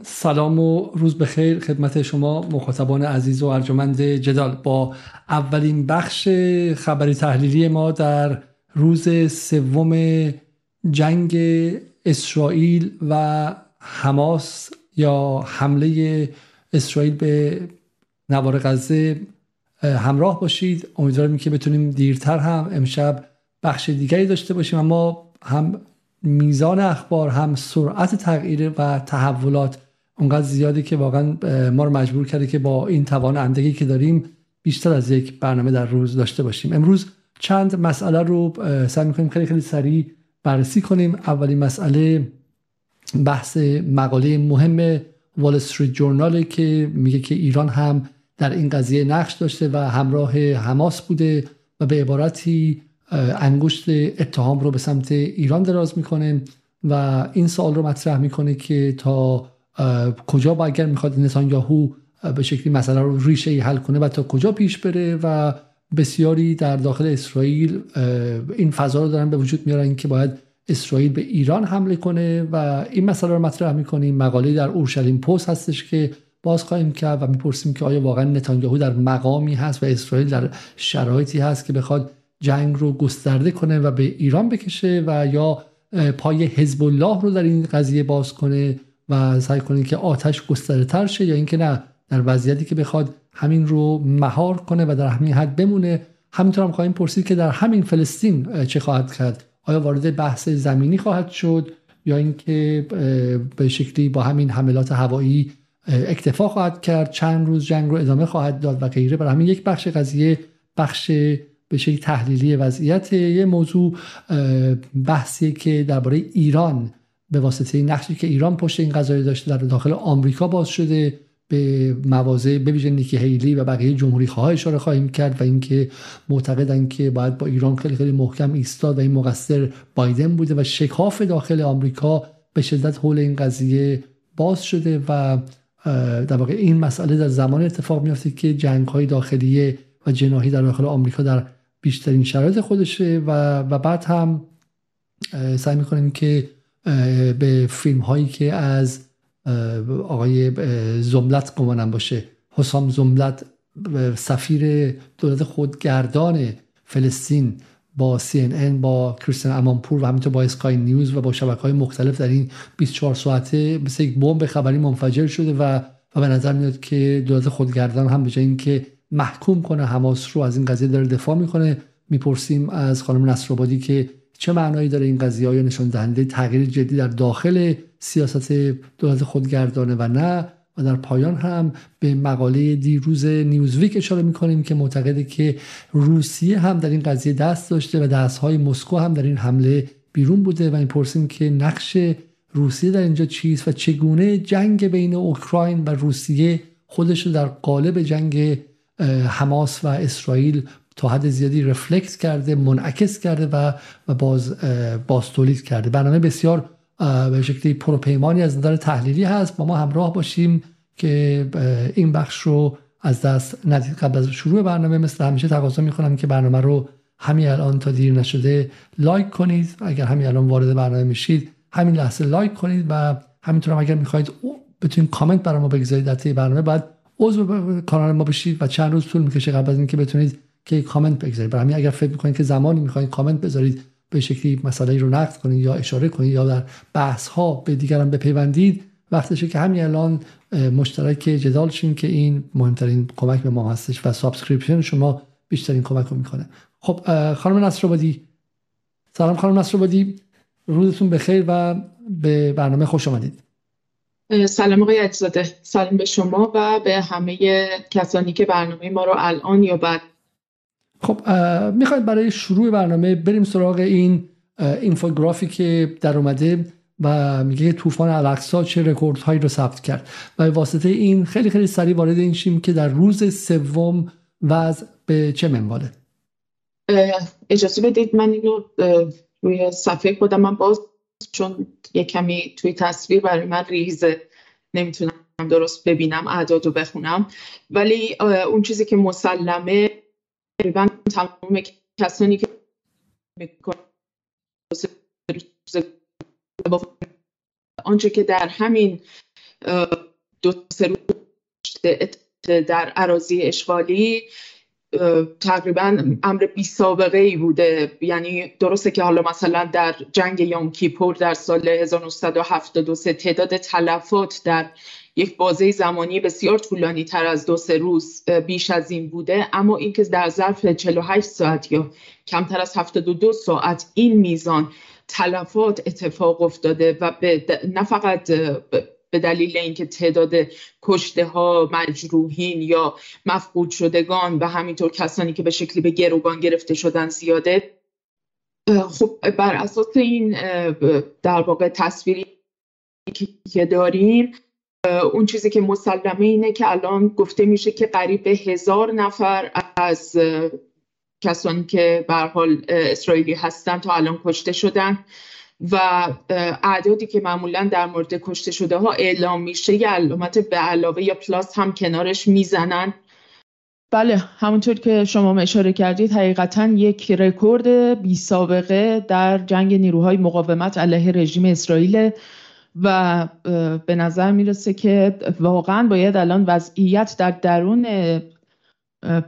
سلام و روز بخیر خدمت شما مخاطبان عزیز و ارجمند جدال. با اولین بخش خبری تحلیلی ما در روز سوم جنگ اسرائیل و حماس یا حمله اسرائیل به نوار غزه همراه باشید. امیدوارم که بتونیم دیرتر هم امشب بخش دیگری داشته باشیم. اما هم میزان اخبار هم سرعت تغییر و تحولات اونقدر زیادی که واقعا ما رو مجبور کرده که با این توان اندگی که داریم بیشتر از یک برنامه در روز داشته باشیم. امروز چند مسئله رو سعی می‌کنیم خیلی خیلی سریع بررسی کنیم. اولین مسئله بحث مقاله مهم وال استریت جورنال که میگه که ایران هم در این قضیه نقش داشته و همراه حماس بوده و به عبارتی انگشت اتهام رو به سمت ایران دراز می‌کنه و این سوال رو مطرح می‌کنه که تا کجا با اگر می‌خواد نتانیاهو به شکلی مسئله رو ریشه ای حل کنه و تا کجا پیش بره و بسیاری در داخل اسرائیل این فضا رو دارن به وجود میارن که باید اسرائیل به ایران حمله کنه و این مسئله رو مطرح می‌کنیم. مقاله در اورشلیم پست هستش که باز خواهیم کرد و می‌پرسیم که آیا واقعا نتانیاهو در مقامی هست و اسرائیل در شرایطی هست که بخواد جنگ رو گسترده کنه و به ایران بکشه و یا پای حزب الله رو در این قضیه باز کنه و سعی کنه که آتش گسترده تر شه یا اینکه نه در وضعیتی که بخواد همین رو مهار کنه و در همین حد بمونه. همینطور هم خواهیم پرسید که در همین فلسطین چه خواهد کرد؟ آیا وارد بحث زمینی خواهد شد یا اینکه به شکلی با همین حملات هوایی اکتفا خواهد کرد؟ چند روز جنگ رو ادامه خواهد داد و غیره. برای همین یک بخش قضیه بخش به شکلی تحلیلی وضعیت یه موضوع بحثی که درباره ایران به واسطه نقشی که ایران پشت این قضایی داشته در داخل آمریکا باز شده به مواضع بویژه نیکی هیلی و بقیه جمهوری خواه اشاره خواهیم کرد و اینکه معتقدن که باید با ایران خیلی خیلی محکم ایستاد و این مقصر بایدن بوده و شکاف داخل آمریکا به شدت حول این قضیه باز شده و در واقع این مسئله در زمان اتفاق میافته که جنگ های داخلی و جناهی در داخل آمریکا در بیشترین شرایط خودشه و, و بعد هم سعی می‌کنیم که به فیلم هایی که از آقای زملت گمانم باشه. حسام زملت سفیر دولت خودگردان فلسطین با CNN با کریستین امانپور و همینطور با اسکای نیوز و با شبکه های مختلف در این 24 ساعته مثل یک بمب خبری منفجر شده و و به نظر میاد که دولت خودگردان هم به جای اینکه محکوم کنه. حماس رو از این قضیه داره دفاع می‌کنه. می‌پرسیم از خانم نصرآبادی که چه معنایی داره این قضیه؟ های نشان دهنده تغییر جدی در داخل سیاست دولت خودگردانه و نه؟ و در پایان هم به مقاله دیروز نیوزویک اشاره می‌کنیم که معتقده که روسیه هم در این قضیه دست داشته و دستهای مسکو هم در این حمله بیرون بوده و می‌پرسیم که نقش روسیه در اینجا چیست و چگونه جنگ بین اوکراین و روسیه خودش رو در قالب جنگ حماس و اسرائیل تا حد زیادی رفلکت کرده منعکس کرده و و باز باز تولید کرده. برنامه بسیار به شکلی پروپیمانی از نظر تحلیلی هست. با ما همراه باشیم که این بخش رو از دست ندید. قبل از شروع برنامه مثل همیشه تقاضا می‌کنم که برنامه رو همین الان تا دیر نشده لایک کنید. اگر همین الان وارد برنامه میشید همین لحظه لایک کنید و همینطور هم اگر می‌خواید بتونید کامنت برای ما بگذارید در برنامه بعد عضو کانال ما بشید و چند روز طول می‌کشه قبل از اینکه بتونید که کامنت بگذارید. برای همین اگر فکر می‌کنید که زمانی می‌خواید کامنت بذارید به شکلی مسئله رو نقد کنید یا اشاره کنید یا در بحث ها به دیگران بپیوندید وقتشه که همین الان مشترک جدال شید که این مهمترین کمک به ما هستش و subscription شما بیشترین کمک رو می‌کنه. خب خانم نصرآبادی. سلام خانم نصرآبادی. روزتون بخیر و به برنامه خوش آمدید. سلام آقای علیزاده سلام به شما و به همه کسانی که برنامه ما رو الان یا بعد. خب می‌خواید برای شروع برنامه بریم سراغ این اینفوگرافی که در اومده و میگه طوفان الاقصا چه رکوردهایی رو ثبت کرد. و واسطه این خیلی خیلی سریع وارد این شیم که در روز سوم وضع به چه منواله. اجازه بدید من اینو روی صفحه خودم من باز چون یه کمی توی تصویر برای من ریزه. نمی‌تونم درست ببینم اعداد رو بخونم. ولی اون چیزی که مسلمه تقریبا تمام کسانی که آنچه که در همین دو سه روز در عراضی اشغالی تقریبا امر بی سابقه ای بوده. یعنی درسته که حالا مثلا در جنگ یوم کیپور در سال 1973 تعداد تلفات در یک بازه زمانی بسیار طولانی تر از دو سه روز بیش از این بوده. اما اینکه در ظرف 48 ساعت یا کمتر از 72 ساعت این میزان تلفات اتفاق افتاده و به نه فقط به دلیل اینکه تعداد کشته ها مجروحین یا مفقود شدگان و همینطور کسانی که به شکلی به گروگان گرفته شدن زیاده خب بر اساس این در واقع تصویری که داریم اون چیزی که مسلمه اینه که الان گفته میشه که قریب هزار نفر از کسانی که به حال اسرائیلی هستن تا الان کشته شدن. و اعدادی که معمولا در مورد کشته شده ها اعلام میشه یه علامت به علاوه یا پلاس هم کنارش می‌زنن. بله همونطور که شما اشاره کردید حقیقتا یک رکورد بی سابقه در جنگ نیروهای مقاومت علیه رژیم اسرائیل و به نظر می‌رسه که واقعا باید الان وضعیت در درون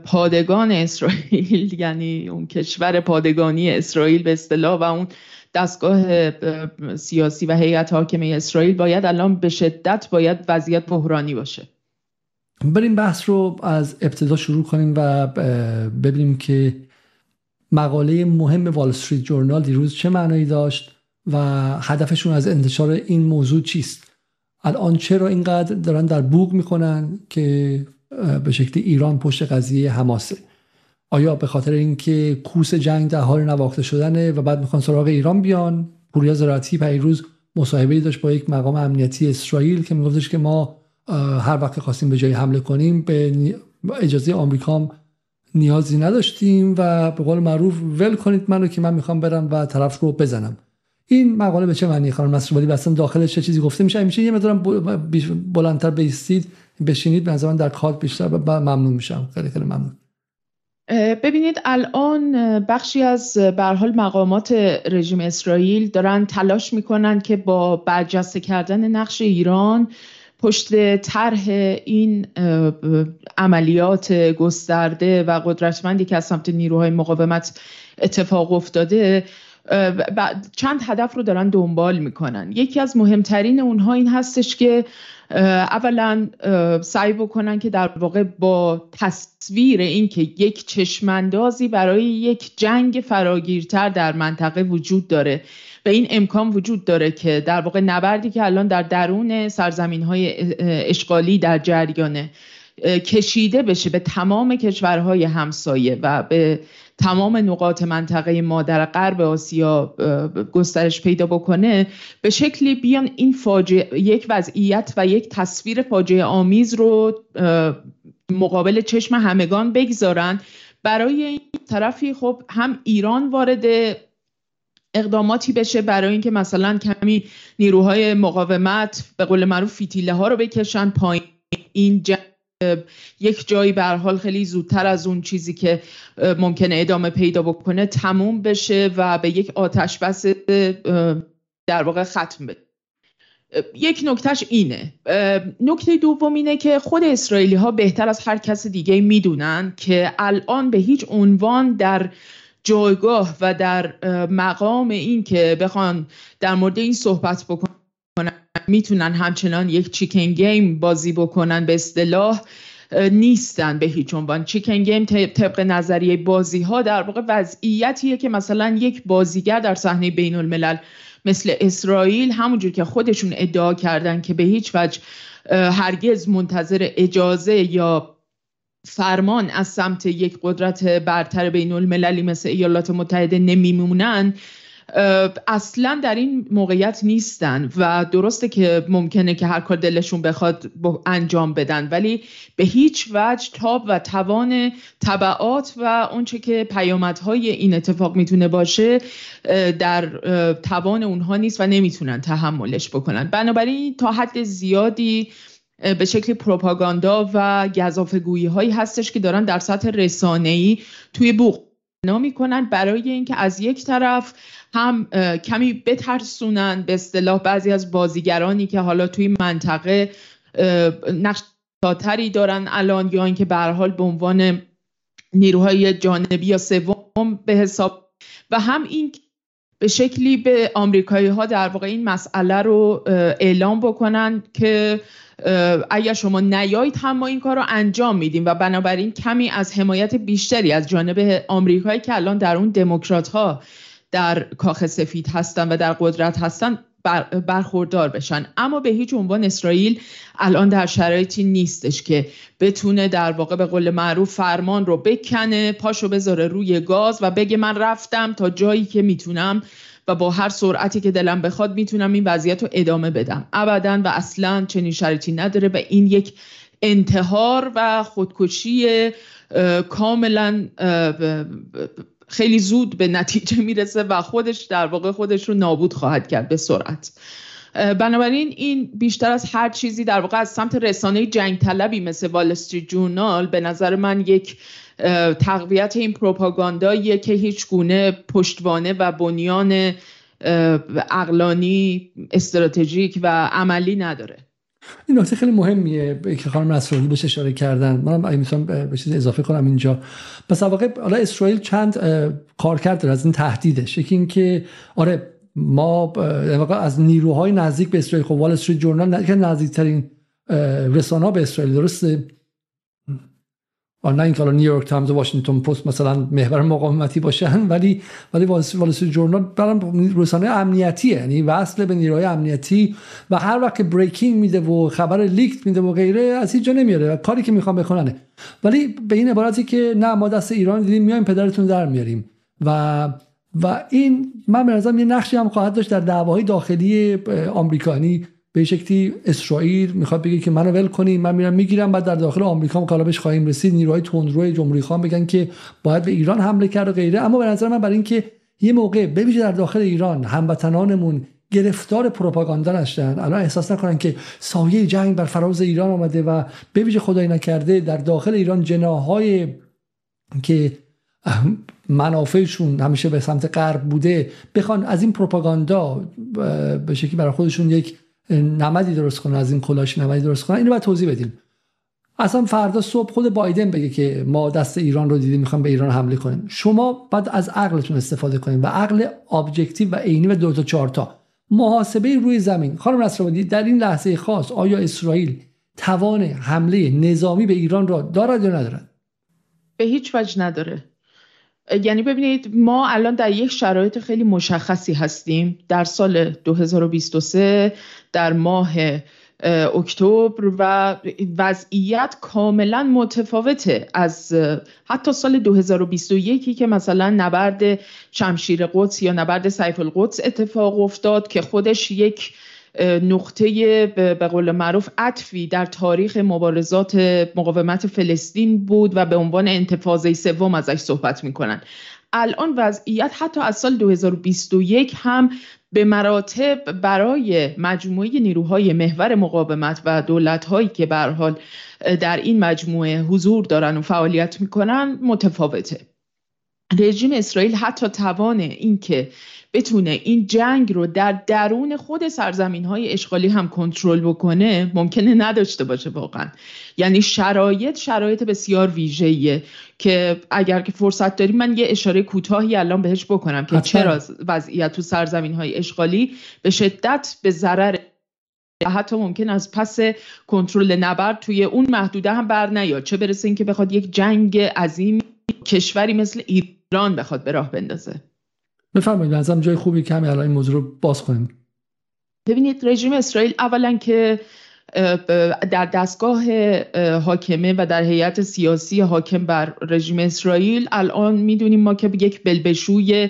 پادگان اسرائیل یعنی اون کشور پادگانی اسرائیل به اصطلاح و اون دستگاه سیاسی و هیئت حاکمه اسرائیل باید الان به شدت باید وضعیت بحرانی باشه. بریم بحث رو از ابتدا شروع کنیم و ببینیم که مقاله مهم وال استریت جورنال دیروز چه معنایی داشت و هدفشون از انتشار این موضوع چیست. الان چرا اینقدر دارن در بوگ می‌کنن که به شکل ایران پشت قضیه حماسه؟ آیا به خاطر اینکه کوس جنگ در حال نواخته شدنه و بعد می‌خوان سراغ ایران بیان؟ پوریا زراعتی پیروز مصاحبه داشت با یک مقام امنیتی اسرائیل که میگفتش که ما هر وقت خواستیم به جای حمله کنیم به اجازه آمریکا نیازی نداشتیم و به قول معروف ول کنید منو که من می‌خوام برم و طرف رو بزنم. این مقاله به چه معنی خانم ولی اصلا داخلش چه چیزی گفته میشه؟ میشه یه مقدار بلندتر بیستید بشینید به نظر در کات بیشتر ممنون میشم. خیلی خیلی ممنون. ببینید الان بخشی از حال مقامات رژیم اسرائیل دارن تلاش می‌کنن که با برجسته کردن نقش ایران پشت طرح این عملیات گسترده و قدرتمندی که از سمت نیروهای مقاومت اتفاق افتاده چند هدف رو دارن دنبال می‌کنن. یکی از مهمترین اونها این هستش که اولا سعی بکنن که در واقع با تصویر اینکه یک چشماندازی برای یک جنگ فراگیرتر در منطقه وجود داره و این امکان وجود داره که در واقع نبردی که الان در درون سرزمین های اشغالی در جریانه. کشیده بشه به تمام کشورهای همسایه و به تمام نقاط منطقه ما در غرب آسیا گسترش پیدا بکنه به شکلی بیان این فاجعه یک وضعیت و یک تصویر فاجعه آمیز رو مقابل چشم همگان بگذارن. برای این طرفی خب هم ایران وارد اقداماتی بشه برای اینکه مثلا کمی نیروهای مقاومت به قول معروف فیتیله ها رو بکشن پایین. این جنگ یک جایی به حال خیلی زودتر از اون چیزی که ممکنه ادامه پیدا بکنه تموم بشه و به یک آتش بس در واقع ختم بده. یک نکتهش اینه. نکته دوم اینه که خود اسرائیلی ها بهتر از هر کس دیگه می‌دونن که الان به هیچ عنوان در جایگاه و در مقام این که بخوان در مورد این صحبت بکنن می‌تونن همچنان یک چیکن گیم بازی بکنن به اصطلاح نیستن به هیچ عنوان. چیکن گیم طبق نظریه بازی ها در واقع وضعیتیه که مثلا یک بازیگر در صحنه بین الملل مثل اسرائیل همونجور که خودشون ادعا کردن که به هیچ وجه هرگز منتظر اجازه یا فرمان از سمت یک قدرت برتر بین المللی مثل ایالات متحده نمیمونن. اصلا در این موقعیت نیستن و درسته که ممکنه که هر کار دلشون بخواد انجام بدن ولی به هیچ وجه تاب و توان طبعات و اونچه که پیامدهای این اتفاق می‌تونه باشه در توان اونها نیست و نمی‌تونن تحملش بکنن. بنابراین تا حد زیادی به شکل پروپاگاندا و گذافگویی هایی هستش که دارن در سطح رسانه‌ای توی بوق می‌کنن برای اینکه از یک طرف هم کمی بترسونن به اصطلاح بعضی از بازیگرانی که حالا توی منطقه نقش تری دارن الان یا اینکه به حال به عنوان نیروهای جانبی یا سوم به حساب و هم این به شکلی به آمریکایی ها در واقع این مسئله رو اعلام بکنن که اگر شما نیایید هم ما این کار رو انجام میدیم و بنابراین کمی از حمایت بیشتری از جانب آمریکایی که الان در اون دموکرات ها در کاخ سفید هستن و در قدرت هستن برخوردار بشن. اما به هیچ عنوان اسرائیل الان در شرایطی نیستش که بتونه در واقع به قول معروف فرمان رو بکنه پاشو بذاره روی گاز و بگه من رفتم تا جایی که می‌تونم و با هر سرعتی که دلم بخواد می‌تونم این وضعیت رو ادامه بدم. ابدا و اصلا چنین شرایطی نداره و این یک انتحار و خودکشی کاملا خیلی زود به نتیجه می‌رسه و خودش در واقع خودش رو نابود خواهد کرد به سرعت. بنابراین این بیشتر از هر چیزی در واقع از سمت رسانه جنگ طلبی مثل وال جورنال به نظر من یک تقویت این پروپاگانداییه که هیچ گونه پشتوانه و بنیان اقلانی استراتژیک و عملی نداره. این نکته خیلی مهمیه که خانم نصرآبادی بهش اشاره کردن. منم اگه می‌تونم به چیز اضافه کنم اینجا. پس واقع حالا اسرائیل چند کارکرد داره از این تهدیدش. یکی اینکه آره ما از نیروهای نزدیک به اسرائیل خب Wall Street Journal نزدیکترین رسانه به اسرائیل درسته؟ نه اینکه حالا New York Times و Washington Post مثلا محور مقاومتی باشن ولی ولی Wall Journal برام رسانه امنیتیه یعنی وصل به نیروهای امنیتی و هر وقت بریکینگ میده و خبر لیکت میده و غیره از هیچ جا نمیاره کاری که می‌خوام بکننه ولی به این عبارتی که نه ما دست ایران دیدیم میایم پدرتون در میاریم. و و این من به نظرم یه نقشی هم خواهد داشت در دعواهای داخلی آمریکانی به شکلی اسرائیل می‌خواد بگه که منو ول کنین من میرم می‌گیرم بعد در داخل آمریکا بهش خواهیم رسید. نیروهای تندروی جمهوری خواهم بگن که باید به ایران حمله کرد و غیره. اما به نظر من برای اینکه یه موقع ببینید در داخل ایران هموطنانمون گرفتار پروپاگاندا نشدن الان احساس نکنن که سایه جنگ بر فراز ایران آمده و بویژه خدای نکرده در داخل ایران جناهای که منافعشون همیشه به سمت غرب بوده بخوان از این پروپاگاندا به شکلی برای خودشون یک نمدی درست کنه از این کلاش نمدی درست کنه اینو باید توضیح بدیم. اصلا فردا صبح خود بایدن بگه که ما دست ایران رو دیدیم می‌خوام به ایران حمله کنیم. شما باید از عقلتون استفاده کنیم و عقل ابجکتیو و عینی و دو تا چهار تا. محاسبه روی زمین. خانم نصرآبادی در این لحظه خاص آیا اسرائیل توان حمله نظامی به ایران را دارد یا ندارد؟ به هیچ وجه نداره. یعنی ببینید ما الان در یک شرایط خیلی مشخصی هستیم. در سال 2023 در ماه اکتبر و وضعیت کاملا متفاوته از حتی سال 2021 که مثلا نبرد شمشیر قدس یا نبرد سیف القدس اتفاق افتاد که خودش یک نقطه به قول معروف عطفی در تاریخ مبارزات مقاومت فلسطین بود و به عنوان انتفاضه سوم ازش صحبت می‌کنن. الان وضعیت حتی از سال 2021 هم به مراتب برای مجموعه نیروهای محور مقاومت و دولتهایی که به حال در این مجموعه حضور دارن و فعالیت می‌کنن متفاوته. رژیم اسرائیل حتی توان اینکه بتونه این جنگ رو در درون خود سرزمین های اشغالی هم کنترل بکنه ممکنه نداشته باشه واقعا. یعنی شرایط شرایط بسیار ویژه‌ایه که اگر که فرصت داریم من یه اشاره کوتاهی الان بهش بکنم که چرا وضعیت تو سرزمین های اشغالی به شدت به ضرر حتی ممکن از پس کنترل نبرد توی اون محدوده هم بر نیاد. چه برسه اینکه بخواد یک جنگ عظیم کشوری مثل ایران بخواد به راه بندازه. بفرمایید لازم جای خوبی کمی الان این موضوع رو باز کنیم. ببینید رژیم اسرائیل اولا که در دستگاه حاکمه و در هیئت سیاسی حاکم بر رژیم اسرائیل. الان می‌دونیم ما که یک بلبشوی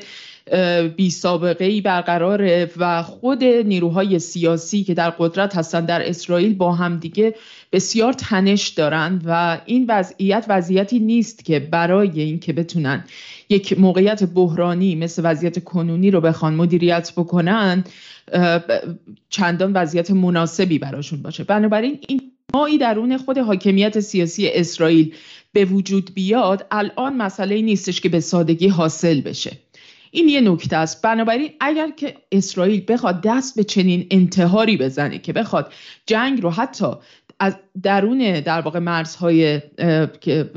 بی سابقه ای برقراره و خود نیروهای سیاسی که در قدرت هستند در اسرائیل با همدیگه بسیار تنش دارند و این وضعیت وضعیتی نیست که برای اینکه بتونن یک موقعیت بحرانی مثل وضعیت کنونی رو بخوان مدیریت بکنن چندان وضعیت مناسبی براشون باشه. بنابراین این نوعی درون خود حاکمیت سیاسی اسرائیل به وجود بیاد الان مسئله نیستش که به سادگی حاصل بشه. این یه نکته است. بنابراین اگر که اسرائیل بخواد دست به چنین انتحاری بزنه که بخواد جنگ رو حتی از درون در واقع مرزهای که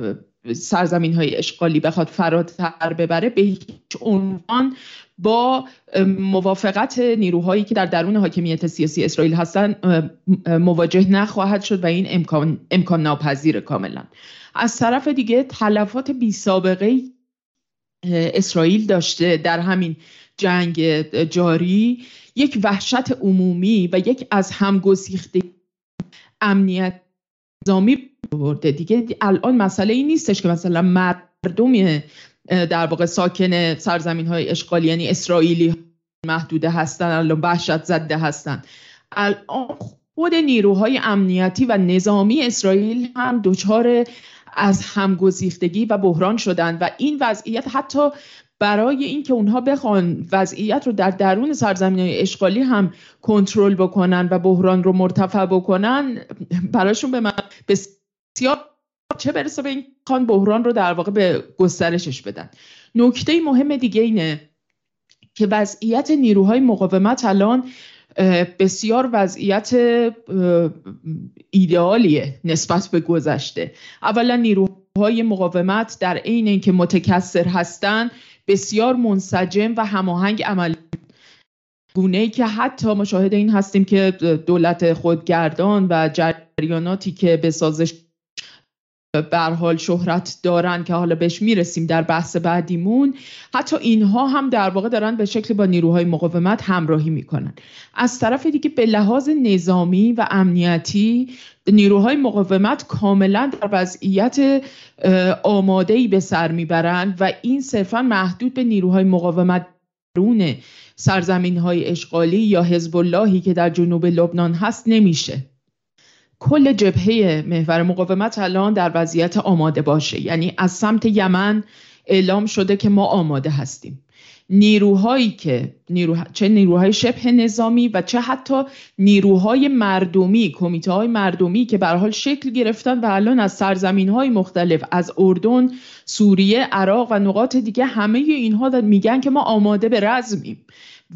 سرزمین های اشغالی بخواد فراتر ببره به هیچ عنوان با موافقت نیروهایی که در درون حاکمیت سیاسی اسرائیل هستن مواجه نخواهد شد و این امکان, امکان ناپذیر کاملا. از طرف دیگه تلفات بی سابقه اسرائیل داشته در همین جنگ جاری یک وحشت عمومی و یک از همگسیخته امنیت نظامی برده دیگه الان مسئله این نیستش که مثلا مردم در واقع ساکن سرزمین های اشغالی یعنی اسرائیلی محدوده هستن الان وحشت زده هستن. الان خود نیروهای امنیتی و نظامی اسرائیل هم دچار از همگسیختگی و بحران شدن و این وضعیت حتی برای اینکه اونها بخوان وضعیت رو در درون سرزمین های اشغالی هم کنترل بکنن و بحران رو مرتفع بکنن براشون به من بسیار چه برسه به این خان بحران رو در واقع به گسترشش بدن. نکته مهم دیگه اینه که وضعیت نیروهای مقاومت الان بسیار وضعیت ایدئالیه نسبت به گذشته. اولا نیروهای مقاومت در عین اینکه متکثر هستند بسیار منسجم و هماهنگ عمل گونه که حتی مشاهده این هستیم که دولت خودگردان و جریاناتی که به سازش بر حال شهرت دارن که حالا بهش می‌رسیم در بحث بعدیمون حتی اینها هم در واقع دارن به شکل با نیروهای مقاومت همراهی می‌کنن. از طرف دیگه به لحاظ نظامی و امنیتی نیروهای مقاومت کاملا در وضعیت آماده ای به سر می‌برند و این صرفا محدود به نیروهای مقاومت درون سرزمین های اشغالی یا حزب اللهی که در جنوب لبنان هست نمیشه. کل جبهه محور مقاومت الان در وضعیت آماده باشه. یعنی از سمت یمن اعلام شده که ما آماده هستیم. نیروهایی که چه نیروهای شبه نظامی و چه حتی نیروهای مردمی کمیته های مردمی که به حال شکل گرفتن و الان از سرزمین های مختلف از اردن سوریه عراق و نقاط دیگه همه اینها میگن که ما آماده به رزمیم.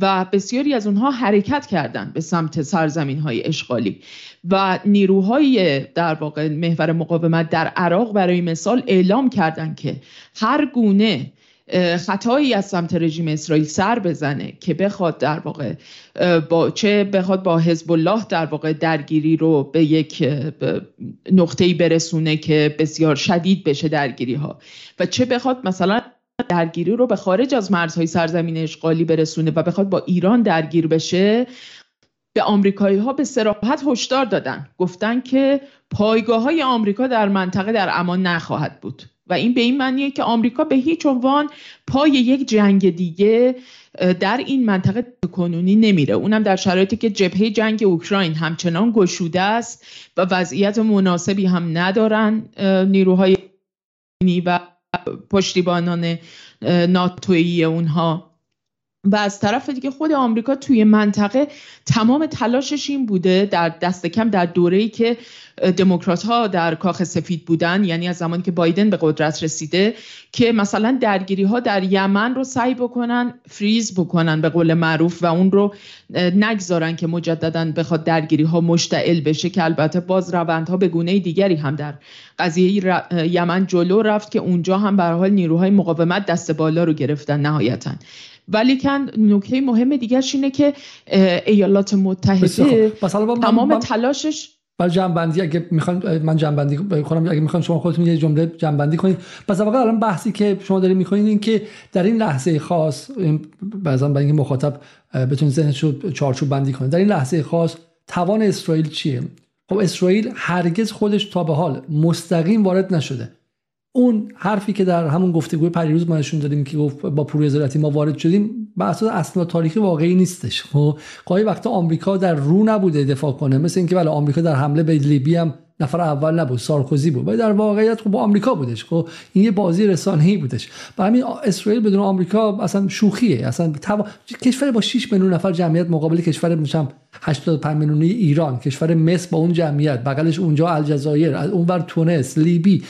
و بسیاری از اونها حرکت کردند به سمت سرزمین های اشغالی و نیروهای در واقع محور مقاومت در عراق برای مثال اعلام کردند که هر گونه خطایی از سمت رژیم اسرائیل سر بزنه که بخواد در واقع با چه بخواد با حزب الله در واقع درگیری رو به یک نقطه‌ای برسونه که بسیار شدید بشه درگیری ها و چه بخواد مثلا درگیری رو به خارج از مرزهای سرزمین اشغالی برسونه و بخواد با ایران درگیر بشه. به آمریکایی ها به سراحت هشدار دادن. گفتن که پایگاه های آمریکا در منطقه در امان نخواهد بود. و این به این معنیه که آمریکا به هیچ عنوان پای یک جنگ دیگه در این منطقه کنونی نمیره. اونم در شرایطی که جبهه جنگ اوکراین همچنان گشوده است و وضعیت مناسبی هم ندارن نیروهای و پشتیبانان ناتویی اونها. و از طرف دیگه خود آمریکا توی منطقه تمام تلاشش این بوده در دست کم در دوره‌ای که دموکرات ها در کاخ سفید بودن یعنی از زمانی که بایدن به قدرت رسیده که مثلا درگیری ها در یمن رو سعی بکنن فریز بکنن به قول معروف و اون رو نگذارن که مجددا بخواد درگیری ها مشتعل بشه که البته باز روندها به گونه دیگری هم در قضیه یمن جلو رفت که اونجا هم به حال نیروهای مقاومت دست بالا رو گرفتن نهایتا. ولیکن نکته مهم دیگرش اینه که ایالات متحده تمام تلاشش برای جنبندی اگه می‌خوان من جنبندی کنم اگه می‌خوان شما خودتون یه جمله جنبندی کنید پس واقعا الان بحثی که شما دارید می‌کنید این که در این لحظه خاص بعضا برای اینکه مخاطب بتونید ذهنش رو چارچوب بندی کنید. در این لحظه خاص توان اسرائیل چیه؟ خب اسرائیل هرگز خودش تا به حال مستقیم وارد نشده. اون حرفی که در همون گفتگوی پریروز ما نشون دادیم که گفت با پروژه زراعتی ما وارد شدیم بر اساس اسناد تاریخی واقعی نیستش. خب گاهی وقتا آمریکا در رو نبوده دفاع کنه مثل اینکه بله آمریکا در حمله به لیبی هم نفر اول نبود سارکوزی بود. ولی در واقعیت خب با آمریکا بودش. خب این یه بازی رسانه‌ای بودش. برای همین اسرائیل بدون آمریکا اصلا شوخیه. اصلا کشور با 6 میلیون نفر جمعیت مقابل کشور میشم 85 میلیونی ایران. کشور مصر با اون جمعیت. بغلش اونجا الجزایر از اونور تونس لیبی.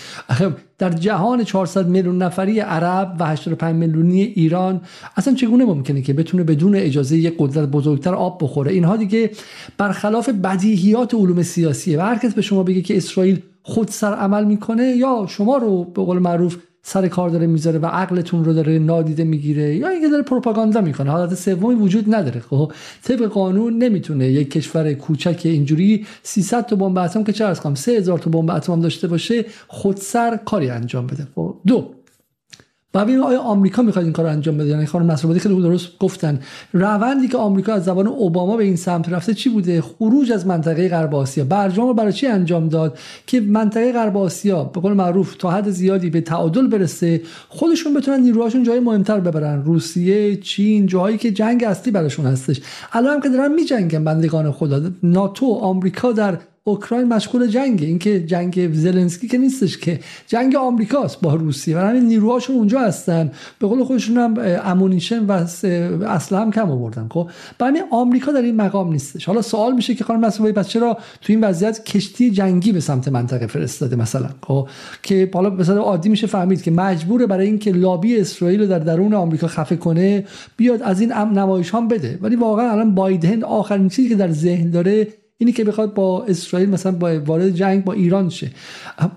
در جهان 400 میلیون نفری عرب و 85 میلیونی ایران اصلا چگونه ممکنه که بتونه بدون اجازه یک قدرت بزرگتر آب بخوره؟ اینها دیگه برخلاف بدیهیات علوم سیاسیه. و هر کس به شما بگه که اسرائیل خود سر عمل می‌کنه یا شما رو به قول معروف سر کار داره می‌ذاره و عقلتون رو داره نادیده می‌گیره یا اینکه داره پروپاگاندا می‌کنه. حالت سومی وجود نداره. خب طبق قانون نمی‌تونه یک کشور کوچک اینجوری 300 تا بمب اتم که چه کنم 3000 تا بمب اتم داشته باشه خودسر کاری انجام بده. خب دو و ببینیم آیا آمریکا می‌خواد این کار رو انجام بده یعنی خانم نصرآبادی خیلی درست گفتن. روندی که آمریکا از زبان اوباما به این سمت رفته چی بوده؟ خروج از منطقه غرب آسیا. برجام رو برای چی انجام داد؟ که منطقه غرب آسیا به قول معروف تا حد زیادی به تعادل برسه خودشون بتونن نیروهاشون جای مهمتر ببرن. روسیه چین جاهایی که جنگ اصلی براشون هستش. الان هم که دارن میجنگن بندگان خدا. ناتو آمریکا در اوکراین مشغول جنگه. اینکه جنگ زلنسکی که نیستش که. جنگ آمریکاست با روسیه. و همین نیروهاشون اونجا هستن. به قول خودشون هم امونیشن و اصلا هم کم آوردن خب؟ همین آمریکا در این مقام نیستش. حالا سوال میشه که خانم مسئولی پس چرا تو این وضعیت کشتی جنگی به سمت منطقه فرستاده مثلا خب؟ که حالا مثلا عادی میشه فهمید که مجبوره برای اینکه لابی اسرائیل رو در درون آمریکا خفه کنه بیاد از این نمایش هم بده. ولی واقعا الان بایدن آخرین چیزی که در ذهن داره اینی که بخواد با اسرائیل مثلا با وارد جنگ با ایران شه.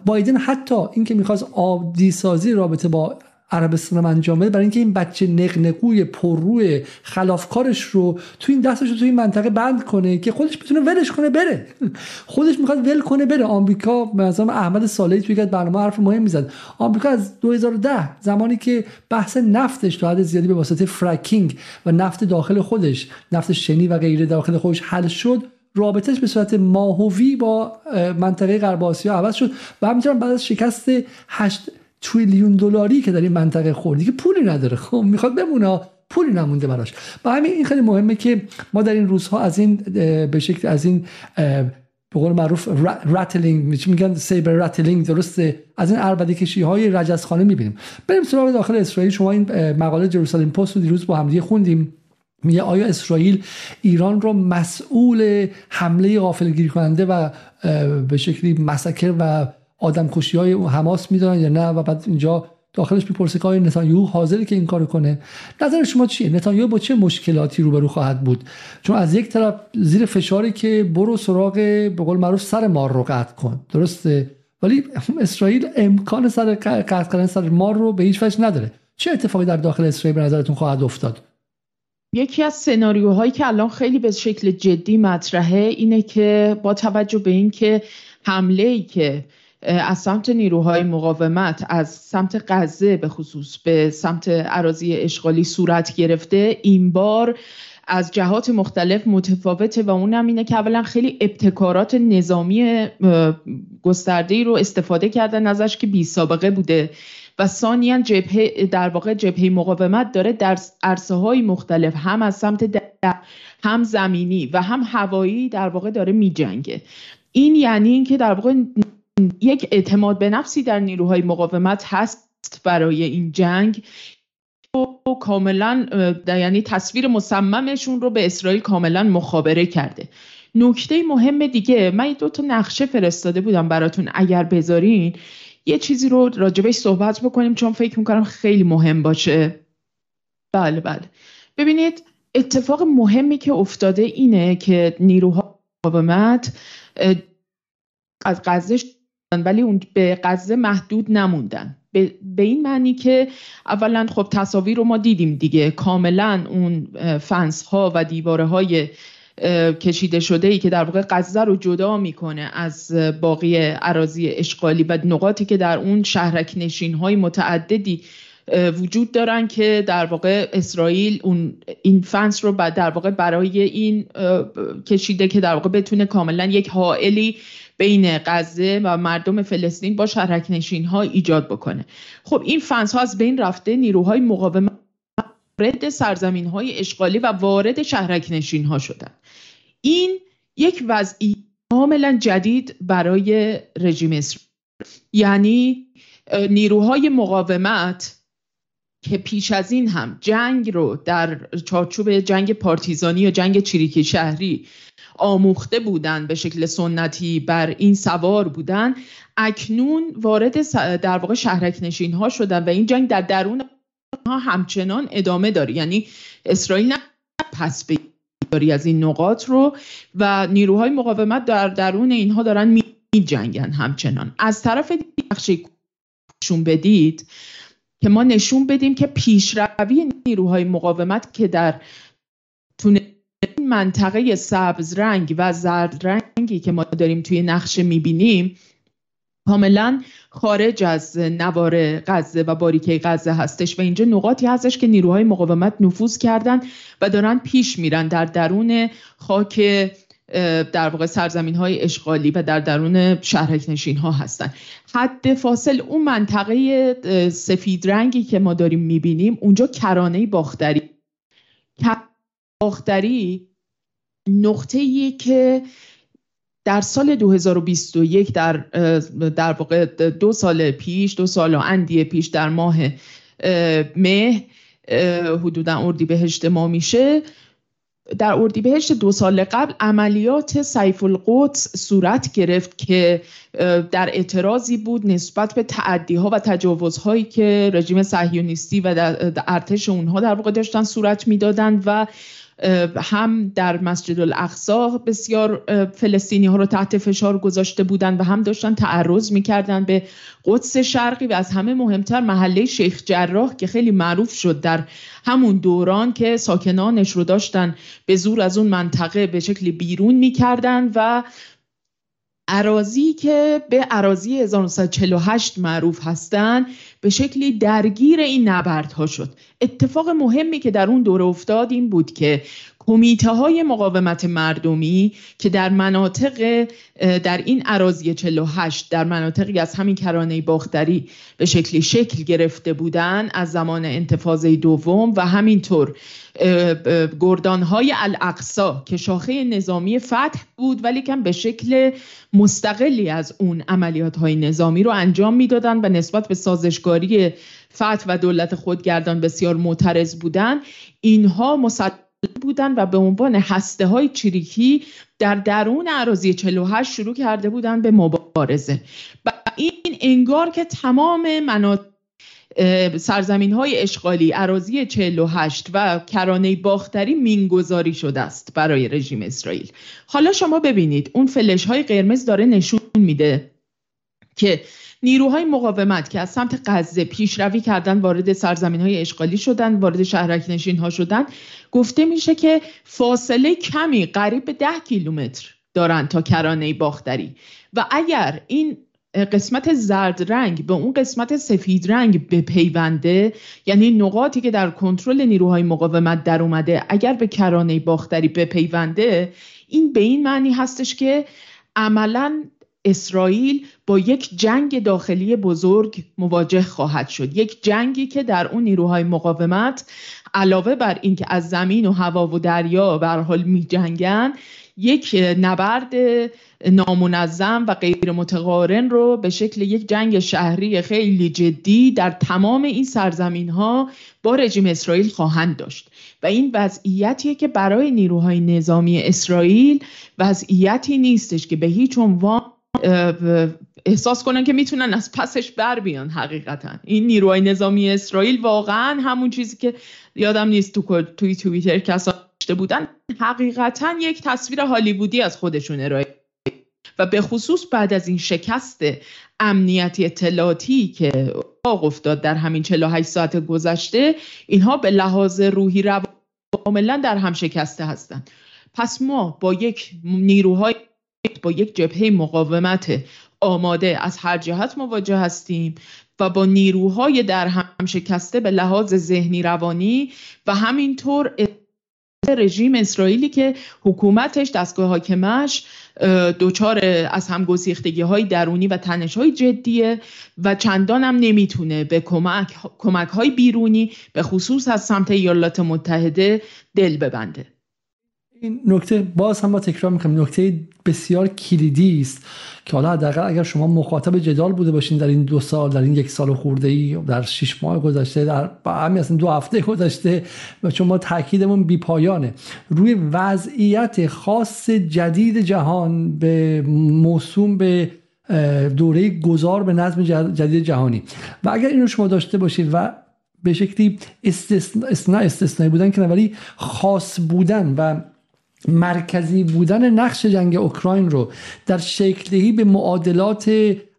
بایدن حتی اینکه می‌خواست آبدی سازی رابطه با عربستان انجام بده برای اینکه این بچه نقنقوی پرروی خلافکارش رو تو این دستش رو تو این منطقه بند کنه که خودش بتونه ولش کنه بره. خودش می‌خواد ول کنه بره. آمریکا مثلا احمد صالحی توی یک برنامه حرف مهم می‌زد. آمریکا از 2010 زمانی که بحث نفتش تا حد زیادی به واسطه فرکینگ و نفت داخل خودش نفت شنی و غیره داخل خودش حل شد رابطش به صورت ماهوی با منطقه غرب آسیا عوض شد و همینطور بعد از شکست 8 تریلیون دلاری که در این منطقه خوردی که پولی نداره. خب می‌خواد بمونه پولی نمونده براش. با همین این خیلی مهمه که ما در این روزها از این به شکل از این به قول معروف راتلینگ میگن؟ سیبر راتلینگ درسته؟ از این اربده کشی های رجزخانه می‌بینیم. بریم سراغ داخل اسرائیل. شما این مقاله جروسالیم پست رو دیروز با همدیگه خوندیم. میگه آیا اسرائیل ایران رو مسئول حمله غافلگیری کننده و به شکلی مسکر و آدم کشی های حماس می‌دونن یا نه؟ و بعد اینجا داخلش می‌پرسه که آیا نتانیاهو حاضره که این کارو کنه؟ نظر شما چیه؟ نتانیاهو با چه مشکلاتی روبرو خواهد بود؟ چون از یک طرف زیر فشاری که برو سراغ به قول معروف سر مار رو قطع کن. درسته؟ ولی اسرائیل امکان سر قطع کردن سر مار رو به هیچ وجه نداره. چه اتفاقی در داخل اسرائیل به نظرتون خواهد افتاد؟ یکی از سناریوهایی که الان خیلی به شکل جدی مطرحه اینه که با توجه به اینکه حمله ای که از سمت نیروهای مقاومت از سمت غزه به خصوص به سمت عراضی اشغالی صورت گرفته این بار از جهات مختلف متفاوته و اونم اینه که اولا خیلی ابتکارات نظامی گسترده رو استفاده کردن ازش که بی سابقه بوده. و ثانیا جبهه در واقع جبهه مقاومت داره در عرصه های مختلف هم از سمت در هم زمینی و هم هوایی در واقع داره میجنگه. این یعنی اینکه در واقع یک اعتماد به نفسی در نیروهای مقاومت هست برای این جنگ. و کاملا یعنی تصویر مصممشون رو به اسرائیل کاملا مخابره کرده. نکته مهم دیگه من دو تا نقشه فرستاده بودم براتون اگر بذارین. یه چیزی رو راجبش صحبت بکنیم چون فکر می‌کنم خیلی مهم باشه. بله بله. ببینید اتفاق مهمی که افتاده اینه که نیروها مقاومت از غزه ولی اون به غزه محدود نموندن. به این معنی که اولا خب تصاویر رو ما دیدیم دیگه. کاملا اون فنس ها و دیواره های کشیده شده ای که در واقع غزه رو جدا می‌کنه از باقی عراضی اشغالی و نقاطی که در اون شهرک نشین های متعددی وجود دارن که در واقع اسرائیل اون این فنس رو در واقع برای این کشیده که در واقع بتونه کاملا یک حائلی بین غزه و مردم فلسطین با شهرک نشین ها ایجاد بکنه. خب این فنس ها از بین رفته نیروهای مقاومت وارد سرزمین های اشغالی و وارد شهرک نشین ها شدن. این یک وضعی کاملا جدید برای رژیم اسرائیل. یعنی نیروهای مقاومت که پیش از این هم جنگ رو در چارچوب جنگ پارتیزانی یا جنگ چریکی شهری آموخته بودن به شکل سنتی بر این سوار بودن اکنون وارد در واقع شهرک نشین ها شدن و این جنگ در درون ها همچنان ادامه داره یعنی اسرائیل نه پس داری از این نقاط رو و نیروهای مقاومت در درون اینها دارن می جنگن همچنان. از طرف نقشه نشون بدید که ما نشون بدیم که پیشروی نیروهای مقاومت که در تونه منطقه سبز رنگ و زرد رنگی که ما داریم توی نقشه می‌بینیم کاملا خارج از نوار غزه و باریکه غزه هستش و اینجا نقاطی هستش که نیروهای مقاومت نفوذ کردن و دارن پیش میرن در درون خاک در واقع سرزمین های اشغالی و در درون شهرک نشین ها هستن. حد فاصل اون منطقه سفید رنگی که ما داریم می‌بینیم اونجا کرانه باختری. باختری نقطه که در سال 2021 در در واقع دو سال پیش دو سال و اندی پیش در ماه مه حدودا اردیبهشت ما میشه. در اردیبهشت دو سال قبل عملیات سیف القدس صورت گرفت که در اعتراضی بود نسبت به تعدیها و تجاوزهایی که رژیم صهیونیستی و ارتش اونها در واقع داشتن صورت می‌دادند و هم در مسجد الاقصا بسیار فلسطینی ها رو تحت فشار گذاشته بودند و هم داشتن تعرض می‌کردن به قدس شرقی و از همه مهمتر محله شیخ جراح که خیلی معروف شد در همون دوران که ساکنانش رو داشتن به زور از اون منطقه به شکلی بیرون می‌کردن و عراضی که به عراضی 1948 معروف هستند به شکلی درگیر این نبردها شد. اتفاق مهمی که در اون دوره افتاد این بود که کمیته های مقاومت مردمی که در مناطق در این عراضی 48 در مناطقی از همین کرانه باختری به شکلی شکل گرفته بودند از زمان انتفاضه دوم و همینطور گردان های الاقصا که شاخه نظامی فتح بود ولی کم به شکل مستقلی از اون عملیات های نظامی رو انجام می‌دادند و نسبت به سازشکاری فتح و دولت خودگردان بسیار معترض بودند اینها مسلح بودن و به عنوان هسته های چریکی در درون عراضی 48 شروع کرده بودند به مبارزه. و این انگار که تمام مناطق سرزمین های اشغالی عراضی 48 و کرانه باختری مینگذاری شده است برای رژیم اسرائیل. حالا شما ببینید اون فلش های قرمز داره نشون میده که نیروهای مقاومت که از سمت غزه پیشروی کردن وارد سرزمین های اشغالی شدن وارد شهرک نشین ها شدن گفته میشه که فاصله کمی قریب به ده کیلومتر دارن تا کرانه باختری. و اگر این قسمت زرد رنگ به اون قسمت سفید رنگ بپیونده یعنی نقاطی که در کنترل نیروهای مقاومت در اومده اگر به کرانه باختری بپیونده این به این معنی هستش که عملا اسرائیل با یک جنگ داخلی بزرگ مواجه خواهد شد. یک جنگی که در اون نیروهای مقاومت علاوه بر اینکه از زمین و هوا و دریا به حال می جنگن یک نبرد نامنظم و غیر متقارن رو به شکل یک جنگ شهری خیلی جدی در تمام این سرزمین ها با رژیم اسرائیل خواهند داشت. و این وضعیتیه که برای نیروهای نظامی اسرائیل وضعیتی نیستش که به هیچ عنوان احساس کنن که می‌تونن از پسش بر بیان حقیقتا. این نیروهای نظامی اسرائیل واقعا همون چیزی که یادم نیست تو توی توییتر کسا بودن حقیقتا یک تصویر هالیوودی از خودشون ارائه و به خصوص بعد از این شکست امنیتی اطلاعاتی که اتفاق افتاد در همین 48 ساعت گذشته اینها به لحاظ روحی رو کاملا در هم شکسته هستند. پس ما با یک نیروهای با یک جبهه مقاومت آماده از هر جهت مواجه هستیم و با نیروهای در هم شکسته به لحاظ ذهنی روانی و همینطور رژیم اسرائیلی که حکومتش دستگاه حاکمش دوچار از هم گسیختگی های درونی و تنش های جدیه و چندان هم نمی‌تونه به کمک, کمک های بیرونی به خصوص از سمت ایالات متحده دل ببنده. این نکته باز هم ما تکرار می‌کنیم. نکته بسیار کلیدی است که حالا حداقل اگر شما مخاطب جدال بوده باشین در این دو سال در این یک سال خورده ای در شش ماه گذشته در همین اصلا دو هفته گذشته و چون ما تاکیدمون بی پایانه. روی وضعیت خاص جدید جهان به موسوم به دوره گذار به نظم جدید جهانی. و اگر اینو شما داشته باشید و به شکلی استثناء استثنایی بودن که ولی خاص بودن و مرکزی بودن نقش جنگ اوکراین رو در شکلهی به معادلات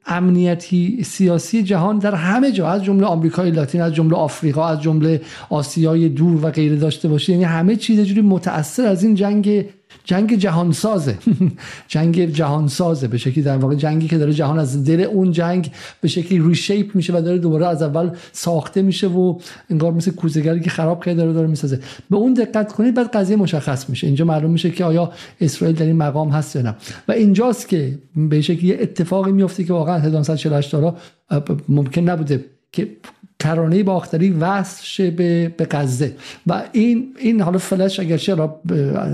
امنیتی سیاسی جهان در همه جا از جمله آمریکای لاتین از جمله آفریقا از جمله آسیای دور و غیره داشته باشه. یعنی همه چیز جوری متاثر از این جنگ جنگ جهانسازه. جنگ جهانسازه به شکلی در واقع جنگی که داره جهان از دل اون جنگ به شکلی ریشیپ میشه و داره دوباره از اول ساخته میشه و انگار مثل کوزگری که خراب کرده داره داره می‌سازه. به اون دقت کنید بعد قضیه مشخص میشه. اینجا معلوم میشه که آیا اسرائیل در این مقام هست یا نه. و اینجاست که به شکلی اتفاقی میفته که واقعا 1948 دارا ممکن نبوده که کرانه باختری وصل شه به به غزه. و این این حالا فلش اگر چرا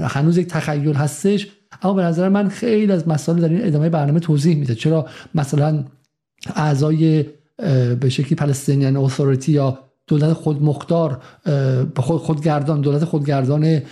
هنوز یک تخیل هستش اما به نظر من خیلی از مسائل در این ادامه برنامه توضیح میده. چرا مثلا اعضای به شکلی پلستینیان اتوریتی یا دولت خودمختار به خود خودگردان دولت خودگردان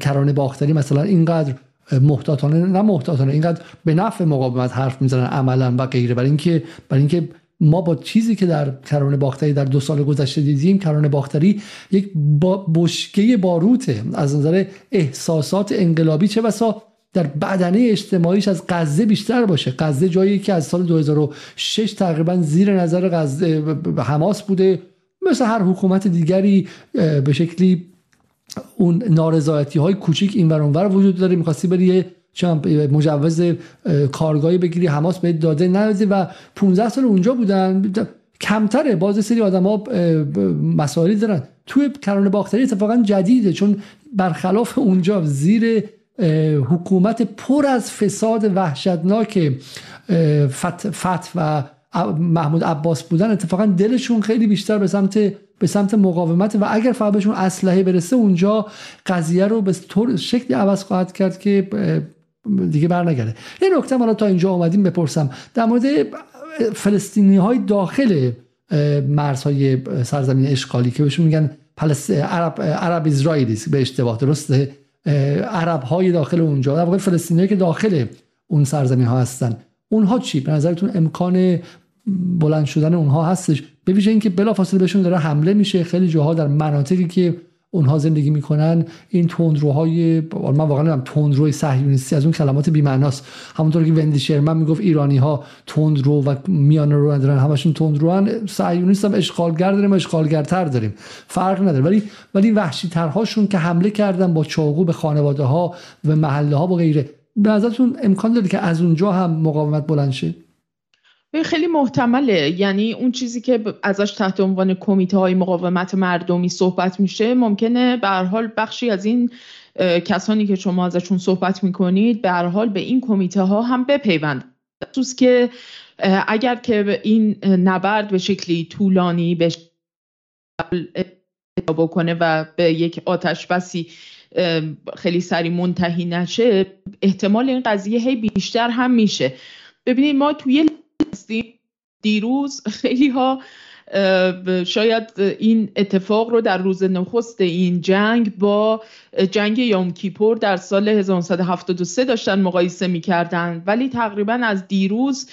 کرانه باختری مثلا اینقدر محتاطانه نه محتاطانه اینقدر به نفع مقاومت حرف می‌زنن عملا و غیره. برای اینکه برای اینکه ما با چیزی که در کرانه باختری در دو سال گذشته دیدیم کرانه باختری یک با بشکه باروته. از نظر احساسات انقلابی چه بسا در بدنه اجتماعیش از غزه بیشتر باشه. غزه جایی که از سال 2006 تقریبا زیر نظر غزه حماس بوده. مثل هر حکومت دیگری به شکلی اون نارضایتی های کوچیک این ور وجود داره. می‌خواستی بری مجوز کارگاهی بگیری حماس به داده نداده و 15 سال اونجا بودن. کمتره. باز سری ها مسائلی دارن. توی کرانه باختری اتفاقا جدیده چون برخلاف اونجا زیر حکومت پر از فساد وحشتناک فت, فت و محمود عباس بودن اتفاقا دلشون خیلی بیشتر به سمت به سمت مقاومت و اگر فقط بهشون اسلحه برسه اونجا قضیه رو به طور شکلی عوض خواهد کرد که دیگه برنگرده. یه نکته حالا تا اینجا آمدیم بپرسم. در مورد فلسطینی های داخل مرزهای سرزمین اشغالی که بهشون میگن عرب عرب اسرائیلی به اشتباه درسته؟ عرب های داخل اونجا در واقع فلسطینی که داخل اون سرزمین ها هستن. اونها چی؟ به نظرتون امکان بلند شدن اونها هستش؟ به ویژه اینکه بلافاصله بهشون داره حمله میشه. خیلی جاها در مناطقی که اونها زندگی می‌کنن. این تندروهای من واقعا نمی‌دونم تندروی صهیونیستی از اون کلمات بی معناست همونطور که وندی شرمن می‌گفت ایرانی ها تندرو و میانه رو ندارن. همشون تندرو هن صهیونیست هم اشغالگر داریم اشغالگرتر داریم. فرق نداره. ولی ولی وحشی ترهاشون که حمله کردن با چاقو به خانواده ها و محله ها و غیره. به نظرتون امکان داره که از اونجا هم مقاومت بلند شه؟ خیلی محتمله. یعنی اون چیزی که ازش تحت عنوان کمیته های مقاومت مردمی صحبت میشه ممکنه به حال بخشی از این کسانی که شما ازشون صحبت می‌کنید به حال به این کمیته ها هم بپیوند. خصوص که اگر که این نبرد به شکلی طولانی به بکنه و به یک آتش بسی خیلی سری منتهی نشه احتمال این قضیه هی بیشتر هم میشه. ببینید ما توی هستیم. دیروز خیلی ها شاید این اتفاق رو در روز نخست این جنگ با جنگ یوم کیپور در سال 1973 داشتن مقایسه می‌کردن. ولی تقریبا از دیروز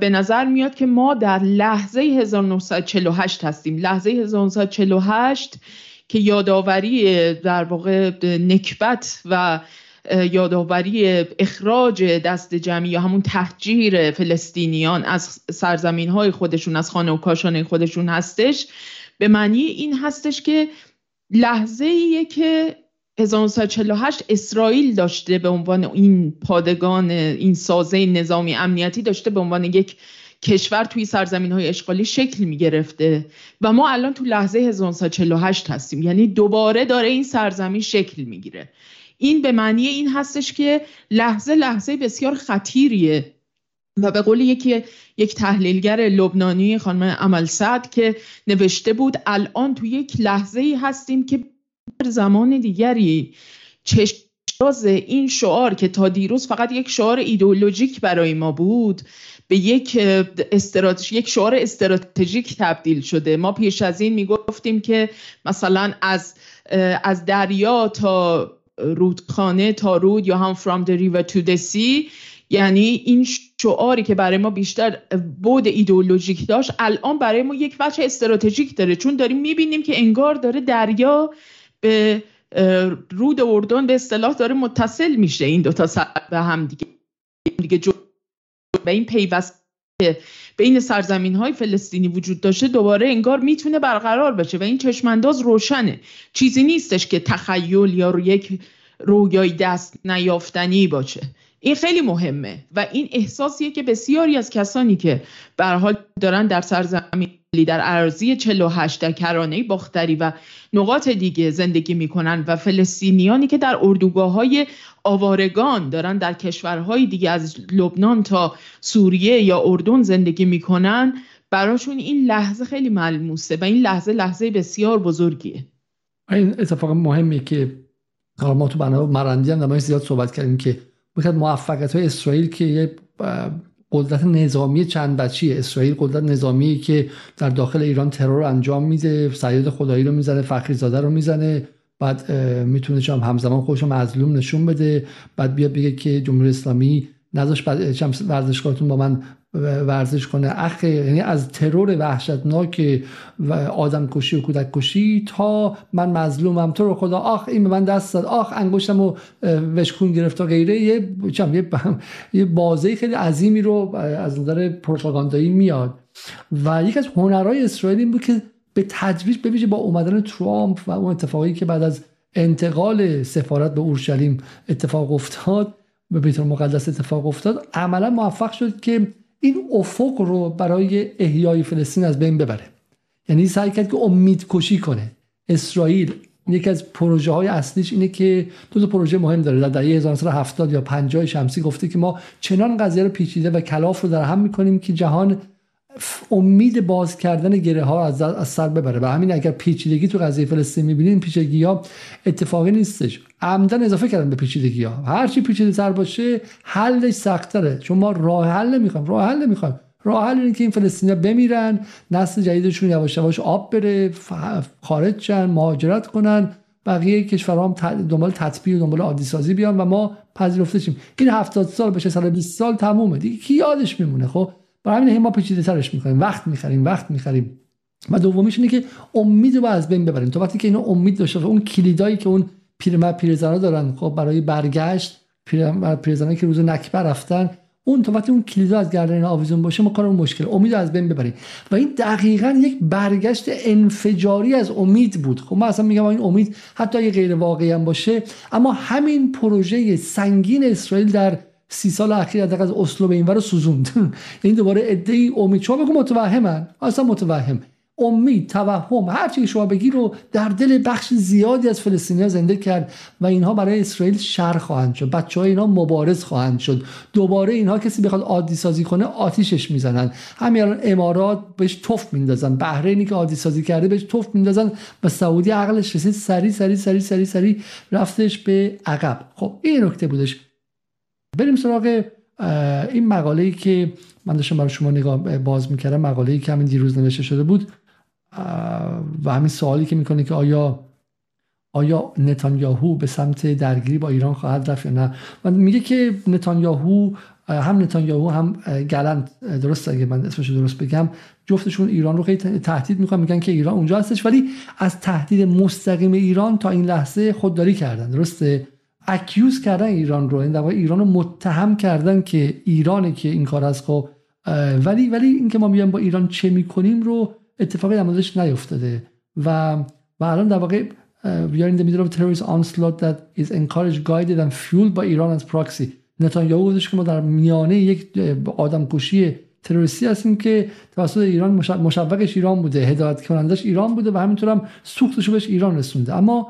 به نظر میاد که ما در لحظه 1948 هستیم. لحظه 1948 که یادآوری در واقع نکبت و یادآوری اخراج دست جمعی یا همون تحجیر فلسطینیان از سرزمین های خودشون از خانه و کاشانه خودشون هستش. به معنی این هستش که لحظه ایه که 1948 اسرائیل داشته به عنوان این پادگان این سازه نظامی امنیتی داشته به عنوان یک کشور توی سرزمین های اشغالی شکل می گرفته و ما الان تو لحظه 1948 هستیم. یعنی دوباره داره این سرزمین شکل می‌گیره. این به معنی این هستش که لحظه لحظه بسیار خطیریه و به قول یکی یک تحلیلگر لبنانی خانم عمل سعد که نوشته بود الان تو یک لحظه ای هستیم که زمان دیگری. چشم احراز این شعار که تا دیروز فقط یک شعار ایدئولوژیک برای ما بود به یک استراتژی یک شعار استراتژیک تبدیل شده. ما پیش از این می‌گفتیم که مثلا از از دریا تا رودخانه تا رود یا هم from the river to the sea. یعنی این شعاری که برای ما بیشتر بود ایدئولوژیک داشت الان برای ما یک بچه استراتژیک داره. چون داریم می‌بینیم که انگار داره دریا به رود اردن به اصطلاح داره متصل میشه. این دوتا سر به هم دیگه. دیگه و این پیوست بین سرزمین های فلسطینی وجود داشته دوباره انگار می‌تونه برقرار بشه و این چشمانداز روشنه. چیزی نیستش که تخیل یا رو یک رویای دست نیافتنی باشه. این خیلی مهمه و این احساسیه که بسیاری از کسانی که به حال دارن در سرزمین در ارزی 48 در کرانه باختری و نقاط دیگه زندگی می‌کنن و فلسطینیانی که در اردوگاه های آوارگان دارن در کشورهای دیگه از لبنان تا سوریه یا اردن زندگی می‌کنن. براشون این لحظه خیلی ملموسه و این لحظه لحظه بسیار بزرگیه. این اتفاق مهمی که ما تو برنامه مرندی هم زیاد صحبت کردیم که بخاطر موفقیت های اسرائیل که یه قدرت نظامی چند بچی اسرائیل قدرت نظامی که در داخل ایران ترور انجام میده سید خدایی رو می‌زنه فخری زاده رو می‌زنه. بعد می‌تونه هم همزمان خودش مظلوم نشون بده بعد بیاد بگه که جمهوری اسلامی نذاش ورزشکارتون با من ورزش کنه. اخ یعنی از ترور وحشتناک و آدم کشی و کودک کشی تا من مظلومم. تو رو خدا آخ این به من دست داد آخ انگشتم و وشکون گرفت و غیره. یه چم یه, یه بازه خیلی عظیمی رو از نظر پروپاگاندایی میاد. و یک از هنرهای اسرائیل این بود که به تدریج ببینید با اومدن ترامپ و اون اتفاقی که بعد از انتقال سفارت به اورشلیم اتفاق افتاد به بیت المقدس اتفاق افتاد عملا موفق شد که این افق رو برای احیای فلسطین از بین ببره. یعنی سعی کرد که امید کشی کنه. اسرائیل یکی از پروژه های اصلیش اینه که دو تا پروژه مهم داره. در دهه 1970 یا 50 شمسی گفته که ما چنان قضیه رو پیچیده و کلاف رو در هم می‌کنیم که جهان امید باز کردن گره ها از, سر ببره. و همین اگر پیچیدگی تو قضیه فلسطین می‌بینید این پیچیدگی ها اتفاقی نیستش. عمدن اضافه کردن به پیچیدگی ها. هر چی پیچیده تر باشه حلش سختره. چون ما راه حل نمی‌خوایم. راه حل نمی‌خوایم. راه حل اینه که این فلسطینیا بمیرن نسل جدیدشون یواش یواش آب بره خارج شن مهاجرت کنن. بقیه کشورها هم دنبال تطبیق و دنبال عادی سازی بیان و ما پذیرفته شیم. این 70 سال بشه سال 20 سال تمومه. دیگه کی یادش میمونه؟ خب برای همین ما پیچیده ترش می‌کنیم وقت می‌خریم وقت می‌خریم. و دومیش اینه که امید رو از بین ببریم. تو وقتی که اینا امید داشته اون کلیدایی که اون پیرمرد پیرزنا دارن خب برای برگشت پیرزنایی که روز نکبه رفتن اون تو وقتی اون کلیدا از گردن آویزون باشه ما کارمون مشکل امید از بین ببریم. و این دقیقا یک برگشت انفجاری از امید بود. خب من اصلا میگم این امید حتی اگه غیر واقعی هم باشه اما همین پروژه سنگین اسرائیل در سی سال اخیر از اسلو به این رو سوزوند. یعنی دوباره عده امید. شما بگو متوهمن. اصلا متوهم. امید توهم هر چی شما بگی رو در دل بخش زیادی از فلسطینیا زنده کرد و اینها برای اسرائیل شر خواهند شد. بچه های مبارز خواهند شد. دوباره اینها کسی بخواد عادی سازی کنه آتیشش می‌زنن. همین الان امارات بهش توف میندازن. بحرینی که عادی سازی کرده بهش توف میندازن و سعودی عقلش رسید سری سری سری سری سری رفتش به عقب. خب این نکته بودش. بریم سراغ این مقاله ای که من داشتم برای شما نگاه باز می‌کردم مقاله ای که همین دیروز نوشته شده بود و همین سوالی که می‌کنه که آیا آیا نتانیاهو به سمت درگیری با ایران خواهد رفت یا نه؟ و میگه که نتانیاهو هم نتانیاهو هم گلند درست اگه من اسمش درست بگم جفتشون ایران رو خیلی تهدید می‌کنن میگن که ایران اونجا هستش ولی از تهدید مستقیم ایران تا این لحظه خودداری کردن درسته؟ اکیوز کردن ایران رو این ایران رو متهم کردن که ایرانه که این کار از خب ولی ولی اینکه ما میگم با ایران چه می‌کنیم رو اتفاقی در موردش نیفتاده. و و الان در واقع we are in the middle of terrorist onslaught that is encouraged guided and fueled by Iran as proxy. نتانیاهو گفتش که ما در میانه یک آدم کشی تروریستی هستیم که توسط ایران مشوقش ایران بوده هدایت کنندش ایران بوده و همینطور هم سوختش بهش ایران رسونده. اما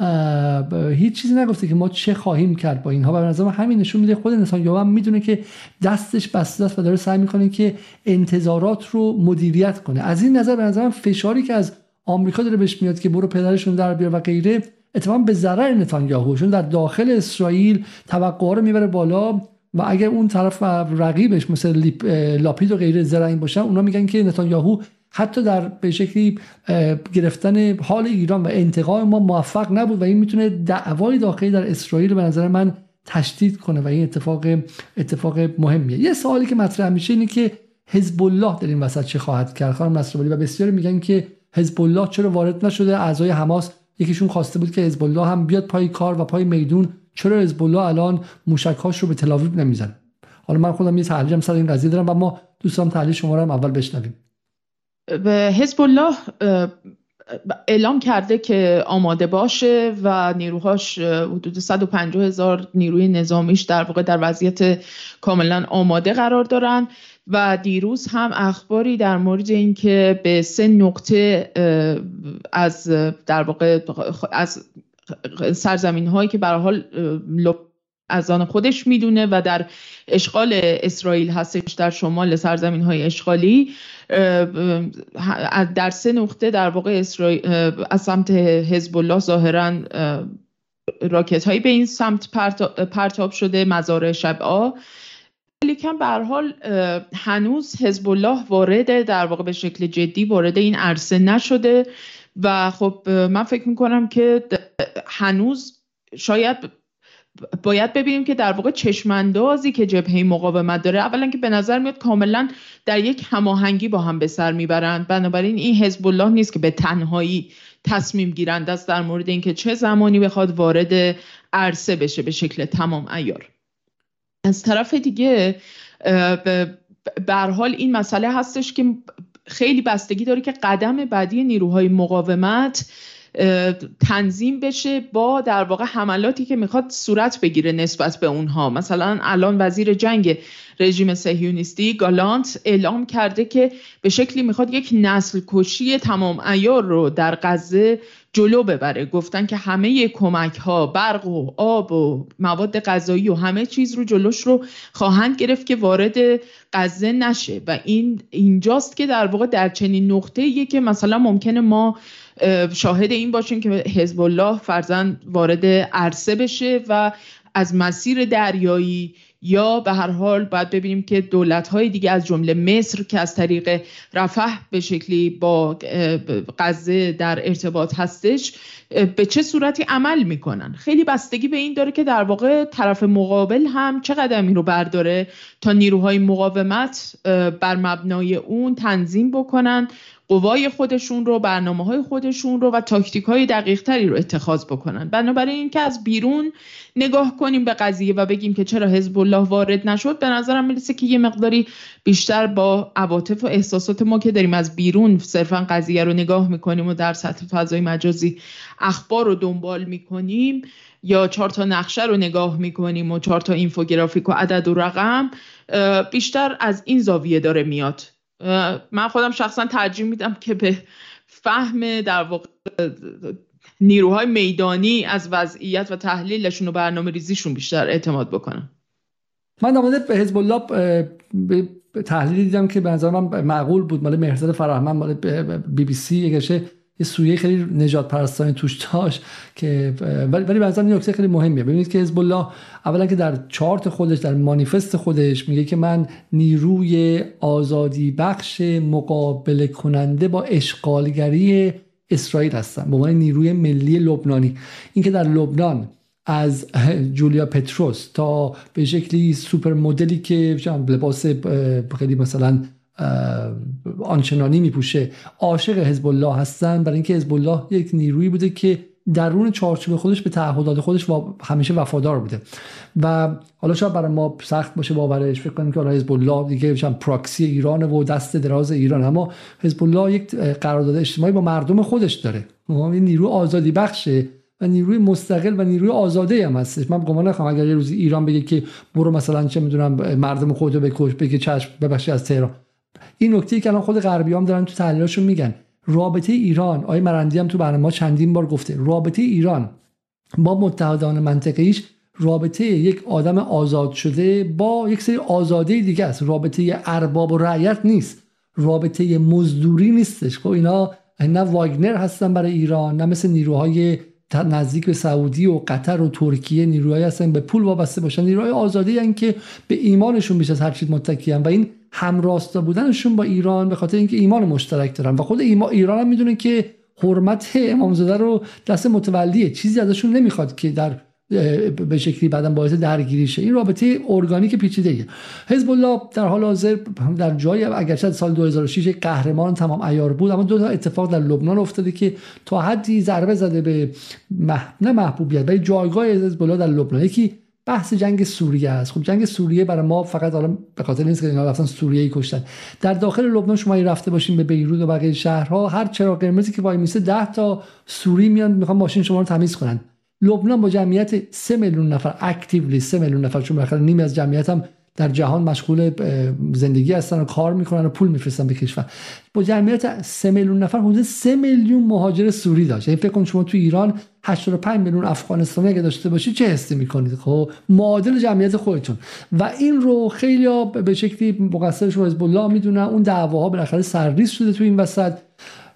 هیچ چیزی نگفته که ما چه خواهیم کرد با اینها. و به نظر همین نشون میده خود نتانیاهو هم می‌دونه که دستش بسته است و داره سعی می‌کنه که انتظارات رو مدیریت کنه. از این نظر به نظر فشاری که از آمریکا داره بهش میاد که برو پدرشون در بیار و غیره اتفاقا به ضرر نتانیاهو چون در داخل اسرائیل توقع رو می‌بره بالا. و اگر اون طرف رقیبش مثل لاپید و غیره زرعین باشن اونا میگن که نتانیاهو حتی در به شکلی گرفتن حال ایران و انتقام ما موفق نبود و این می‌تونه دعوای داخلی در اسرائیل به نظر من تشدید کنه و این اتفاق اتفاق مهمیه. یه سوالی که مطرح میشه اینه که حزب الله در این وسط چه خواهد کرد؟ خانم نصرآبادی و بسیاری میگن که حزب الله چرا وارد نشده؟ اعضای حماس یکیشون خواسته بود که حزب الله هم بیاد پای کار و پای میدون چرا حزب الله الان موشکهاش رو به تلاویو نمی‌زنه؟ حالا من خودم یه تحلیلم سر این قضیه دارم و ما دوستان تحلیل شما رو هم اول بشنویم. حزب الله اعلام کرده که آماده باشه و نیروهاش حدود 150 هزار نیروی نظامیش در واقع در وضعیت کاملا آماده قرار دارن و دیروز هم اخباری در مورد اینکه به سه نقطه از در واقع از سرزمین هایی که به حال از آن خودش می‌دونه و در اشغال اسرائیل هستش در شمال سرزمین های اشغالی در سه نقطه در واقع اسرائیل از سمت حزب الله ظاهرا راکت هایی به این سمت پرتاب شده مزار شبعا لیکن به حال هنوز حزب الله وارد در واقع به شکل جدی وارد این عرصه نشده. و خب من فکر می‌کنم که هنوز شاید باید ببینیم که در واقع چشماندازی که جبهه مقاومت داره اولا که به نظر میاد کاملا در یک هماهنگی با هم به سر می‌برند بنابراین این حزب الله نیست که به تنهایی تصمیم گیرند است در مورد اینکه چه زمانی بخواد وارد عرصه بشه به شکل تمام ایار از طرف دیگه به حال این مسئله هستش که خیلی بستگی داره که قدم بعدی نیروهای مقاومت تنظیم بشه با در واقع حملاتی که می‌خواد صورت بگیره نسبت به اونها. مثلا الان وزیر جنگ رژیم سهیونیستی گالانت اعلام کرده که به شکلی می‌خواد یک نسل کشی تمام ایار رو در غزه جلو ببره. گفتن که همه کمک ها برق و آب و مواد غذایی و همه چیز رو جلوش رو خواهند گرفت که وارد غزه نشه. و این اینجاست که در واقع در چنین نقطه که مثلا ممکنه ما شاهد این باشیم که حزب الله فرزن وارد عرصه بشه و از مسیر دریایی یا به هر حال باید ببینیم که دولت های دیگه از جمله مصر که از طریق رفح به شکلی با غزه در ارتباط هستش به چه صورتی عمل می‌کنن؟ خیلی بستگی به این داره که در واقع طرف مقابل هم چه قدمی رو برداره تا نیروهای مقاومت بر مبنای اون تنظیم بکنن قوای خودشون رو برنامه های خودشون رو و تاکتیک های دقیق تری رو اتخاذ بکنن. بنابراین اینکه از بیرون نگاه کنیم به قضیه و بگیم که چرا حزب الله وارد نشد به نظرم می‌رسه که یه مقداری بیشتر با عواطف و احساسات ما که داریم از بیرون صرفا قضیه رو نگاه می‌کنیم و در سطح فضای مجازی اخبار رو دنبال می‌کنیم یا چهار تا نقشه رو نگاه می‌کنیم و چهار تا اینفوگرافیک و عدد و رقم بیشتر از این زاویه داره میاد. من خودم شخصا ترجیح میدم که به فهم در واقع نیروهای میدانی از وضعیت و تحلیلشون و برنامه ریزیشون بیشتر اعتماد بکنم. من در به حزب الله به تحلیلی دیدم که به نظر من معقول بود. مال مهرزاد فرهمن مال بی بی سی یه سویه خیلی نجات پرستانی توش داشت که ولی ولی این نکته خیلی مهمیه. ببینید که حزب الله اولا که در چارت خودش در مانیفست خودش میگه که من نیروی آزادی بخش مقابله کننده با اشغالگری اسرائیل هستم به عنوان نیروی ملی لبنانی. اینکه در لبنان از جولیا پتروس تا به شکلی سوپر مدلی که لباس خیلی مثلا آنچنانی میپوشه. عاشق حزب الله هستن برای اینکه حزب الله یک نیرویی بوده که درون چارچوب خودش به تعهدات خودش همیشه وفادار بوده. و حالا شاید برای ما سخت باشه باورش فکر کنیم که حالا حزب الله دیگه پراکسی ایران و دست دراز ایران. اما حزب الله یک قرارداد اجتماعی با مردم خودش داره. این نیرو آزادی بخشه و نیروی مستقل و نیروی آزاده هم هستش. من گمان نخواهم اگر یه روزی ایران بگه که برو مثلا چه می‌دونم مردم خودتو بکش بگه چشم ببخشید از تهران. این نکته که الان خود غربی هم دارن تو تحلیلاشون میگن. رابطه ایران آقای مرندی هم تو برنامه چندین بار گفته رابطه ایران با متحدان منطقیش رابطه یک آدم آزاد شده با یک سری آزاده دیگه است. رابطه ارباب و رعیت نیست. رابطه مزدوری نیستش. خب اینا نه واگنر هستن برای ایران نه مثل نیروهای نزدیک به سعودی و قطر و ترکیه نیروهایی هستن به پول وابسته باشن. نیروهای آزادی هستن که به ایمانشون بیش از هر چیز متکیان و این همراستا بودنشون با ایران به خاطر اینکه ایمان مشترک دارن. و خود ایران هم می‌دونه که حرمت امامزاده رو دست متولیه. چیزی ازشون نمی‌خواد که در به شکلی بعدا باعث درگیری شه این رابطه ارگانیک پیچیده ایه حزب الله در حال حاضر در جای اگرچه سال 2006 قهرمان تمام ایار بود اما دو تا اتفاق در لبنان افتاده که تا حدی ضربه زده به مح... نه محبوبیت ولی جایگاه حزب الله در لبنان. یکی بحث جنگ سوریه است. خب جنگ سوریه برای ما فقط حالا به خاطر نیست که اینا رفتن سوریه ای کشتن. در داخل لبنان شما رفته باشین به بیروت و بقیه شهرها هر چراغ قرمزی که وای میسه 10 تا سوری میان می‌خوان ماشین شما رو تمیز کنن. لبنان با جمعیت 3 میلیون نفر اکتیولی 3 میلیون نفر چون بالاخره نیمی از جمعیت هم در جهان مشغول زندگی هستن و کار می‌کنن و پول میفرستن به کشور. با جمعیت 3 میلیون نفر حدود 3 میلیون مهاجر سوری داشت. یعنی فکر کن شما تو ایران 85 میلیون افغانستانی اگه داشته باشید چه حسی می‌کنید؟ خب معادل جمعیت خودتون. و این رو خیلی به شکلی مقصرش حزب الله می‌دونن. اون دعواها بالاخره سرریز شده تو این وسط.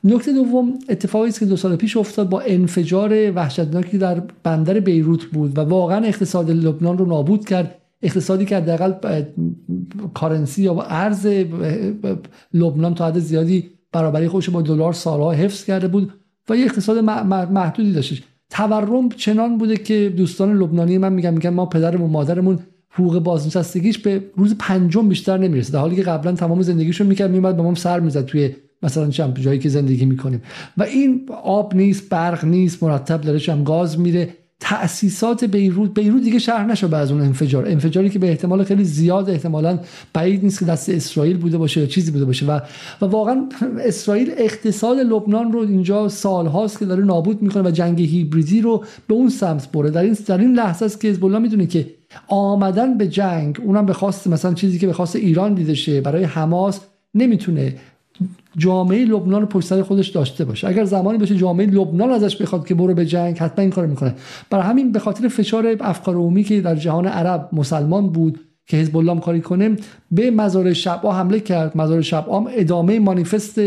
نکته دوم اتفاقی است که دو سال پیش افتاد با انفجار وحشتناکی در بندر بیروت بود و واقعا اقتصاد لبنان رو نابود کرد. اقتصادی که حداقل کارنسی یا ارز لبنان تا حد زیادی برابری خودش با دلار سالها حفظ کرده بود و یه اقتصاد محدودی داشتش. تورم چنان بوده که دوستان لبنانی من میگن میگن ما پدرمون مادرمون حقوق بازنشستگیش به روز پنجم بیشتر نمی‌رسه در حالی که قبلا تمام زندگیشون می‌کرد میمد به ما سر می‌زد توی مثلا چم جایی که زندگی می‌کنیم. و این آب نیست برق نیست مرتب داره چم گاز میره تأسیسات بیروت بیروت دیگه شهر نشد از اون انفجار. انفجاری که به احتمال خیلی زیاد احتمالا بعید نیست که دست اسرائیل بوده باشه یا چیزی بوده باشه. و و واقعا اسرائیل اقتصاد لبنان رو اینجا سالهاست که داره نابود می‌کنه و جنگ هیبریدی رو به اون سمت بره. در این در این لحظه است که حزب الله می‌دونه که آمدن به جنگ اونم به خواست مثلا چیزی که به خواست ایران دیده شه برای حماس نمی‌تونه جامعه لبنان پشت سر خودش داشته باشه. اگر زمانی باشه جامعه لبنان ازش بخواد که برو به جنگ حتما این کارو می‌کنه. برای همین به خاطر فشار افکار عمومی که در جهان عرب مسلمان بود که حزب الله کاری کنه به مزار شبا حمله کرد. مزار شبا ادامه مانیفست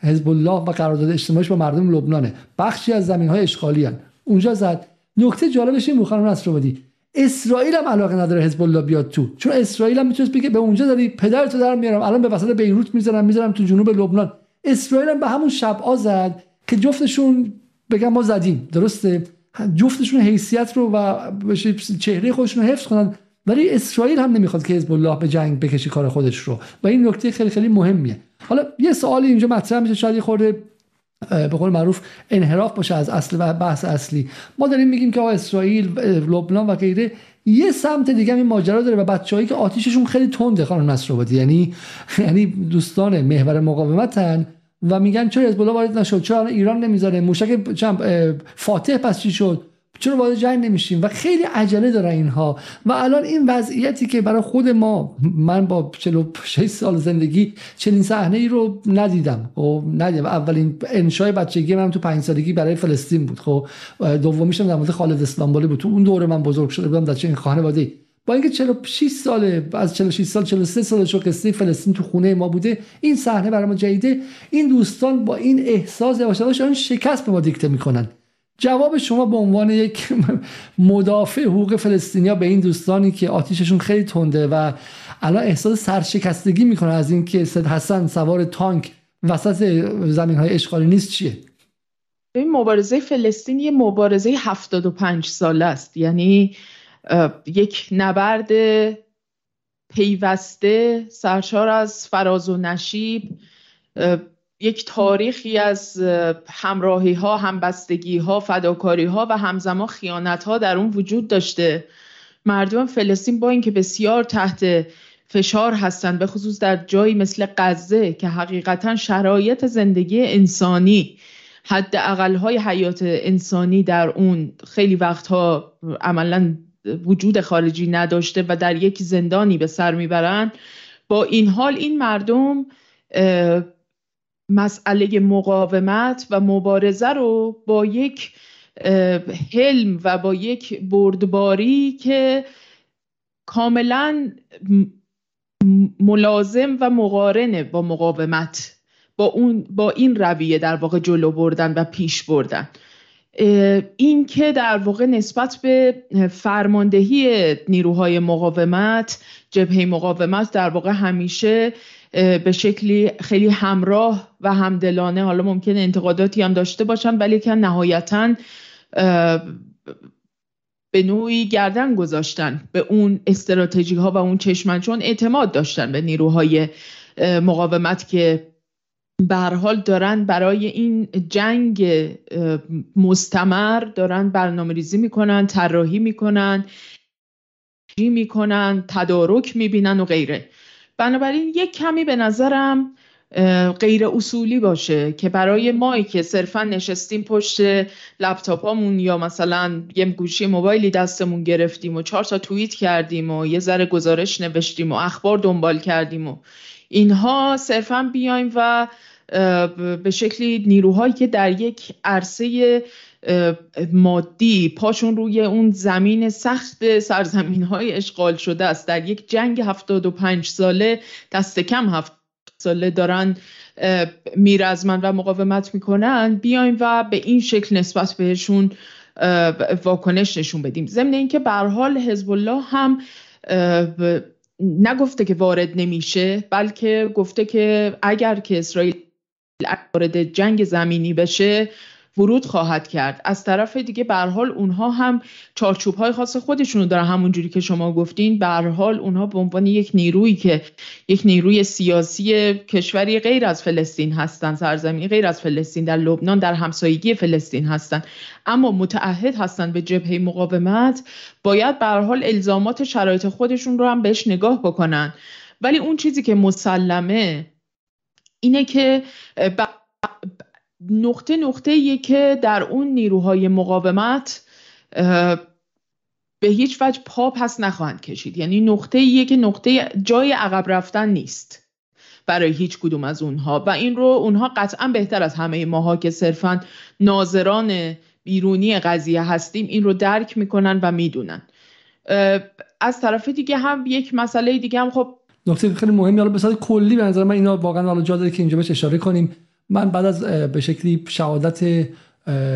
حزب الله و قرارداد اجتماعیش با مردم لبنانه. بخشی از زمین های اشغالی. اونجا زد. نکته جالبش این مخانون بدی اسرائیل هم علاقه نداره حزب الله بیاد تو. چون اسرائیل هم می‌تونست بگه به اونجا داری پدرتو در میارم. الان به وسط بیروت می‌ذارم می‌ذارم تو جنوب لبنان. اسرائیل هم به همون شب زد که جفتشون بگم ما زدیم. درسته؟ جفتشون حیثیت رو و چهره خودشون رو حفظ کنن. ولی اسرائیل هم نمی‌خواد که حزب الله به جنگ بکشی کار خودش رو. و این نکته خیلی خیلی مهمیه. حالا یه سوالی اینجا مطرح میشه شاید خورده به قول معروف انحراف باشه از اصل و بحث اصلی. ما داریم میگیم که اسرائیل لبنان و غیره یه سمت دیگه این ماجرا داره و بچه‌ای که آتیششون خیلی تنده خانم نصرآبادی. یعنی یعنی دوستان محور مقاومتن و میگن چرا حزب الله وارد نشد؟ چرا ایران نمی‌ذاره؟ موشک فاتح پس چی شد؟ چرا وارد جنگ نمیشیم و خیلی عجله داره اینها و الان این وضعیتی که برای خود ما من با 46 سال زندگی چنین صحنه ای رو ندیدم خب ندیدم. اولین انشای بچگی من تو 5 سالگی برای فلسطین بود خب دومیشم در مورد خالد اسلامبالی بود. تو اون دوره من بزرگ شده بودم در چنین خانواده. با اینکه 46 سال از 46 سال 43 سال شو قصه فلسطین تو خونه ما بوده این صحنه برای ما جدیده. این دوستان با این احساس یواش شکست به ما دیکته می‌کنن. جواب شما به عنوان یک مدافع حقوق فلسطینیا به این دوستانی که آتیششون خیلی تنده و الان احساس سرشکستگی می‌کنه از اینکه سید حسن سوار تانک وسط زمین های اشغالی نیست چیه؟ این مبارزه فلسطین یه مبارزه 75 ساله است. یعنی یک نبرد پیوسته سرشار از فراز و نشیب یک تاریخی از همراهی ها همبستگی ها فداکاری ها و همزمان خیانت ها در اون وجود داشته. مردم فلسطین با اینکه بسیار تحت فشار هستند به خصوص در جایی مثل غزه که حقیقتا شرایط زندگی انسانی حد های حیات انسانی در اون خیلی وقتها عملا وجود خارجی نداشته و در یک زندانی به سر می‌برند. با این حال این مردم مسئله مقاومت و مبارزه رو با یک حلم و با یک بردباری که کاملا ملازم و مقارنه با مقاومت با, اون با این رویه در واقع جلو بردن و پیش بردن. این که در واقع نسبت به فرماندهی نیروهای مقاومت جبهه مقاومت در واقع همیشه به شکلی خیلی همراه و همدلانه حالا ممکن انتقاداتی هم داشته باشن ولی که نهایتا به نوعی گردن گذاشتن به اون استراتژی ها و اون چشمن چون اعتماد داشتن به نیروهای مقاومت که به حال دارن برای این جنگ مستمر دارن برنامه ریزی می‌کنن طراحی می‌کنن می‌کنن تدارک می‌بینن و غیره. بنابراین یک کمی به نظرم غیر اصولی باشه که برای مایی که صرفا نشستیم پشت لپتاپامون یا مثلا یه گوشی موبایلی دستمون گرفتیم و چهار تا توییت کردیم و یه ذره گزارش نوشتیم و اخبار دنبال کردیم و اینها صرفا بیایم و به شکلی نیروهایی که در یک عرصه مادی پاشون روی اون زمین سخت سرزمین های اشغال شده است. در یک جنگ 75 ساله دست کم هفت ساله دارن میرزمن و مقاومت می‌کنن. بیایم و به این شکل نسبت بهشون واکنش نشون بدیم. ضمن اینکه به حال حزب الله هم نگفته که وارد نمیشه بلکه گفته که اگر که اسرائیل وارد جنگ زمینی بشه ورود خواهد کرد. از طرف دیگه به حال اونها هم چارچوب های خاص خودشونو دارن. همون جوری که شما گفتین به حال اونها به عنوان یک نیرویی که یک نیروی سیاسی کشوری غیر از فلسطین هستن سرزمینی غیر از فلسطین در لبنان در همسایگی فلسطین هستن. اما متعهد هستن به جبهه مقاومت باید به حال الزامات شرایط خودشون رو هم بهش نگاه بکنن. ولی اون چیزی که مسلمه اینه که نقطه نقطه که در اون نیروهای مقاومت به هیچ وجه پا پس نخواهند کشید. یعنی نقطه که نقطه جای عقب رفتن نیست برای هیچ کدوم از اونها. و این رو اونها قطعا بهتر از همه ماها که صرفا ناظران بیرونی قضیه هستیم این رو درک می‌کنن و می‌دونن. از طرف دیگه هم یک مسئله دیگه هم خب نقطه خیلی مهمی حالا به کلی به نظر من اینا واقعا حالا جا داره که اینجا بهش اشاره کنیم. من بعد از به شکلی شهادت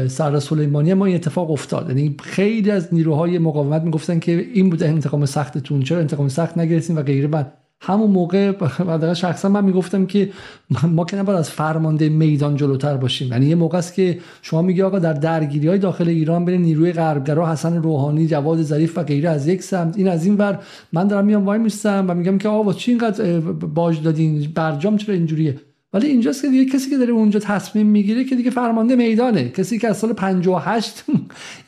سردار سلیمانی ما این اتفاق افتاد. یعنی خیلی از نیروهای مقاومت می‌گفتن که این بوده انتقام سختتون چرا انتقام سخت نگرفتیم و غیره. بعد همون موقع و شخصا من می‌گفتم که ما که نباید از فرمانده میدان جلوتر باشیم. یعنی یه موقع است که شما میگی آقا در درگیری های داخل ایران بین نیروی غربگرا حسن روحانی جواد ظریف و غیره از یک سمت این از این ور. من دارم میام وای میستم و میگم که آقا چی اینقدر باج دادین؟ برجام چرا اینجوریه؟ ولی اینجاست که دیگه کسی که داره اونجا تصمیم می‌گیره که دیگه فرمانده میدانه. کسی که از سال 58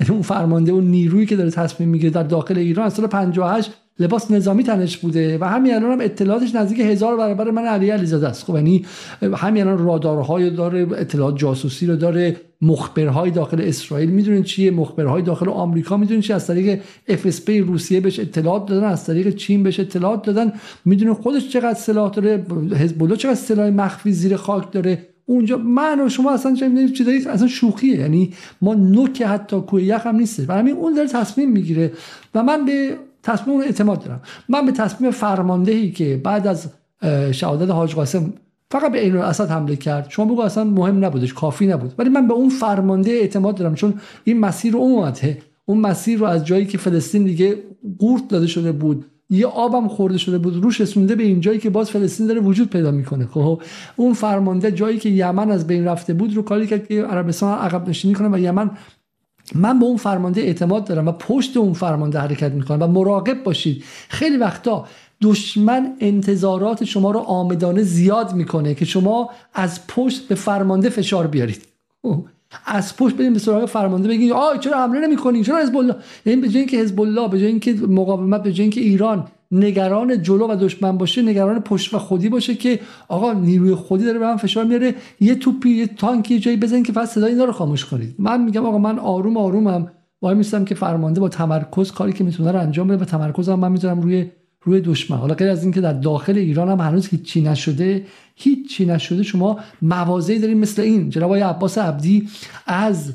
یعنی اون فرمانده اون نیرویی که داره تصمیم می‌گیره در داخل ایران از سال 58 لباس نظامی تنش بوده و همین الان هم اطلاعاتش نزدیک هزار برابر من علی علیزاده است. خب یعنی همین الان رادارهای داره اطلاعات جاسوسی رو داره مخبرهای داخل اسرائیل می‌دونین چیه مخبرهای داخل آمریکا می‌دونین چی از طریق FSB روسیه بهش اطلاعات دادن از طریق چین بهش اطلاعات دادن. می‌دونه خودش چقدر سلاح داره حزب الله چقدر سلاح مخفی زیر خاک داره. اونجا من و شما اصلا چه چیزایی اصلا شوخیه. یعنی ما نوک حتی کوه یخ هم نیست و همین اون داره تصمیم می‌گیره. و من به تصمیم اعتماد دارم. من به تصمیم فرماندهی که بعد از شهادت حاج قاسم فقط به این اسد حمله کرد. شما بگو اصلا مهم نبودش کافی نبود. ولی من به اون فرمانده اعتماد دارم چون این مسیر رو اومده. اون مسیر رو از جایی که فلسطین دیگه قورت داده شده بود یه آبم خورده شده بود روش رسونده به این جایی که باز فلسطین داره وجود پیدا می‌کنه. خب اون فرمانده جایی که یمن از بین رفته بود رو کاری کرد که عربستان عقب نشینی کنه و یمن من به اون فرمانده اعتماد دارم و پشت اون فرمانده حرکت می‌کنم و مراقب باشید. خیلی وقتا دشمن انتظارات شما رو آمدانه زیاد می‌کنه که شما از پشت به فرمانده فشار بیارید. از پشت بریم به سراغ فرمانده بگید آ چرا حمله نمی‌کنی؟ چرا حزب الله؟ یعنی به جای اینکه حزب الله به جای اینکه مقاومت به جای اینکه ایران نگران جلو و دشمن باشه نگران پشت و خودی باشه که آقا نیروی خودی داره به من فشار میاره یه توپی یه تانکی جایی بزنید که فقط صدای اینا رو خاموش کنید. من میگم آقا من آروم آرومم. وای میستم که فرمانده با تمرکز کاری که می‌تونه رو انجام بده و تمرکزم من می‌ذارم روی روی دشمن. حالا غیر از اینکه در داخل ایران هم هنوز هیچی نشده هیچی نشده. شما موازی داریم مثل این. جناب آقای عباس عبدی از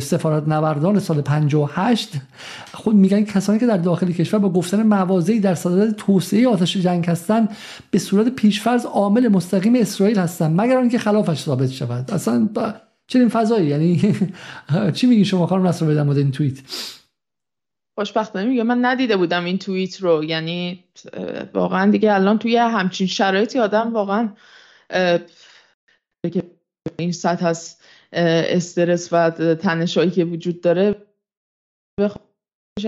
سفارت نوردان سال 58 خود میگن کسانی که در داخل کشور با گفتن موازی در صدد توسعه آتش جنگ هستند به صورت پیشفرض عامل مستقیم اسرائیل هستند مگر آنکه خلافش ثابت شود. اصلا چنین فضایی یعنی چی میگی شما خانم نصر بدم این توییت؟ خوشبختانه میگه من ندیده بودم این توییت رو. یعنی واقعا دیگه الان توی همچین شرایطی آدم واقعا این سطح از استرس و تنشایی که وجود داره.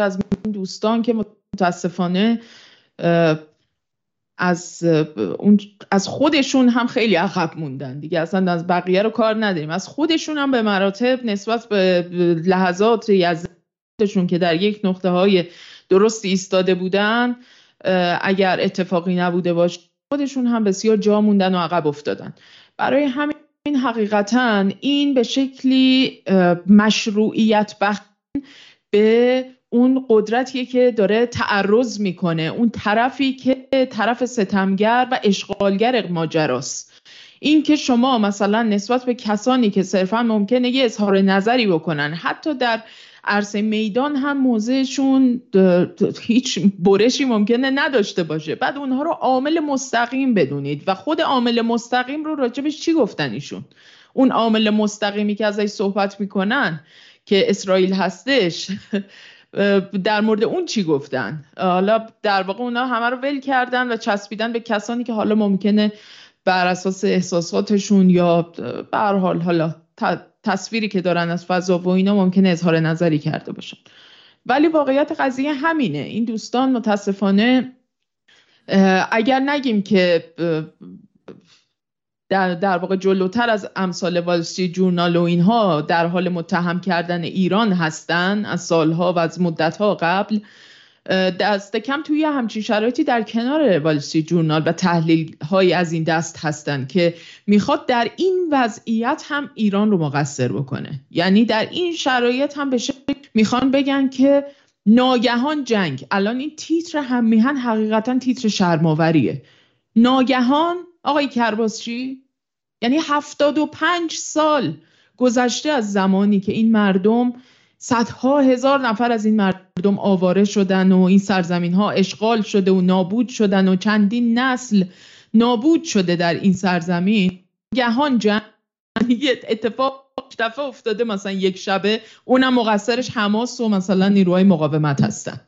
از دوستان که متاسفانه از اون از خودشون هم خیلی عقب موندن. دیگه اصلا از بقیه رو کار نداریم. از خودشون هم به مراتب نسبت به لحظات یزدشون که در یک نقطه های درست ایستاده بودن اگر اتفاقی نبوده باشه خودشون هم بسیار جا موندن و عقب افتادن. برای همین حقیقتا این به شکلی مشروعیت بخش به اون قدرتیه که داره تعرض می‌کنه اون طرفی که طرف ستمگر و اشغالگر ماجراست. این که شما مثلا نسبت به کسانی که صرفا ممکنه یه اظهار نظری بکنن حتی در عرصه میدان هم موضعشون هیچ برشی ممکنه نداشته باشه. بعد اونها رو عامل مستقیم بدونید و خود عامل مستقیم رو راجبش چی گفتن ایشون؟ اون عامل مستقیمی که ازش صحبت می‌کنن که اسرائیل هستش در مورد اون چی گفتن؟ حالا در واقع اونا همه رو ول کردن و چسبیدن به کسانی که حالا ممکنه بر اساس احساساتشون یا به حال حالا تصویری که دارن از فضا و اینا ممکنه اظهار نظری کرده باشن. ولی واقعیت قضیه همینه. این دوستان متاسفانه اگر نگیم که در, در واقع جلوتر از امثال والستی جورنال و اینها در حال متهم کردن ایران هستن از سالها و از مدتها قبل دست کم توی همچین شرایطی در کنار والسی جورنال و تحلیل های از این دست هستن که می‌خواد در این وضعیت هم ایران رو مقصر بکنه. یعنی در این شرایط هم به می‌خوان بگن که ناگهان جنگ. الان این تیتر هم میهن حقیقتا تیتر شرماوریه ناگهان آقای کرباسچی یعنی هفتاد و پنج سال گذشته از زمانی که این مردم صدها هزار نفر از این مردم آواره شدن و این سرزمین ها اشغال شده و نابود شدن و چندین نسل نابود شده در این سرزمین. گهان جنگ یه اتفاق دفعه افتاده مثلا یک شبه اونم مقصرش حماس و مثلا نیروهای مقاومت هستن.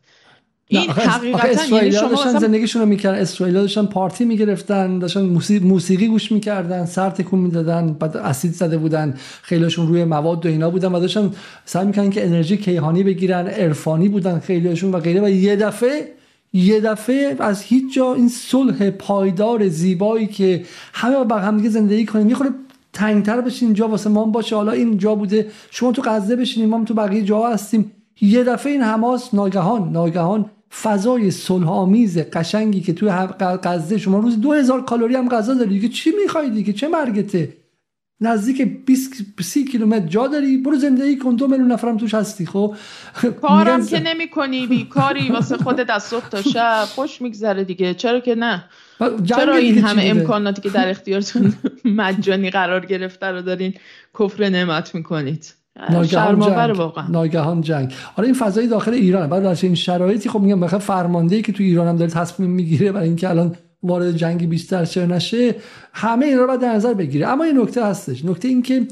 این حقیقتا یعنی شما داشتن زندگیشون رو می‌کردن. اسرائیل داشتن پارتی می‌گرفتن داشتن موسیقی گوش می‌کردن سر تکون می‌دادن بعد اسید زده بودن خیلیشون روی مواد و اینا بودن و داشتن سعی می‌کنن که انرژی کیهانی بگیرن عرفانی بودن خیلیشون و غیره. و یه دفعه یه دفعه از هیچ جا این صلح پایدار زیبایی که همه با هم دیگه زندگی کنیم یه تنگتر بشین اینجا واسه ما باشه. حالا این جا بوده. شما تو غزه بشینیم ما تو بقیه جا هستیم. یه دفعه این حماس ناگهان ناگهان فضای صلح آمیز قشنگی که توی غزه شما روز 2000 کالری هم غذا داری. دیگه چی می‌خوای دیگه؟ چه مرگته؟ نزدیک 20 30 کیلومتر جا داری؟ برو زندگی کن. دو میلیون نفرم توش هستی خب؟ کارم که نمی کنی بیکاری واسه خودت از صبح تا شب. خوش میگذره دیگه. چرا که نه؟ چرا این همه امکاناتی که در اختیارتون مجانی قرار گرفته رو دارین کفر نعمت می‌کنید؟ ناگهان جنگ. واقعا. ناگهان جنگ. حالا این فضای داخل ایران بعد در این شرایطی خب میگم بخاطر فرمانده که تو ایران هم داره تصمیم می‌گیره برای اینکه الان وارد جنگ بیشتر چه نشه همه این رو باید در نظر بگیره. اما این نکته هستش. نکته این که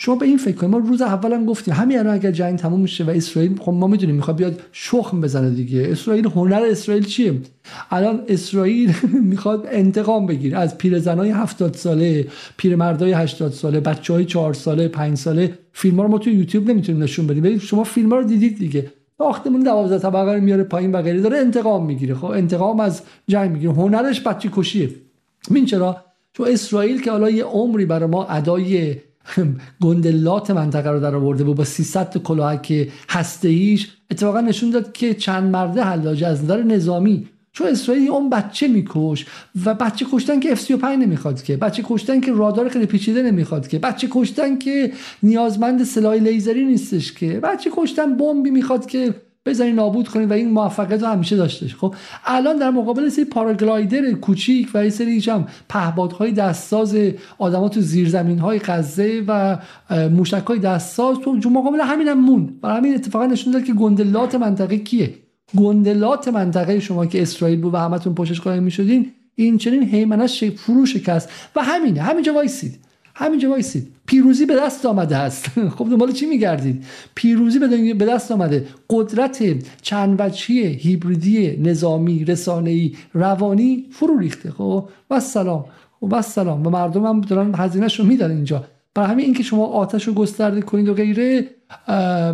شما به این فکر کنید. ما روز اول هم گفتیم همین الان اگر جنگ تموم میشه و اسرائیل خب ما می‌دونیم می‌خواد بیاد شخم بزنه دیگه. اسرائیل هنر اسرائیل چیه؟ الان اسرائیل می‌خواد انتقام بگیره. از پیرزنای 70 ساله پیرمردای 80 ساله بچهای 4 ساله 5 ساله فیلم ها رو ما تو یوتیوب نمی‌تونیم نشون بدیم. شما فیلم ها رو دیدید دیگه. ساختمون 12 طبقه رو میاره پایین و غیره داره انتقام می‌گیره. خب انتقام از جنگ می‌گیره. هنرش بچه کشیه. چرا؟ چون اسرائیل که حالا یه عمری برای ما ادای گندلات منطقه رو در آورده بود با 300 تا کلاهک هسته ایش اتفاقا نشون داد که چند مرده حلاج از نظر نظامی. چون اسرائیل اون بچه میکش و بچه کشتن که F35 نمی‌خواد که بچه کشتن که رادار خیلی پیچیده نمی‌خواد که بچه کشتن که نیازمند سلاح لیزری نیستش که بچه کشتن بمبی می‌خواد که بزنی نابود کنی و این موفقیت رو همیشه داشتش خب الان در مقابل سری پاراگلایدر کوچیک و یه سری هم پهبادهای دستساز آدما تو زیرزمین های غزه و موشک های دستساز تو مقابل همین هم مون برای همین اتفاقا نشون داد که گندلات منطقه کیه؟ گندلات منطقه شما که اسرائیل بود و همتون پشتش قایم می‌شدین این چنین هیمنش فرو شکست. و همینه همینجا وایسید. همینجا وایسید. پیروزی به دست آمده است. خب دنبال چی میگردید؟ پیروزی به دست آمده. قدرت چند وجهی هیبریدی نظامی رسانه‌ای روانی فرو ریخته. خب و سلام و سلام و مردم هم دارن هزینهش رو میدن اینجا. برای همین اینکه شما آتش رو گسترده کنید و غیره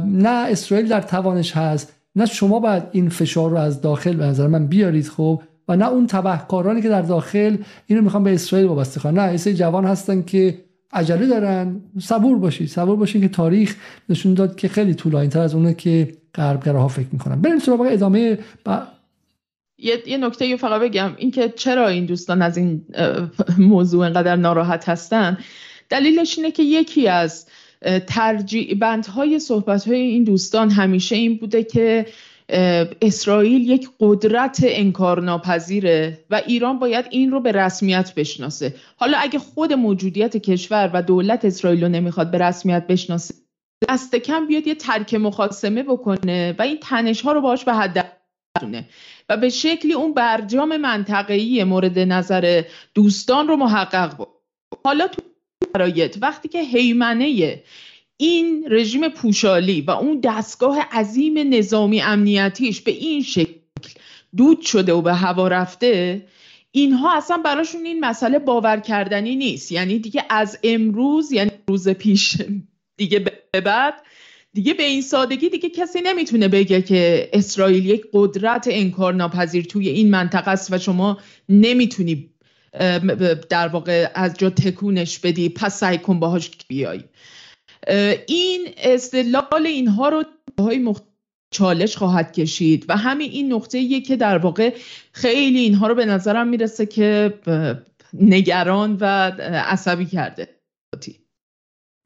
نه اسرائیل در توانش هست. نه شما باید این فشار رو از داخل به نظر من بیارید خب. و نه اون تبهکارانی که در داخل اینو می‌خوان به اسرائیل وابسته کنن نه ایسای جوان هستن که عجله دارن. صبور باشید. صبور باشید که تاریخ نشون داد که خیلی طولانی تر از اونه که غربگراها فکر می‌کنن. بریم سراغ ادامه یه, یه نکته فقط بگم. اینکه چرا این دوستان از این موضوع انقدر ناراحت هستن؟ دلیلش اینه که یکی از ترجیع بندهای صحبت های این دوستان همیشه این بوده که اسرائیل یک قدرت انکارناپذیره و ایران باید این رو به رسمیت بشناسه. حالا اگه خود موجودیت کشور و دولت اسرائیل رو نمی‌خواد به رسمیت بشناسه دست کم بیاد یه ترک مخاسمه بکنه و این تنش ها رو باش به حد و به شکلی اون برجام منطقه‌ای مورد نظر دوستان رو محقق بود حالا تو شرایط وقتی که حیمنه این رژیم پوشالی و اون دستگاه عظیم نظامی امنیتیش به این شکل دود شده و به هوا رفته اینها اصلا براشون این مسئله باور کردنی نیست. یعنی دیگه از امروز یعنی روز پیش دیگه به بعد دیگه به این سادگی دیگه کسی نمی‌تونه بگه که اسرائیل یک قدرت انکار ناپذیر توی این منطقه است و شما نمی‌تونی در واقع از جا تکونش بدی پس سعی کن باهاش بیای. این استدلال اینها رو های چالش خواهد کشید و همین این نقطه که در واقع خیلی اینها رو به نظرم می‌رسه که نگران و عصبی کرده.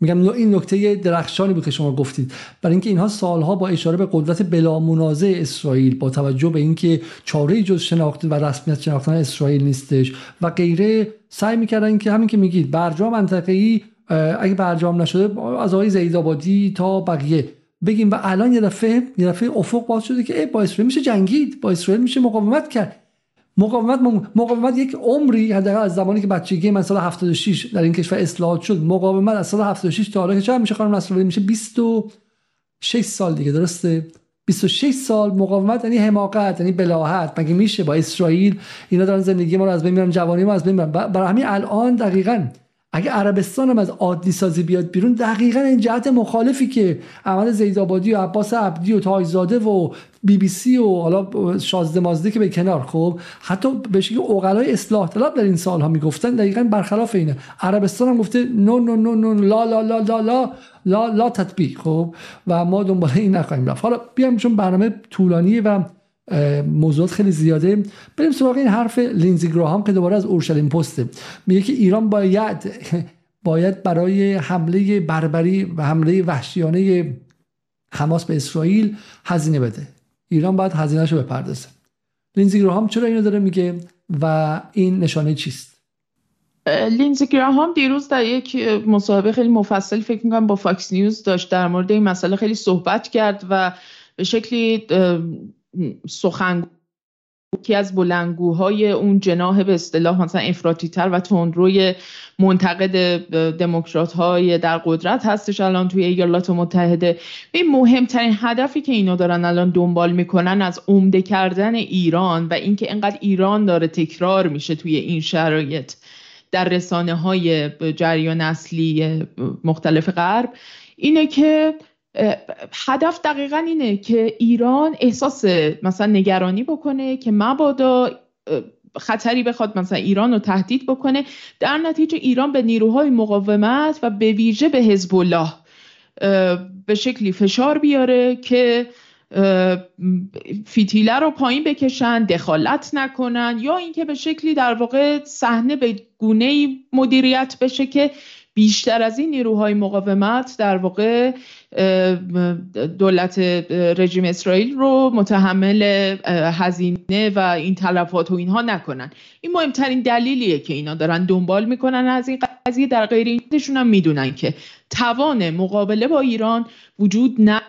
میگم این نکته درخشانی بود که شما گفتید. برای اینکه اینها سالها با اشاره به قدرت بلا منازع اسرائیل با توجه به اینکه چاره جز شناخت و رسمیت شناختن اسرائیل نیستش و غیره سعی می‌کردن که همین که میگید برجام منطقه‌ای اگه برجام نشده از آقای زیدآبادی تا بقیه. بگیم و الان یه دفعه یه دفعه افق باز شده که با اسرائیل میشه جنگید با اسرائیل میشه مقاومت کرد. مقاومت مقاومت یک عمری حداقل از زمانی که بچگی من سال 76 در این کشور اصلاحات شد مقاومت از سال 76 تا حالا که میشه خانم نصرالله؟ میشه 26 سال دیگه درسته؟ 26 سال مقاومت یعنی حماقت یعنی بلاحت. مگه میشه با اسرائیل اینا دارن زندگی ما رو از بین می‌برن جوانی ما از بین می‌برن؟ برای همین الان دقیقاً اگه عربستان هم از عادی سازی بیاد بیرون دقیقا این جهت مخالفی که احمد زیدآبادی و عباس عبدی و تایزاده و بی بی سی و حالا شازده مازده که به کنار خب حتی به شکلی اوغلای اصلاح طلب در این سالها می‌گفتن دقیقا برخلاف اینه. عربستان هم گفته نو نو نو نو لا لا لا لا لا لا لا تطبیق خب و ما دنبال این نخواهیم رفت. حالا بیام چون برنامه طولانیه و موضوعات خیلی زیاده. بریم سراغ این حرف لینزی گراهام که دوباره از اورشلیم پست ه. میگه که ایران باید باید برای حمله بربری و حمله وحشیانه حماس به اسرائیل هزینه بده. ایران باید هزینهش رو بپردازه. لینزی گراهام چرا اینو داره میگه و این نشانه چیست؟ لینزی گراهام دیروز در یک مصاحبه خیلی مفصل فکر می‌کنم با فاکس نیوز داشت در مورد این مسئله خیلی صحبت کرد و به شکلی سخن یکی از بلنگوهای اون جناح به اصطلاح مثلا افراطی تر و تندروی منتقد دموکرات های در قدرت هستش الان توی ایالات متحده. این مهمترین هدفی که اینا دارن الان دنبال می‌کنن از عمده کردن ایران و اینکه انقدر ایران داره تکرار میشه توی این شرایط در رسانه های جریان اصلی مختلف غرب اینه که هدف دقیقا اینه که ایران احساس مثلا نگرانی بکنه که مبادا خطری بخواد مثلا ایران رو تهدید بکنه. در نتیجه ایران به نیروهای مقاومت و به ویژه به حزب الله به شکلی فشار بیاره که فیتیله رو پایین بکشن دخالت نکنن یا اینکه به شکلی در واقع صحنه به گونه مدیریت بشه که بیشتر از این نیروهای مقاومت در واقع دولت رژیم اسرائیل رو متحمل هزینه و این تلفات و اینها نکنن. این مهمترین دلیلیه که اینا دارن دنبال می‌کنن از این قضیه. در غیر اینشون هم می‌دونن که توان مقابله با ایران وجود نه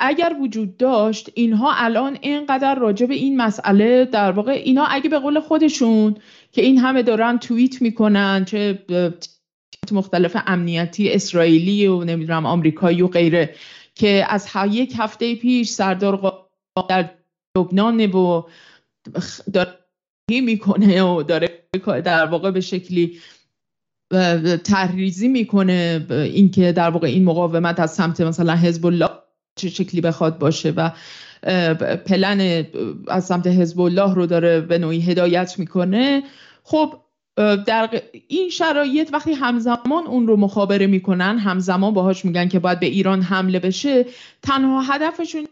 اگر وجود داشت اینها الان اینقدر راجع به این مسئله در واقع اینا اگه به قول خودشون که این همه دارن توییت می‌کنن چه مختلف امنیتی اسرائیلی و نمی‌دونم آمریکایی و غیره که از یک هفته پیش سردار در لبنان و داره می‌کنه و داره در واقع به شکلی تحریزی می‌کنه اینکه در واقع این مقاومت از سمت مثلا حزب الله چه شکلی بخواد باشه و پلن از سمت حزب الله رو داره به نوعی هدایت می‌کنه. خب در این شرایط وقتی همزمان اون رو مخابره می‌کنن همزمان باهاش میگن که باید به ایران حمله بشه تنها هدفشون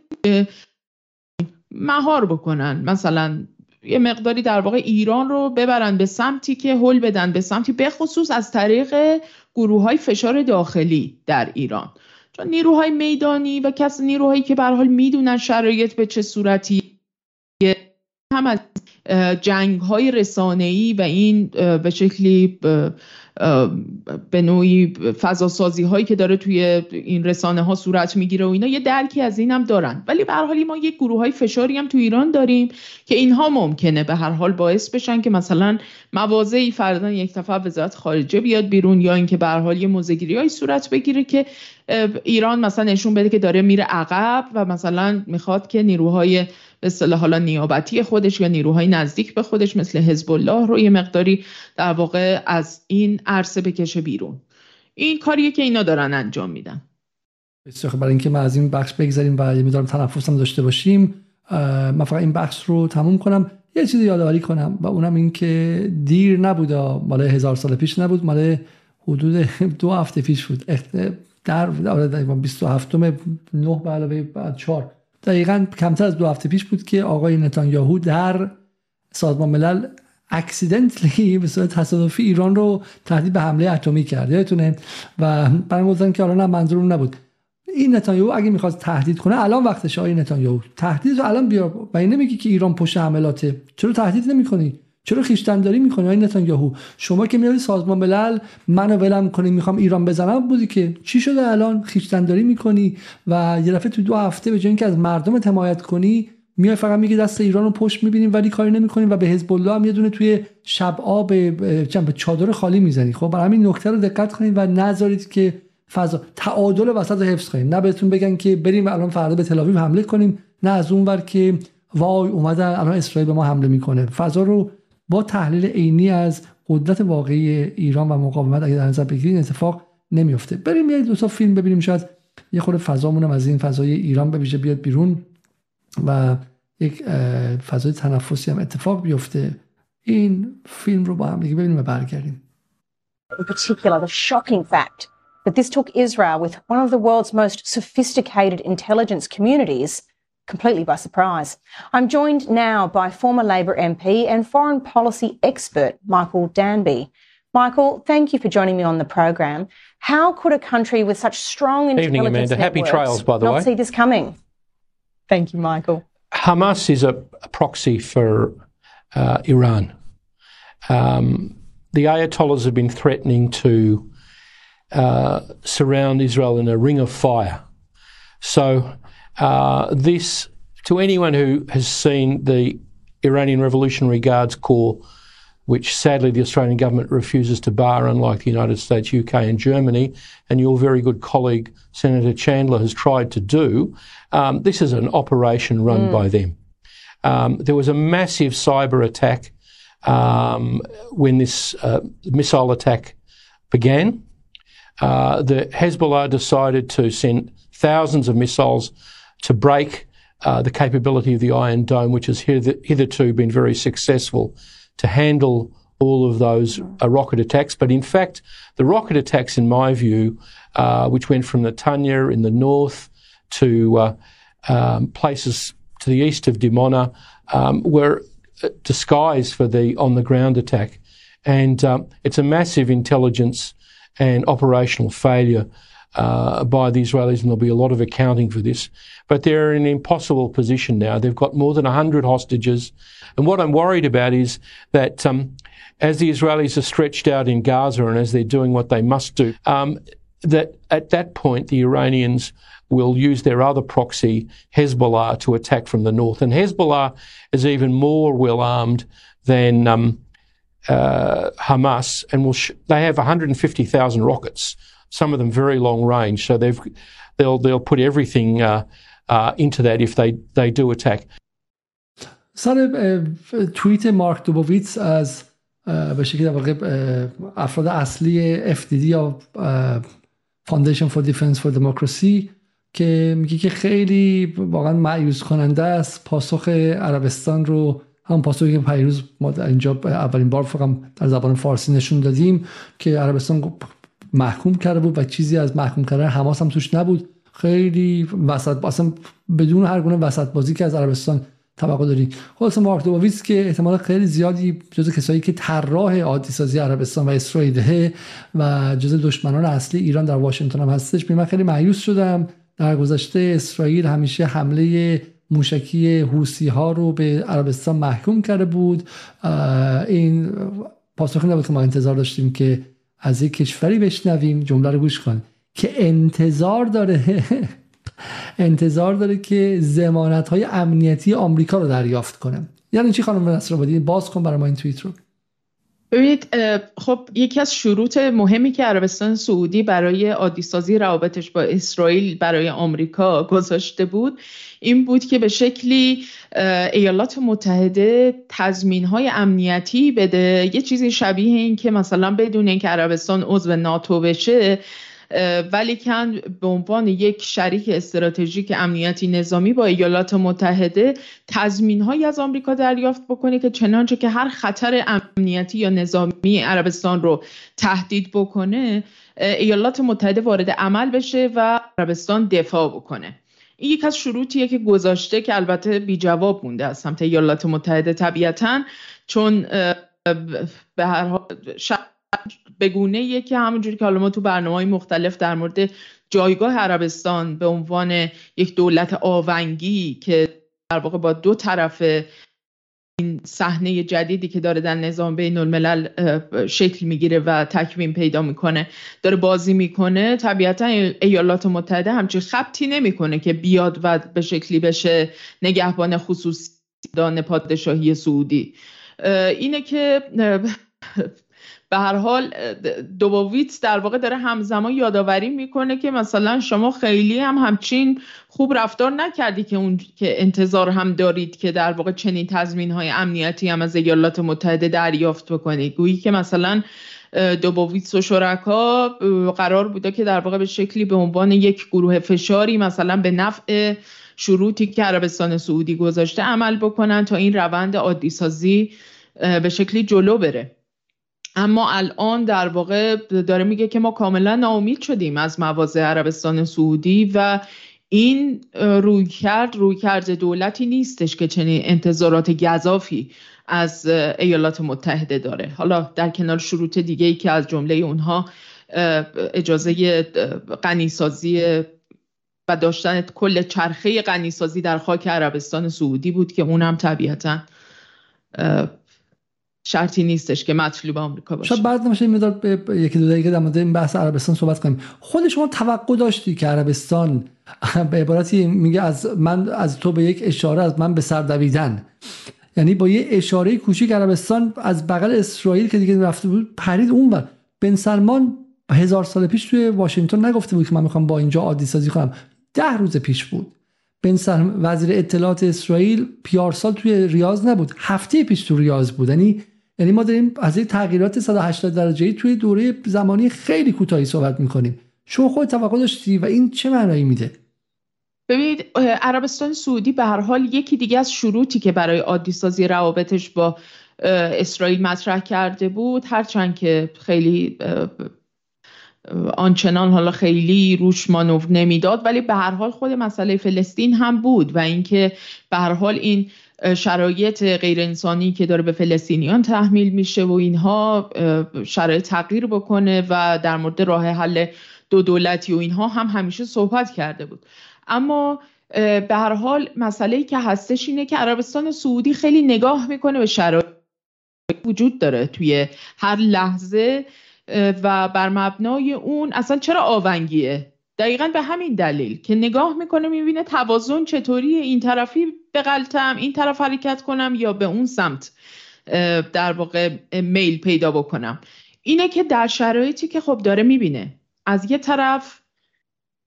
مهار بکنن. مثلا یه مقداری در واقع ایران رو ببرن به سمتی که حل بدن به سمتی بخصوص از طریق گروه های فشار داخلی در ایران. چون نیروهای میدانی و کس نیروهایی که به حال می‌دونن شرایط به چه صورتی هم از جنگ های رسانه‌ای و این به شکلی به نوعی فضاسازی هایی که داره توی این رسانه ها صورت می‌گیره و اینا یه درکی از این هم دارن. ولی به هر حال ما یک گروه های فشاری هم تو ایران داریم که اینها ممکنه به هر حال باعث بشن که مثلا مواضعی فردا یک دفعه وزارت خارجه بیاد بیرون یا اینکه به هر حال یه موزگیری صورت بگیره که ایران مثلا نشون بده که داره میره عقب و مثلا می‌خواد که نیروهای به اصطلاح حالا نیابتی خودش یا نیروهای نزدیک به خودش مثل حزب الله رو یه مقداری در واقع از این عرصه بکشه بیرون. این کاریه که اینا دارن انجام میدن. بسیار برای اینکه ما از این بخش بگذاریم و یه مقدار داشته باشیم من فقط این بخش رو تموم کنم. یه چیزی یادآوری کنم و اونم این که دیر نبود مال هزار سال پیش نبود مال حدود دو هفته پیش بود. در 27 نه به علاوه بعد 4 دقیقا کمتر از دو هفته پیش بود که آقای نتانیاهو در سازمان ملل اکسیدنتلی به صورت تصادفی ایران رو تهدید به حمله اتمی کرد. یادتونه؟ و برام گفتن که الان منظور نبود. این نتانیاهو اگه می‌خواد تهدید کنه الان وقتش آقای نتانیاهو. تهدید رو الان بیار. و این نمیگی که ایران پشت حملاته چرا تهدید نمی‌کنی؟ چرا خیشتنداری می‌کنی آقای نتانیاهو؟ شما که میای سازمان ملل منو ولم کنی می‌خوام ایران بزنم بودی که. چی شده الان؟ خیشتنداری می‌کنی و یه دفعه تو دو هفته به جای اینکه از مردم حمایت کنی میای فقط میگی دست ایران رو پشت می‌بینیم ولی کاری نمی‌کنیم و به حزب الله هم یه دونه توی شب آب به چادر خالی می‌زنی. خب برای همین نکته رو دقت کنید و نذارید که فضا تعادل وسط رو حفظ کنید. نه بهتون بگن که بریم الان فردا به تل حمله کنیم نه از اون ور که وای اومده الان اسرائیل به ما حمله می‌کنه. فضا رو با تحلیل عینی از قدرت واقعی ایران و مقاومت اگه در نظر بگیرید اتفاق نمیفته بریم یه دو تا فیلم ببینیم شاید یه خورده فضامونم از این فضای ایران به ویژه بیاد بیرون و یک فضای تنفسی هم اتفاق بیفته. این فیلم رو با هم دیگه ببینیم و برگردیم. In that this took Israel with one of the world's most sophisticated intelligence communities completely by surprise. I'm joined now by former Labor MP and foreign policy expert Michael Danby. Michael, thank you for joining me on the program. How could a country with such strong intelligence Evening, Amanda. Happy trails, by the not way. see this coming? Thank you, Michael. Hamas is a, a proxy for uh, Iran. Um, the Ayatollahs have been threatening to uh, surround Israel in a ring of fire. So uh, this, to anyone who has seen the Iranian Revolutionary Guards Corps, which sadly the Australian government refuses to bar, unlike the United States, UK, and Germany, and your very good colleague Senator Chandler has tried to do, um, this is an operation run mm. by them. Um, there was a massive cyber attack um, when this uh, missile attack began. Uh, the Hezbollah decided to send thousands of missiles to break uh, the capability of the Iron Dome, which has hitherto been very successful to handle all of those uh, rocket attacks. But in fact, the rocket attacks, in my view, uh, which went from Netanya in the north to uh, um, places to the east of Dimona, um, were uh, disguised for the on the ground attack. And um, it's a massive intelligence and operational failure uh, by the Israelis, and there'll be a lot of accounting for this. But they're in an impossible position now. They've got more than 100 hostages. And what I'm worried about is that um, as the Israelis are stretched out in Gaza and as they're doing what they must do, um, that at that point the Iranians will use their other proxy, Hezbollah, to attack from the north. And Hezbollah is even more well armed than um, uh, Hamas, and will sh- they have 150,000 rockets, some of them very long range. So they've they'll they'll put everything uh, uh, into that if they they do attack. سر توییت مارک دوبویتس از به شکلی واقع افراد اصلی FDD یا Foundation for Defense for Democracy که میگه که خیلی واقعا معیوز کننده است پاسخ عربستان رو هم پاسخی که پیروز ما در اینجا اولین بار فقط در زبان فارسی نشون دادیم که عربستان محکوم کرده بود و چیزی از محکوم کردن حماس هم توش نبود. خیلی وسط اصلا بدون هر گونه وسط بازی که از عربستان توقع داریم. خلاص مارک دوباویس که احتمال خیلی زیادی جز کسایی که طراح عادی سازی عربستان و اسرائیل و جز دشمنان اصلی ایران در واشنگتن هم هستش. من خیلی مایوس شدم. در گذشته اسرائیل همیشه حمله موشکی حوسی ها رو به عربستان محکوم کرده بود. این پاسخی نبود که ما انتظار داشتیم که از یک کشوری بشنویم جمله رو گوش کن که انتظار داره انتظار داره که زمانت های امنیتی آمریکا رو دریافت کنه. یعنی چی خانم نصر باز کن برای ما این توییت رو. ببینید خب یکی از شروط مهمی که عربستان سعودی برای عادیسازی روابطش با اسرائیل برای آمریکا گذاشته بود این بود که به شکلی ایالات متحده تضمین های امنیتی بده. یه چیزی شبیه این که مثلا بدون اینکه عربستان عضو ناتو بشه ولی کن به عنوان یک شریک استراتژیک امنیتی نظامی با ایالات متحده تضمین هایی از آمریکا دریافت بکنه که چنانچه که هر خطر امنیتی یا نظامی عربستان رو تهدید بکنه ایالات متحده وارد عمل بشه و عربستان دفاع بکنه. این یک از شروطیه که گذاشته که البته بی جواب مونده از سمت ایالات متحده طبیعتا چون به هر حال بگونه که همونجوری که حالا ما تو برنامه های مختلف در مورد جایگاه عربستان به عنوان یک دولت آونگی که در واقع با دو طرف این صحنه جدیدی که داره در نظام بین الملل شکل می‌گیره و تکوین پیدا می‌کنه داره بازی می‌کنه طبیعتا ایالات متحده همچین خبتی نمی‌کنه که بیاد و به شکلی بشه نگهبان خصوصی دان پادشاهی سعودی. اینه که به هر حال دوبوویتس در واقع داره همزمان یادآوری می‌کنه که مثلا شما خیلی هم همچین خوب رفتار نکردی که اون که انتظار هم دارید که در واقع چنین تضمین های امنیتی هم از ایالات متحده دریافت بکنید. گویی که مثلا دوبوویتس و شرکا قرار بوده که در واقع به شکلی به عنوان یک گروه فشاری مثلا به نفع شروطی که عربستان سعودی گذاشته عمل بکنن تا این روند عادی سازی به شکلی جلو بره. اما الان در واقع داره میگه که ما کاملا ناامید شدیم از مواضع عربستان سعودی و این روی کرد دولتی نیستش که چنین انتظارات گذافی از ایالات متحده داره. حالا در کنار شروط دیگه ای که از جمله اونها اجازه غنیسازی و داشتن کل چرخه غنیسازی در خاک عربستان سعودی بود که اونم طبیعتا شرطی نیستش که مطلوب آمریکا باشه. شاید بعد نمیشه این به یکی دو دقیقه در مورد این بحث عربستان صحبت کنیم. خود شما توقع داشتی که عربستان به عبارتی میگه از من از تو به یک اشاره از من به سر دویدن. یعنی با یه اشاره کوچیک عربستان از بغل اسرائیل که دیگه رفته بود پرید اون بر بن سلمان هزار سال پیش توی واشنگتن نگفته بود که من می‌خوام با اینجا عادی سازی کنم. ده روز پیش بود. بن وزیر اطلاعات اسرائیل پیارسال توی ریاض نبود. هفته پیش تو ریاض بود. یعنی یعنی ما داریم از این تغییرات 180 درجه توی دوره زمانی خیلی کوتاهی صحبت می‌کنیم. شما خود توقع داشتی و این چه معنایی میده؟ ببینید عربستان سعودی به هر حال یکی دیگه از شروطی که برای عادی سازی روابطش با اسرائیل مطرح کرده بود هرچند که خیلی آنچنان حالا خیلی روش مانور نمی‌داد ولی به هر حال خود مسئله فلسطین هم بود و اینکه به هر حال این شرایط غیر انسانی که داره به فلسطینیان تحمیل میشه و اینها شرایط تغییر بکنه و در مورد راه حل دو دولتی و اینها هم همیشه صحبت کرده بود. اما به هر حال مسئله که هستش اینه که عربستان سعودی خیلی نگاه می‌کنه به شرایط وجود داره توی هر لحظه و بر مبنای اون اصلا چرا آونگیه؟ دقیقا به همین دلیل که نگاه می‌کنه می‌بینه توازن چطوری؟ این طرفی به این طرف حرکت کنم یا به اون سمت در واقع میل پیدا بکنم. اینه که در شرایطی که خب داره می‌بینه. از یه طرف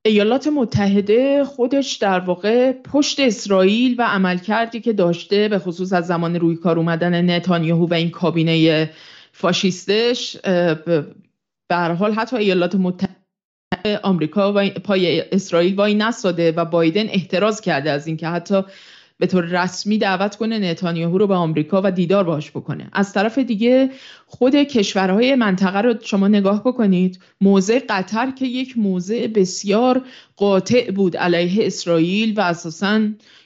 ایالات متحده خودش در واقع پشت اسرائیل و عملکردی که داشته به خصوص از زمان روی کار اومدن نتانیاهو و این کابینه فاشیستش به حال حتی ایالات متحده آمریکا و پای اسرائیل وای نساده و بایدن احتراز کرده از اینکه حتی به طور رسمی دعوت کنه نتانیاهو رو به آمریکا و دیدار باش بکنه. از طرف دیگه خود کشورهای منطقه رو شما نگاه بکنید. موضع قطر که یک موضع بسیار قاطع بود علیه اسرائیل و اساسا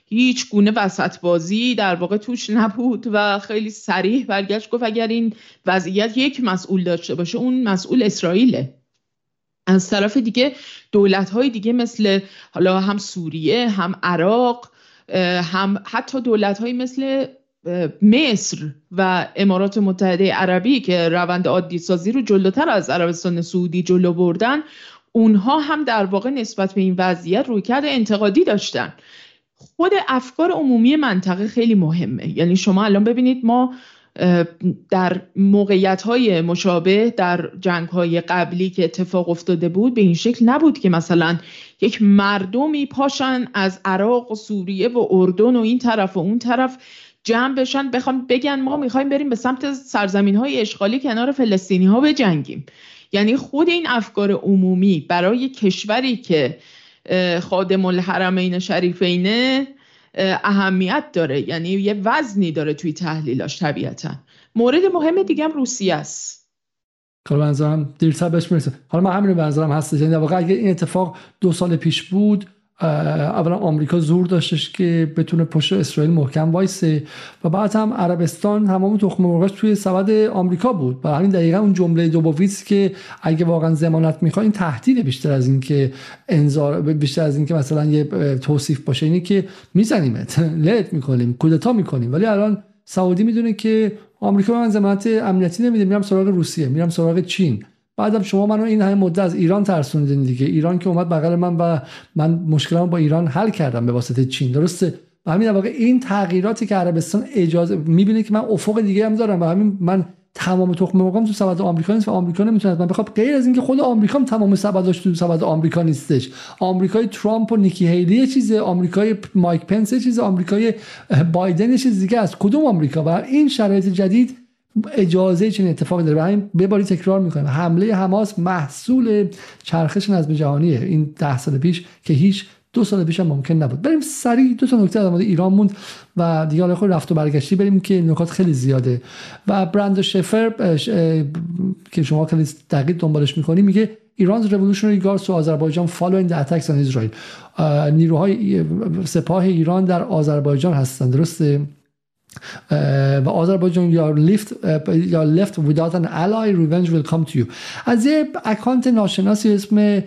هیچ گونه وسط بازی در واقع توش نبود و خیلی سریح برگشت گفت اگر این وضعیت یک مسئول داشته باشه اون مسئول اسرائیله. از طرف دیگه دولت های دیگه مثل حالا هم سوریه هم عراق هم حتی دولت های مثل مصر و امارات متحده عربی که روند عادی سازی رو جلوتر از عربستان سعودی جلو بردن اونها هم در واقع نسبت به این وضعیت رویکرد انتقادی داشتن. خود افکار عمومی منطقه خیلی مهمه. یعنی شما الان ببینید ما در موقعیت های مشابه در جنگ های قبلی که اتفاق افتاده بود به این شکل نبود که مثلا یک مردمی پاشن از عراق و سوریه و اردن و این طرف و اون طرف جمع بشن بخوام بگن ما می‌خوایم بریم به سمت سرزمین های اشغالی کنار فلسطینی ها بجنگیم یعنی خود این افکار عمومی برای کشوری که خادم الحرمین شریفینه اهمیت داره. یعنی یه وزنی داره توی تحلیلاش طبیعتا. مورد مهم دیگه هم روسیه است. حالا منظرم دیرتر بهش می‌رسه. حالا من همین منظرم هست یعنی در واقع اگه این اتفاق دو سال پیش بود اولا آمریکا زور داشتش که بتونه پشت اسرائیل محکم وایسه و بعد هم عربستان تمام تخم مرغش توی سبد آمریکا بود. و همین دقیقا اون جمله دوبویتس که اگه واقعا ضمانت می‌خواد این تهدید بیشتر از اینکه انذار بیشتر از اینکه مثلا یه توصیف باشه اینه که میزنیمت. لت می‌کنیم کودتا می‌کنیم. ولی الان سعودی می‌دونه که آمریکا من ضمانت امنیتی نمیده میرم سراغ روسیه میرم سراغ چین. بعدم شما منو این همه مدت از ایران ترسوندین دیگه. ایران که اومد بغل من و من مشکلام با ایران حل کردم به واسطه چین. درسته؟ و همین واقع این تغییراتی که عربستان اجازه می‌بینه که من افق دیگه هم دارم و همین من تمام تخم مرغم تو سبد آمریکا نیست و آمریکا نمی‌تونه من بخوام غیر از اینکه خود آمریکا هم تمام سبداش تو سبد آمریکا نیستش. آمریکای ترامپ و نیکی هیلی چیزه آمریکای مایک پنس چیزه آمریکای بایدن چیز دیگه است. کدوم آمریکا؟ و این شرایط جدید اجازه چنین اتفاقی داره. و همین به باری تکرار می‌کنیم. حمله حماس محصول چرخش نظم جهانیه. این ده سال پیش که هیچ دو سال پیش هم ممکن نبود. بریم سریع دو تا نکته در مورد ایران موند و دیگه حالا رفت و برگشتی بریم که نکات خیلی زیاده. و برند شفر که شما خیلی دقیق دنبالش می‌کنی میگه ایران Revolutionary Guards تو آذربایجان the attacks on Israel. نیروهای سپاه ایران در آذربایجان هستند. درسته؟ و آذربایجان یا لیفت یا لفت without an ally revenge will come to you. از یه اکانت ناشناسی اسم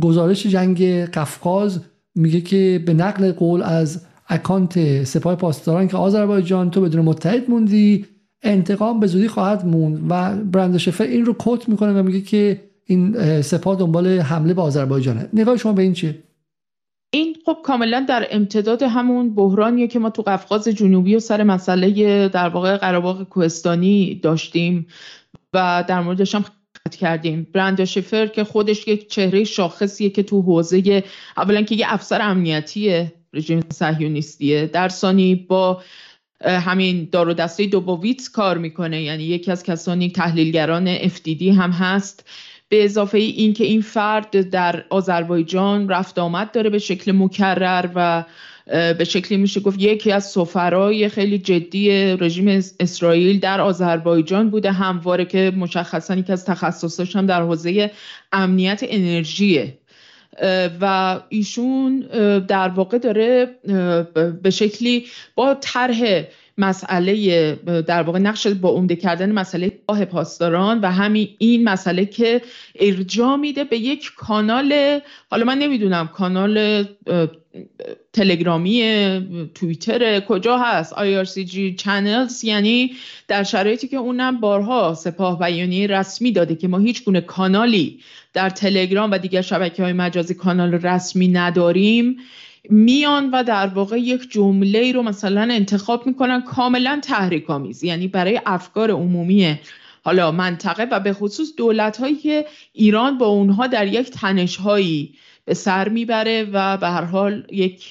گزارش جنگ قفقاز میگه که به نقل قول از اکانت سپاه پاسداران که آذربایجان تو بدون متحد موندی انتقام به زودی خواهد موند. و برند شفر این رو کوت می‌کنه و میگه که این سپاه دنبال حمله به آذربایجانه. نگاه شما به این چیه؟ این خب کاملا در امتداد همون بحرانیه که ما تو قفقاز جنوبی و سر مسئله در واقع قراباق کوهستانی داشتیم و در موردش هم کردیم. برند شفر که خودش یک چهره شاخصیه که تو حوزه اولا که یه افسر امنیتی رژیم صهیونیستیه. در ثانی با همین دار و دسته دوبویتس کار می‌کنه. یعنی یکی از کسانی تحلیلگران FDD هم هست. به اضافه این که این فرد در آذربایجان رفت آمد داره به شکل مکرر و به شکلی میشه گفت یکی از سفرای خیلی جدی رژیم اسرائیل در آذربایجان بوده. همواره که مشخصا یکی از تخصصاش هم در حوزه امنیت انرژیه. و ایشون در واقع داره به شکلی با طرح مسئله در واقع نقش با عمده کردن مسئله راه پاسداران و همین این مسئله که ارجا میده به یک کانال حالا من نمی‌دونم کانال تلگرامی توییتر کجا هست IRCG چنلز یعنی در شرایطی که اونم بارها سپاه بیانیه رسمی داده که ما هیچ گونه کانالی در تلگرام و دیگر شبکه های مجازی کانال رسمی نداریم. میان و در واقع یک جمله رو مثلا انتخاب می‌کنن کاملا تحریک آمیز یعنی برای افکار عمومی حالا منطقه و به خصوص دولت هایی که ایران با اونها در یک تنش هایی به سر می‌بره و به هر حال یک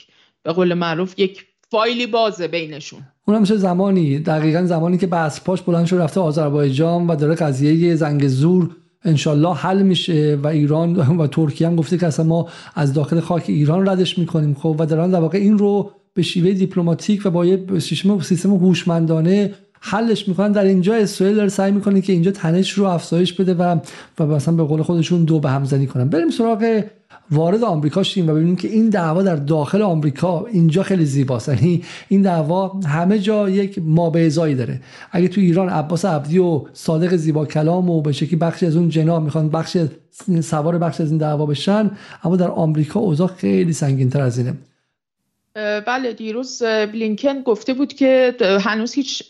به قول معروف یک فایلی بازه بینشون. اونم میشه زمانی دقیقا زمانی که بس پاش بلند شد رفته آذربایجان و داره قضیه زنگ زور انشالله حل میشه و ایران و ترکیه هم گفته که اصلا ما از داخل خاک ایران ردش می‌کنیم. خب و دارن در واقع این رو به شیوه دیپلماتیک و با یه سیستم سیستم هوشمندانه حلش می‌کنن. در اینجا اسرائیل داره سعی می‌کنه که اینجا تنش رو افزایش بده و و مثلا به قول خودشون دو به همزنی کنن. بریم سراغ وارد آمریکا شیم و ببینیم که این دعوا در داخل آمریکا اینجا خیلی زیباست. یعنی این دعوا همه جا یک مابعضایی داره. اگه تو ایران عباس عبدی و صادق زیبا کلام و به شکلی بخشی از اون جناب می‌خوان بخش سوار بخش از این دعوا بشن اما در آمریکا اوضاع خیلی سنگینتر از اینه. بله دیروز بلینکن گفته بود که هنوز هیچ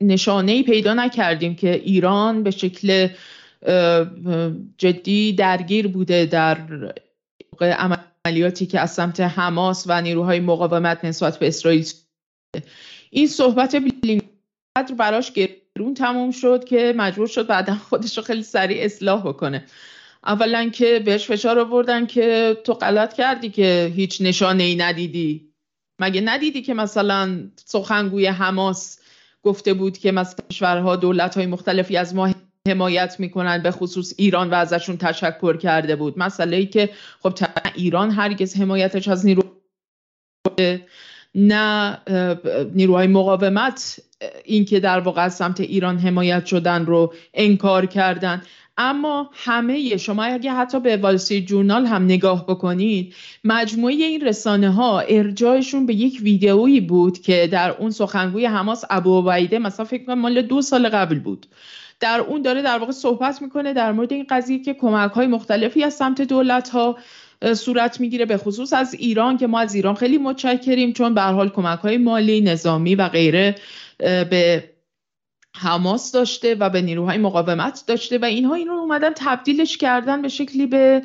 نشانه ای پیدا نکردیم که ایران به شکل جدی درگیر بوده در عملیاتی که از سمت حماس و نیروهای مقاومت نسبت به اسرائیل این صحبت بلینکن براش گرون تموم شد که مجبور شد بعدا خودش رو خیلی سریع اصلاح بکنه. اولا که بهش فشار آوردن که تو غلط کردی که هیچ نشانه ای ندیدی. مگه ندیدی که مثلا سخنگوی حماس گفته بود که مثلا کشورها دولت های مختلفی از ما حمایت می‌کنن به خصوص ایران و ازشون تشکر کرده بود. مسئله ای که خب ایران هرگز حمایتش از نیرو نه نیروهای مقاومت اینکه در واقع از سمت ایران حمایت شدن رو انکار کردن. اما همه شما اگه حتی به والسی جورنال هم نگاه بکنید مجموعه این رسانه ها ارجاعشون به یک ویدئویی بود که در اون سخنگوی حماس ابو عبیده مثلا فکر کنم مال دو سال قبل بود. در اون داره در واقع صحبت می‌کنه در مورد این قضیه که کمک های مختلفی از سمت دولت ها صورت می‌گیره به خصوص از ایران که ما از ایران خیلی متشکریم چون به حال کمک های مالی نظامی و غیره به حماس داشته و به نیروهای مقاومت داشته و اینها این رو اومدن تبدیلش کردن به شکلی به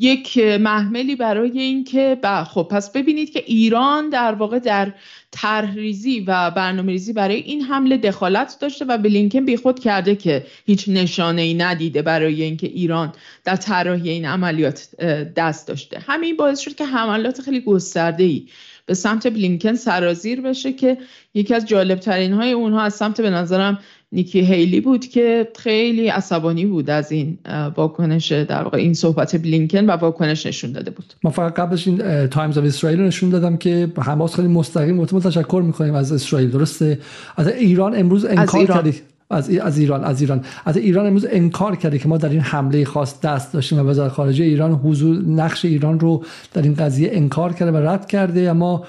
یک محملی برای اینکه خب پس ببینید که ایران در واقع در طرحریزی و برنامه ریزی برای این حمله دخالت داشته و بلینکن بیخود کرده که هیچ نشانه ای ندیده برای اینکه ایران در طراحی این عملیات دست داشته. همین باعث شد که حملات خیلی گسترده ای به سمت بلینکن سرازیر بشه که یکی از جالب ترین های اونها از سمت به نظرم نیکی هیلی بود که خیلی عصبانی بود از این واکنش در واقع این صحبت بلینکن و واکنش نشون داده بود. ما فقط قبلش این Times of Israel نشون دادم که حماس خیلی مستقیم گفته تشکر می‌کنیم از اسرائیل. درسته؟ از ایران امروز انکار کردی. از از ایران از ایران. از ایران امروز انکار کرده که ما در این حمله خاص دست داشتیم و وزارت خارجه ایران حضور نقش ایران رو در این قضیه انکار کرده و رد کرده. اما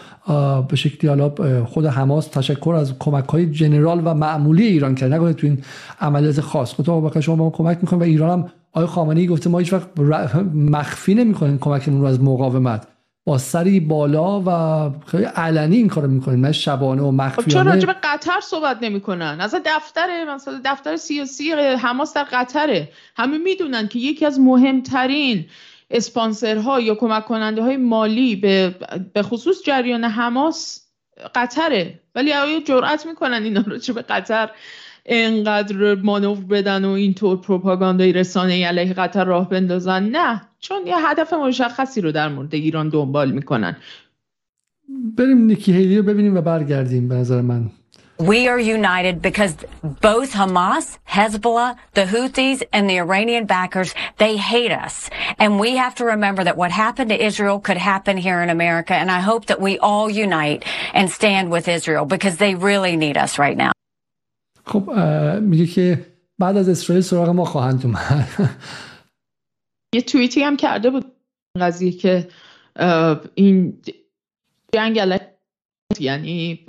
به شکلی حالا خود حماس تشکر از کمک های general و معمولی ایران کرده. نگفته تو این عملیات خاص. گفت شما ما کمک می‌کنیم و ایران هم آقای خامنه‌ای گفته ما هیچ وقت مخفی نمی‌کنیم کمکمون رو از مقاومت. با سری بالا و خیلی علنی این کارو می‌کنن نه شبانه و مخفیانه خب چرا راجب قطر صحبت نمی‌کنن؟ از دفتر مثلا دفتر سیاسی حماس در قطره. همه می‌دونن که یکی از مهمترین اسپانسرها یا کمک کننده های مالی به, به خصوص جریان حماس قطره. ولی آیا جرأت می‌کنن اینا رو به قطر انقدر مانور بدن و اینطور پروپاگاندای رسانه علیه قطر راه بندازن نه چون یه هدف مشخصی رو در مورد ایران دنبال میکنن بریم نیکی هیلی رو ببینیم و برگردیم به نظر من We are united because both Hamas, Hezbollah, the Houthis, and the Iranian backers, they hate us. And we have to remember that what happened to Israel could happen here in America. And I hope that we all unite and stand with Israel because they really need us right now. خب میگه که بعد از اسرائیل سراغ ما خواهند اومد. یه توییتی هم کرده بود قضیه که این جنگ یعنی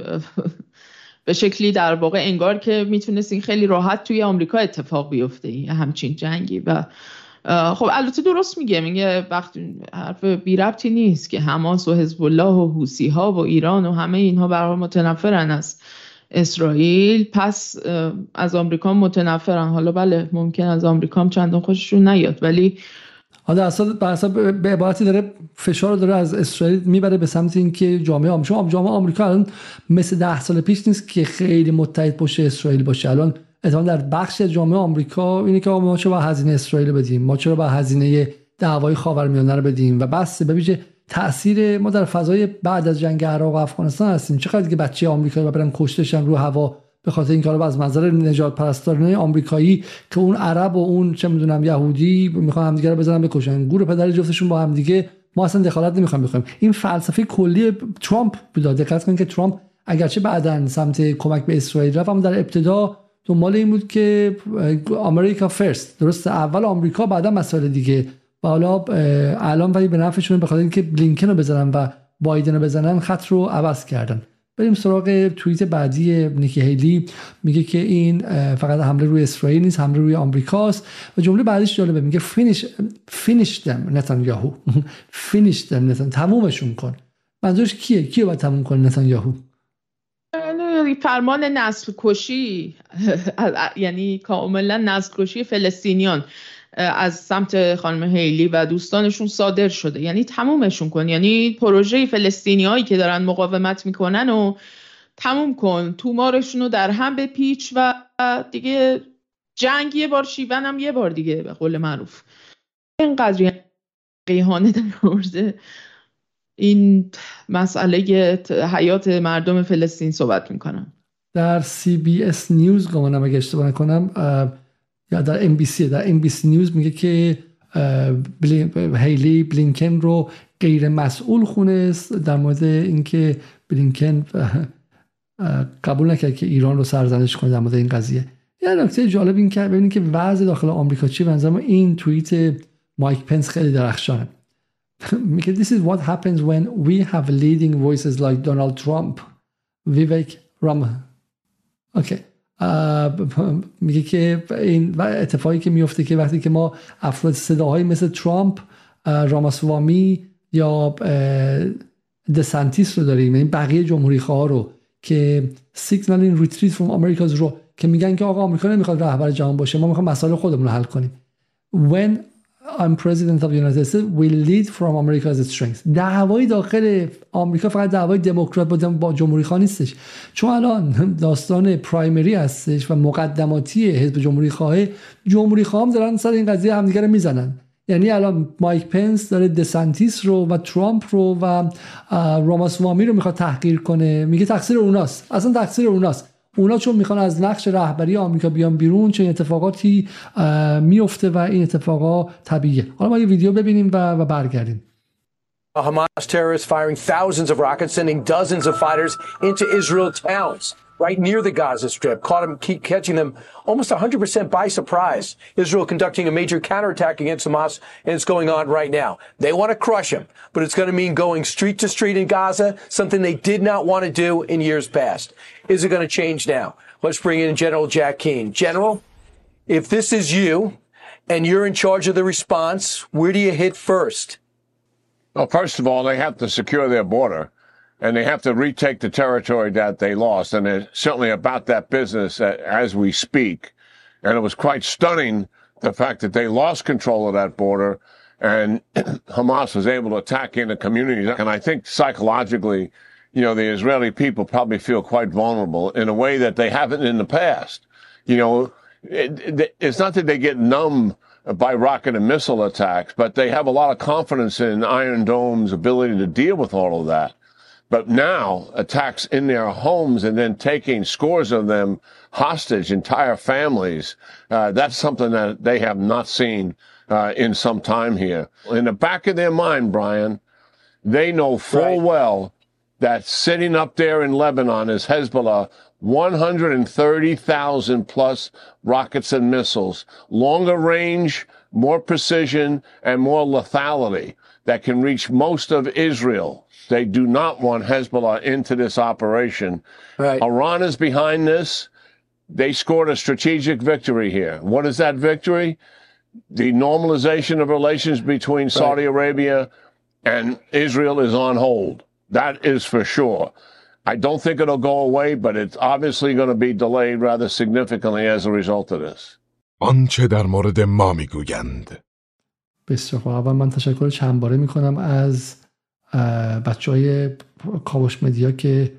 به شکلی در واقع انگار که می‌تونست این خیلی راحت توی آمریکا اتفاق بیفته این همچین جنگی. و خب البته درست میگه میگه وقت حرف بی ربطی نیست که حماس و حزب الله و حوسی ها و ایران و همه اینها برای متنفرن از اسرائیل. پس از آمریکا متنفرن. حالا بله ممکن از آمریکا هم چندان خوششون نیاد. ولی حالا اصلا به عبارتی داره فشار داره از اسرائیل می‌بره به سمت اینکه جامعه آمریکا جامعه آمریکا الان مثل ده سال پیش نیست که خیلی متحد پشت اسرائیل باشه. الان اتفاقا در بخش جامعه آمریکا اینه که ما چرا با هزینه اسرائیل بدیم؟ ما چرا با هزینه دعوای خاورمیانه رو بدیم؟ و بس به تاثیر ما در فضای بعد از جنگ عراق و افغانستان هستیم. چقدر که بچه آمریکایی برن کشتشن رو هوا به خاطر اینکه حالا از منظر نجات پرستارانه آمریکایی که اون عرب و اون چه می‌دونم یهودی می‌خوان همدیگه رو بزنن بکشن. گور پدر جفتشون با همدیگه. ما اصلا دخالت نمی‌خوایم بخوایم این فلسفه کلی ترامپ بود دقت کنید که ترامپ اگرچه بعدا سمت کمک به اسرائیل رفت اما در ابتدا دنبال این بود که America First درست اول آمریکا بعدا مسائل دیگه. و حالا الان ولی به نفعشون به خاطر اینکه بلینکن رو بزنن و بایدن رو بزنن خط رو عوض کردن. بریم سراغ توییت بعدی نیکی هیلی. میگه که این فقط حمله روی اسرائیل نیست حمله روی آمریکاست و جمله بعدیش جالبه میگه finish finish them نتانیاهو. finish them نتان تمومشون کن. منظورش کیه؟ کیه باید تموم کنه نتانیاهو؟ فرمان نسل کشی یعنی کاملا نسل کشی فلسطینیان. از سمت خانم هیلی و دوستانشون صادر شده. یعنی تمومشون کن. یعنی پروژه فلسطینی هایی که دارن مقاومت می‌کنن و تموم کن. تومارشون رو در هم بپیچ و دیگه جنگ یه بار شیون هم یه بار دیگه به قول معروف. اینقدر قیهانه در مورد این مسئله حیات مردم فلسطین صحبت می‌کنم. در CBS News گمانم اگه اشتباه نکنم یا در ام بی سی در ام بی سی نیوز میگه که هیلی بلینکن رو غیر مسئول خوندست در مورد اینکه بلینکن قبول نکرد که ایران رو سرزنش کنه در مورد این قضیه. یه نکته جالب این که ببینید که وضع داخل آمریکا چی؟ بنظرم این توییت مایک پنس خیلی درخشانه. میگه this is what happens when we have leading voices like Donald Trump. Vivek Ram okay. میگه که این اتفاقی که میفته که وقتی که ما افراد صداهایی مثل ترامپ راماسوامی یا دسانتیس رو داریم این یعنی بقیه جمهوری خواه رو که این retreat from America's رو که میگن که آقا آمریکا نمی‌خواد رهبر جهان باشه ما می‌خوایم مسائل خودمون رو حل کنیم. When I'm president of the United States we lead from America's strength دعوای داخل آمریکا فقط دعوای دموکرات با, با جمهوری خواه نیستش. چون الان داستان پرایمری هستش و مقدماتی حزب جمهوری خواه جمهوری خواه هم دارن سر این قضیه همدیگه رو می‌زنن. یعنی الان مایک پنس داره دسانتیس رو و ترامپ رو و راماسوامی رو می‌خواد تحقیر کنه. میگه تقصیر اوناست. اصلا تقصیر اوناست. اونا چون میخوان از نقش رهبری آمریکا بیان بیرون چه اتفاقاتی میفته و این اتفاقا طبیعیه حالا ما یه ویدیو ببینیم و, و برگردیم Hamas terrorists firing thousands of rockets, sending dozens of fighters into Israel towns. right near the Gaza Strip, caught them, keep catching them almost 100% by surprise. Israel conducting a major counterattack against Hamas, and it's going on right now. They want to crush him, but it's going to mean going street to street in Gaza, something they did not want to do in years past. Is it going to change now? Let's bring in General Jack Keane. General, if this is you and you're in charge of the response, where do you hit first? Well, first of all, they have to secure their border and they have to retake the territory that they lost. And they're certainly about that business as we speak. And it was quite stunning the fact that they lost control of that border and Hamas was able to attack in the communities. And I think psychologically, you know, the Israeli people probably feel quite vulnerable in a way that they haven't in the past. You know, it, it's not that they get numb by rocket and missile attacks, but they have a lot of confidence in Iron Dome's ability to deal with all of that. But now attacks in their homes and then taking scores of them hostage, entire families, uh, that's something that they have not seen uh, in some time here. In the back of their mind, Brian, they know full right. well that sitting up there in Lebanon is Hezbollah 130,000 plus rockets and missiles, longer range, more precision, and more lethality that can reach most of Israel. They do not want Hezbollah into this operation. Right. Iran is behind this. They scored a strategic victory here. What is that victory? The normalization of relations between right. Saudi Arabia and Israel is on hold. That is for sure. I don't think it'll go away, but it's obviously going to be delayed rather significantly as a result of this. آنچه در مورد ما می‌گویند بسیار خوب اول من تشکر چند باره می‌کنم از بچه های کاوش مدیا که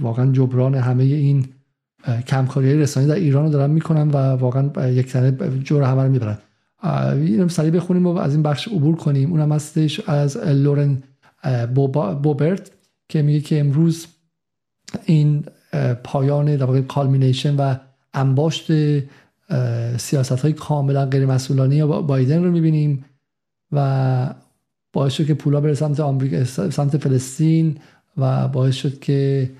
واقعا جبران همه این کمکاری رسانی در ایران رو دارن می‌کنن و واقعا یک تنه جور همه رو می‌برن اینم سریع بخونیم و از این بخش عبور کنیم اونم هستش از لورن بوبرت که میگه که امروز این پایان در واقع culmination و انباشت سیاست های کاملا غیر مسئولانی بایدن رو می‌بینیم و باعث شد که پولا بره سمت سمت فلسطین و باعث شد که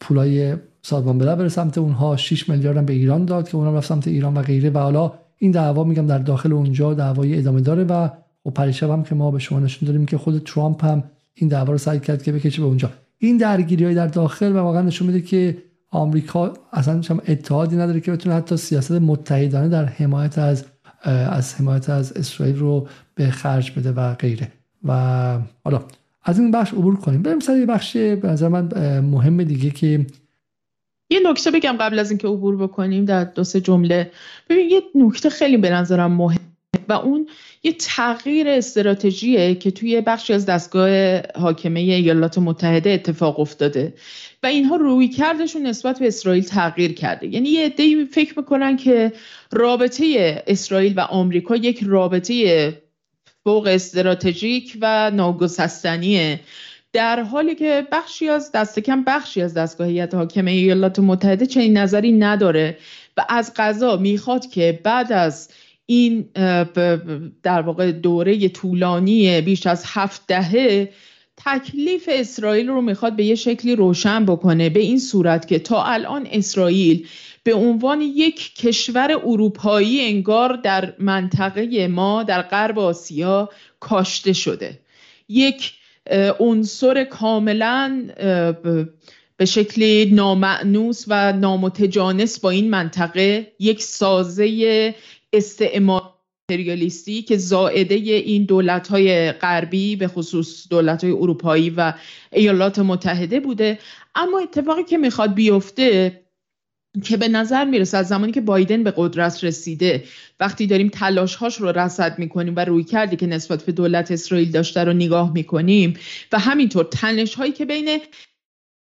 پولای سازمان ملل بره سمت اونها. 6 میلیارد هم به ایران داد که اونها رفت سمت ایران و غیره. و حالا این دعوا میگم در داخل اونجا دعوای ادامه داره و خب پریشب هم که ما به شما نشون داریم که خود ترامپ هم این دعوا رو سعی کرد که بکشه به اونجا. این درگیری های در داخل و واقعا نشون میده که آمریکا اصلا اتحادی نداره که بتونه حتی سیاست متحدانه در حمایت از از حمایت از اسرائیل رو به خرج بده و غیره. و حالا از این بخش عبور کنیم. بریم سر یه بخش به نظر من مهم دیگه که یه نکته بگم قبل از اینکه عبور بکنیم در دو سه جمله. ببین یه نکته خیلی به نظرم مهم. و اون یه تغییر استراتژیه که توی بخشی از دستگاه حاکمه ایالات متحده اتفاق افتاده. و اینها روی کردشون نسبت به اسرائیل تغییر کرده. یعنی یه عده‌ای فکر می‌کنن که رابطه اسرائیل و آمریکا یک رابطه فوق استراتژیک و ناگسستنیه در حالی که بخشی از دست کم بخشی از دستگاه هیئت حاکمه ایالات متحده چنین نظری نداره و از قضا می‌خواد که بعد از این در واقع دوره طولانی بیش از هفت دهه تکلیف اسرائیل رو می‌خواد به یه شکلی روشن بکنه به این صورت که تا الان اسرائیل به عنوان یک کشور اروپایی انگار در منطقه ما در غرب آسیا کاشته شده. یک عنصر کاملا به شکلی نامعنوس و نامتجانس با این منطقه یک سازه استعمار امپریالیستی که زائده این دولت های غربی به خصوص دولت های اروپایی و ایالات متحده بوده. اما اتفاقی که می‌خواد بیفته که به نظر می‌رسه از زمانی که بایدن به قدرت رسیده وقتی داریم تلاش هاش رو رصد می‌کنیم و روی کردی که نسبت به دولت اسرائیل داشته رو نگاه می‌کنیم و همینطور تنش هایی که بین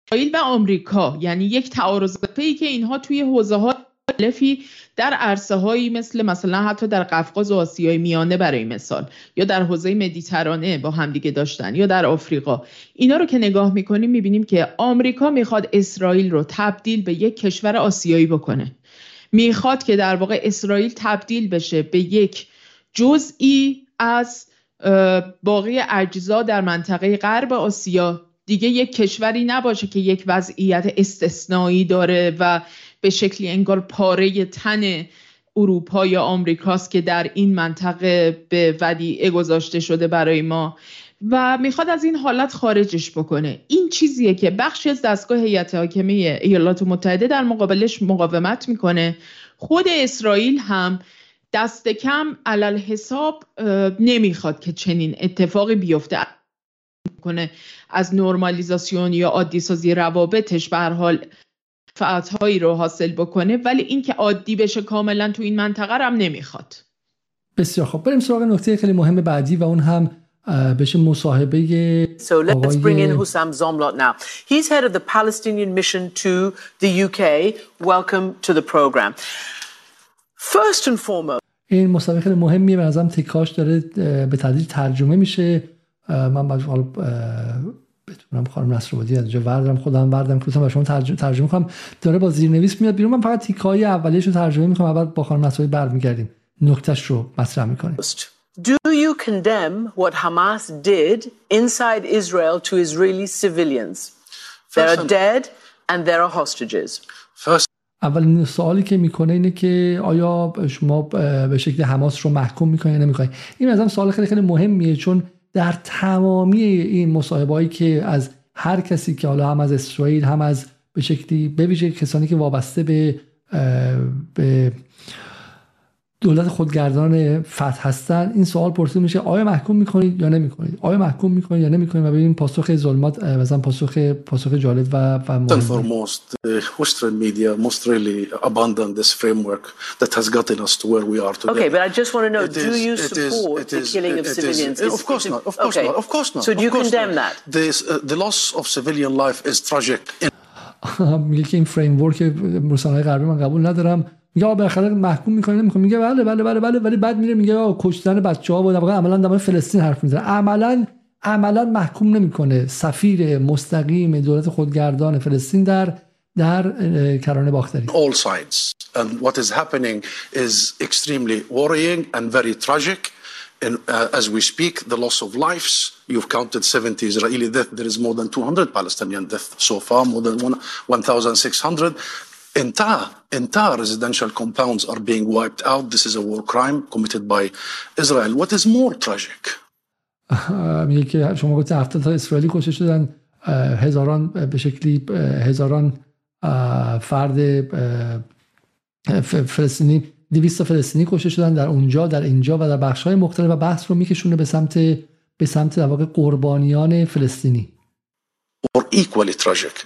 اسرائیل و آمریکا یعنی یک تعارض که اینها توی حوزه ها مختلفی در عرصه هایی مثل مثلا حتی در قفقاز و آسیای میانه برای مثال یا در حوزه مدیترانه با همدیگه داشتن یا در آفریقا. اینا رو که نگاه می‌کنیم می‌بینیم که آمریکا می‌خواد اسرائیل رو تبدیل به یک کشور آسیایی بکنه. می‌خواد که در واقع اسرائیل تبدیل بشه به یک جزئی از باقی اجزا در منطقه غرب آسیا. دیگه یک کشوری نباشه که یک وضعیت استثنایی داره و به شکلی انگار پاره تن اروپا یا آمریکاست که در این منطقه به ودیعه گذاشته شده برای ما. و می‌خواد از این حالت خارجش بکنه. این چیزیه که بخشی از دستگاه هیئت حاکمه ایالات متحده در مقابلش مقاومت می‌کنه. خود اسرائیل هم دست کم علل حساب نمی‌خواد که چنین اتفاقی بیفته. کنه از نرمالیزاسیون یا عادی سازی روابطش به حال هایی رو حاصل بکنه ولی اینکه عادی بشه کاملا تو این منطقه رو هم نمی‌خواد بسیار خب بریم سراغ نکته خیلی مهم بعدی و اون هم بشه مصاحبه So let's bring in Hussam Zomlot now. He's head of the Palestinian mission to the UK. Welcome to the program. First and foremost این مصاحبه خیلی مهمیه به نظرم تکاش داره به تدریج ترجمه میشه من باید بتونم خانم نصرآبادی از اینجا وردم خودم وردم. که و شما ترجمه, ترجمه کنم داره با زیرنویس میاد بیرون. من فقط تیکه های اولیش رو ترجمه می‌کنم. و بعد با خانم نصرآبادی برمیگردیم. نکتهش رو مطرح می‌کنیم. Do you condemn what Hamas did inside Israel to Israeli civilians? There are dead and there are hostages. First اولین سوالی که می‌کنه اینه که آیا شما به شکل حماس رو محکوم می‌کنید یا نمی‌کنید این از سوال خیلی خیلی مهمیه چون در تمامی این مصاحبهایی که از هر کسی که حالا هم از اسرائیل هم از به شکلی به کسانی که وابسته به به دولت خودگردان فتح هستن این سوال پرسیده میشه آیا محکوم می‌کنید یا نمی‌کنید آیا محکوم می‌کنید یا نمی‌کنید و ببینیم پاسخ ظلمات مثلا پاسخ پاسخ جالب و و مهم foremost the western media most really abandon this framework that has gotten us to where we are today okay but i just want to know it do is, you support is, the is, killing of civilians is, of course not of course okay. not of course not so do you condemn not. that this, uh, the loss of civilian life is tragic میگه که این فریم ورک رسانه‌های غربی من قبول ندارم میگه بالاخره محکوم می‌کنه میگه بله بله بله بله ولی بعد میره میگه کشتن بچه ها و عملا در فلسطین حرف می‌زنه عملا عملا محکوم نمی‌کنه سفیر مستقیم دولت خودگردان فلسطین در در کرانه باختری all sides and what is happening is extremely worrying and very tragic and uh, as we speak the loss of lives you've counted 70 Israeli deaths there is more than 200 Palestinian deaths so far more than 1600 entire entire residential compounds are being wiped out. This is a war crime committed by Israel. What is more tragic? میگه که شما گفت 70 تا اسرائیلی کشته شدن هزاران به شکلی هزاران فرد فلسطینی 200 فلسطینی کشته شدن در اونجا در اینجا و در بخش های مختلف و بحث رو میکشونه به سمت به سمت در واقع قربانیان فلسطینی or equally tragic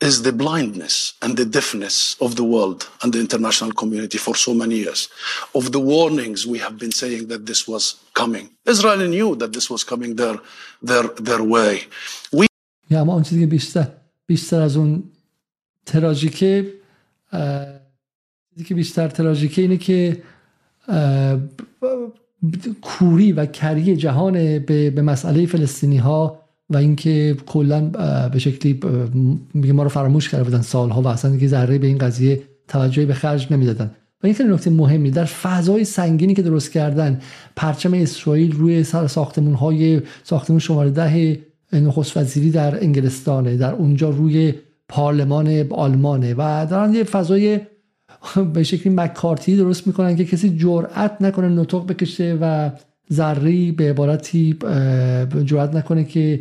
is the blindness and the deafness of the world and the international community for so many years, of the warnings we have been saying that this was coming. Israel knew that this was coming their, their, their way. We یا اما اون چیزی که بیشتر بیشتر از اون تراژیکه چیزی که بیشتر تراژیکه اینه که کوری و کری جهان به, به مسئله فلسطینی ها و اینکه کلا به شکلی میگه ما رو فراموش کرده بودن سالها و اصلا دیگه ذره به این قضیه توجهی به خرج نمی‌دادن. و این خیلی نکته مهمی در فضای سنگینی که درست کردن پرچم اسرائیل روی سر ساختمون های ساختمون شماره ده نخست وزیری در انگلستانه در اونجا روی پارلمان آلمانه و دارن یه فضای به شکلی مکارتی درست می‌کنن که کسی جرأت نکنه نطق بکشه و ذری به عبارتی جرأت نکنه که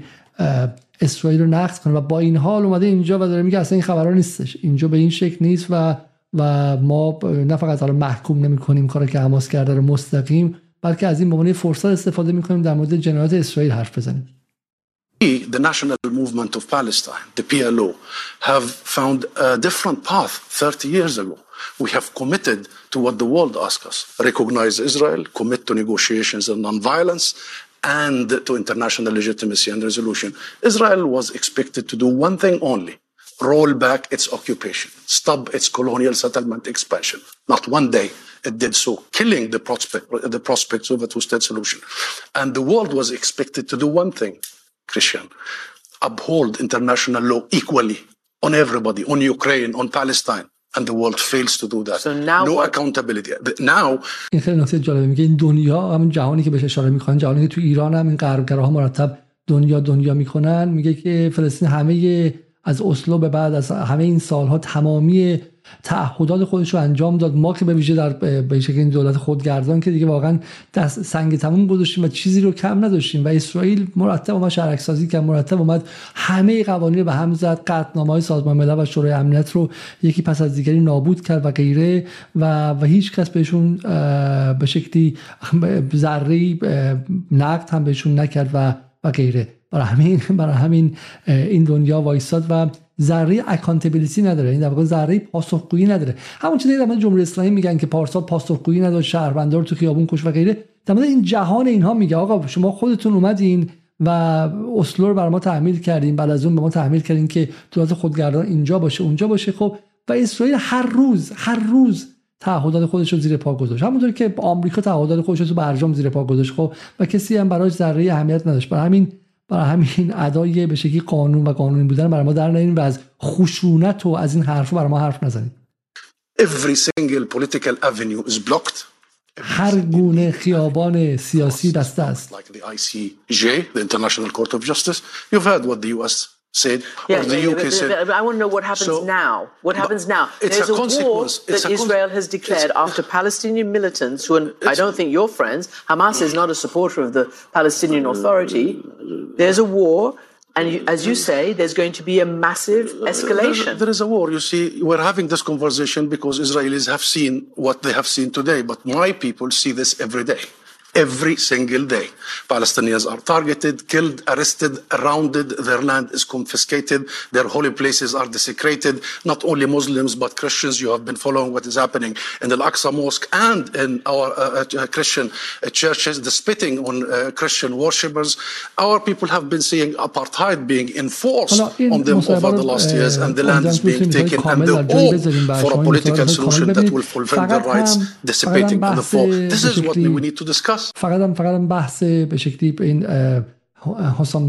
اسرائیل رو نقد کنه. و با این حال اومده اینجا و داره میگه اصلا این خبرها نیستش. اینجا به این شکل نیست و و ما نه فقط حالا محکوم نمی کنیم کاری که حماس کرده رو مستقیم بلکه از این به فرصت استفاده می‌کنیم در مورد جنایات اسرائیل حرف بزنیم. The National Movement of Palestine, the PLO, have found a different path 30 years ago. We have committed to what the world asks us. Recognize Israel, commit to negotiations and nonviolence, and to international legitimacy and resolution. Israel was expected to do one thing only roll back its occupation, stop its colonial settlement expansion. Not one day it did so, killing the, prospect, the prospects of a two state solution. And the world was expected to do one thing, Christian uphold international law equally on everybody, on Ukraine, on Palestine. And the world fails to do that. So now no what? accountability. Now این خیلی نکته جالبه میگه این دنیا همون جهانی که بهش اشاره می‌کنن جهانی که تو ایران هم این غربگراها مرتب دنیا دنیا می‌کنن میگه که فلسطین همه از اسلو به بعد از همه این سالها تمامی تعهدات خودش رو انجام داد. ما که به ویژه در به شکل این دولت خودگردان که دیگه واقعا دست سنگ تموم گذاشتیم و چیزی رو کم نداشتیم. و اسرائیل مرتب اومد شرک سازی کرد مرتب اومد. همه قوانین به هم زد. قطعنامه های سازمان ملل و شورای امنیت رو یکی پس از دیگری نابود کرد و غیره. و و هیچ کس بهشون به شکلی ذره نقد هم بهشون نکرد و و غیره. برای همین برای همین این دنیا وایستاد و ذره accountability نداره. این در واقع ذره پاسخگویی نداره. همون چیزی در جمهوری اسلامی میگن که پارسال پاسخگویی نداره شهروندان رو تو خیابون کشت و غیره. در این جهان اینها میگه آقا شما خودتون اومدین و اسلو بر ما تحمیل کردین. بعد از اون به ما تحمیل کردین که دولت خودگردان اینجا باشه اونجا باشه. خب و اسرائیل هر روز هر روز تعهدات خودش رو زیر پا گذاشت همونطور که آمریکا تعهدات خودش رو برجام زیر پا گذاشت خب و کسی هم براش ذره اهمیت نداشت برای همین برای همین ادای به شکلی قانون و قانونی بودن برای ما در نیارین و از خشونت و از این حرف برای ما حرف نزنید Every single political avenue is blocked. هر گونه خیابان سیاسی بسته است. Like the ICJ, the International Court of Justice. You've heard what the US said yeah, or the yeah, UK but, said. I want to know what happens So- now. What happens now? it's There's a a, war. That a Israel has declared after Palestinian militants, who are, I don't think you're friends. Hamas is not a supporter of the Palestinian Authority. There's a war, And you, as you say, there's going to be a massive escalation. There, there is a war. You see, we're having this conversation because Israelis have seen what they have seen today, but my people see this every day every single day. Palestinians are targeted, killed, arrested, rounded, their land is confiscated, their holy places are desecrated. Not only Muslims, but Christians. You have been following what is happening in the Al-Aqsa Mosque and in our uh, uh, Christian uh, churches, the spitting on uh, Christian worshippers. Our people have been seeing apartheid being enforced on them over the last years, and the land is being taken, and the hope for a political solution that will fulfill their rights dissipating the floor. This is what we need to discuss. فقط هم فقط هم بحث به شکلی این حسام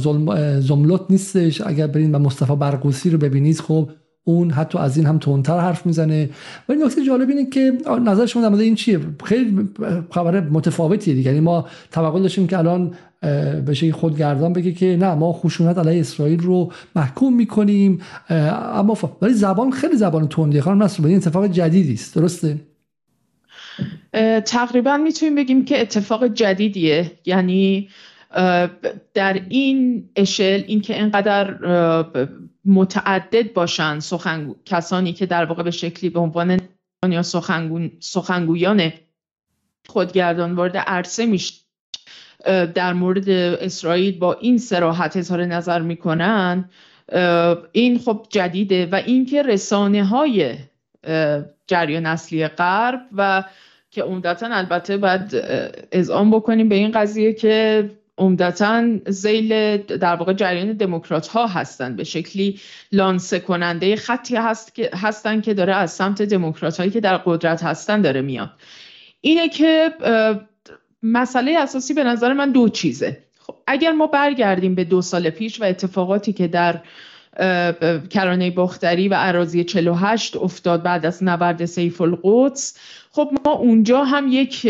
زملت نیستش. اگر برین و مصطفی برقوسی رو ببینید خب اون حتی از این هم تندتر حرف می‌زنه. ولی نکته جالب اینه که نظر شما در این چیه؟ خیلی خبر متفاوتیه دیگه. یعنی ما توقع داشتیم که الان شکلی خودگردان بگه که نه ما خشونت علیه اسرائیل رو محکوم می‌کنیم اما ولی زبان خیلی زبان تندیه. خانم نصر این اتفاق جدیدی است. درسته؟ تقریبا می‌تونیم بگیم که اتفاق جدیدیه. یعنی در این اشل اینکه اینقدر متعدد باشن سخنگو... کسانی که در واقع به شکلی به عنوان یا سخنگو... سخنگویان خودگردان وارد عرصه میشه. در مورد اسرائیل با این سراحت اظهار نظر می‌کنن این خب جدیده. و اینکه رسانه های جریان اصلی غرب و که عمدتا البته باید اذعان بکنیم به این قضیه که عمدتا زیل در واقع جریان دموکرات ها هستند به شکلی لانسه کننده خطی هست که هستن که داره از سمت دموکرات هایی که در قدرت هستن داره میاد. اینه که مسئله اساسی به نظر من دو چیزه. خب اگر ما برگردیم به دو سال پیش و اتفاقاتی که در کرانه باختری و عراضی 48 افتاد بعد از نبرد سیف القدس خب ما اونجا هم یک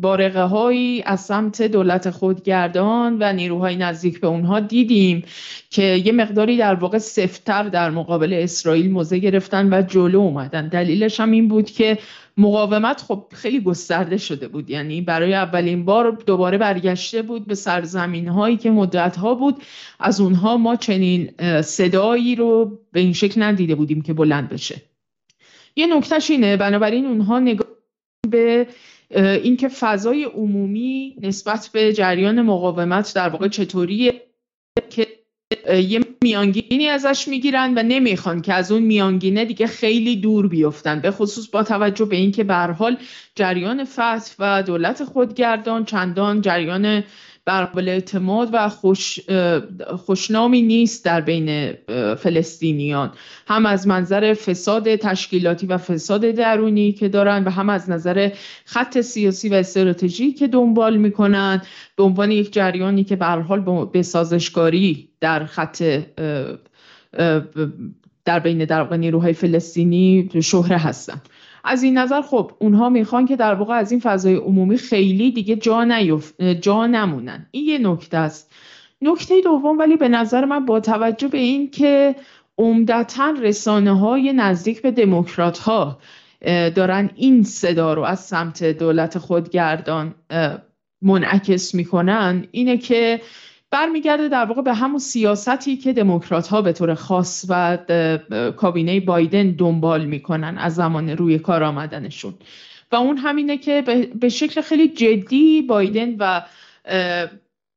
بارقه هایی از سمت دولت خودگردان و نیروهای نزدیک به اونها دیدیم که یه مقداری در واقع سفتر در مقابل اسرائیل موزه گرفتن و جلو اومدن. دلیلش هم این بود که مقاومت خب خیلی گسترده شده بود. یعنی برای اولین بار دوباره برگشته بود به سرزمین هایی که مدت ها بود. از اونها ما چنین صدایی رو به این شکل ندیده بودیم که بلند بشه. یه نکتهش اینه بنابراین اونها نگاه به اینکه فضای عمومی نسبت به جریان مقاومت در واقع چطوریه که یه میانگینی ازش می‌گیرن و نمی‌خوان که از اون میانگینه دیگه خیلی دور بیفتن به خصوص با توجه به اینکه به حال جریان فتح و دولت خودگردان چندان جریان برقابل اعتماد و خوش خوشنامی نیست در بین فلسطینیان. هم از منظر فساد تشکیلاتی و فساد درونی که دارن و هم از نظر خط سیاسی و استراتژی که دنبال می‌کنن به عنوان یک جریانی که به حال به سازشکاری در خط در بین در نیروهای فلسطینی شهره هستن. از این نظر خب اونها می‌خوان که در واقع از این فضای عمومی خیلی دیگه جا, نیف... جا نمونن. این یه نکته است. نکته دوم ولی به نظر من با توجه به این که عمدتا رسانه های نزدیک به دموکرات ها دارن این صدا رو از سمت دولت خودگردان منعکس می‌کنن اینه که برمیگرده در واقع به همون سیاستی که دموکرات ها به طور خاص و کابینه بایدن دنبال می‌کنن از زمان روی کار آمدنشون. و اون همینه که به شکل خیلی جدی بایدن و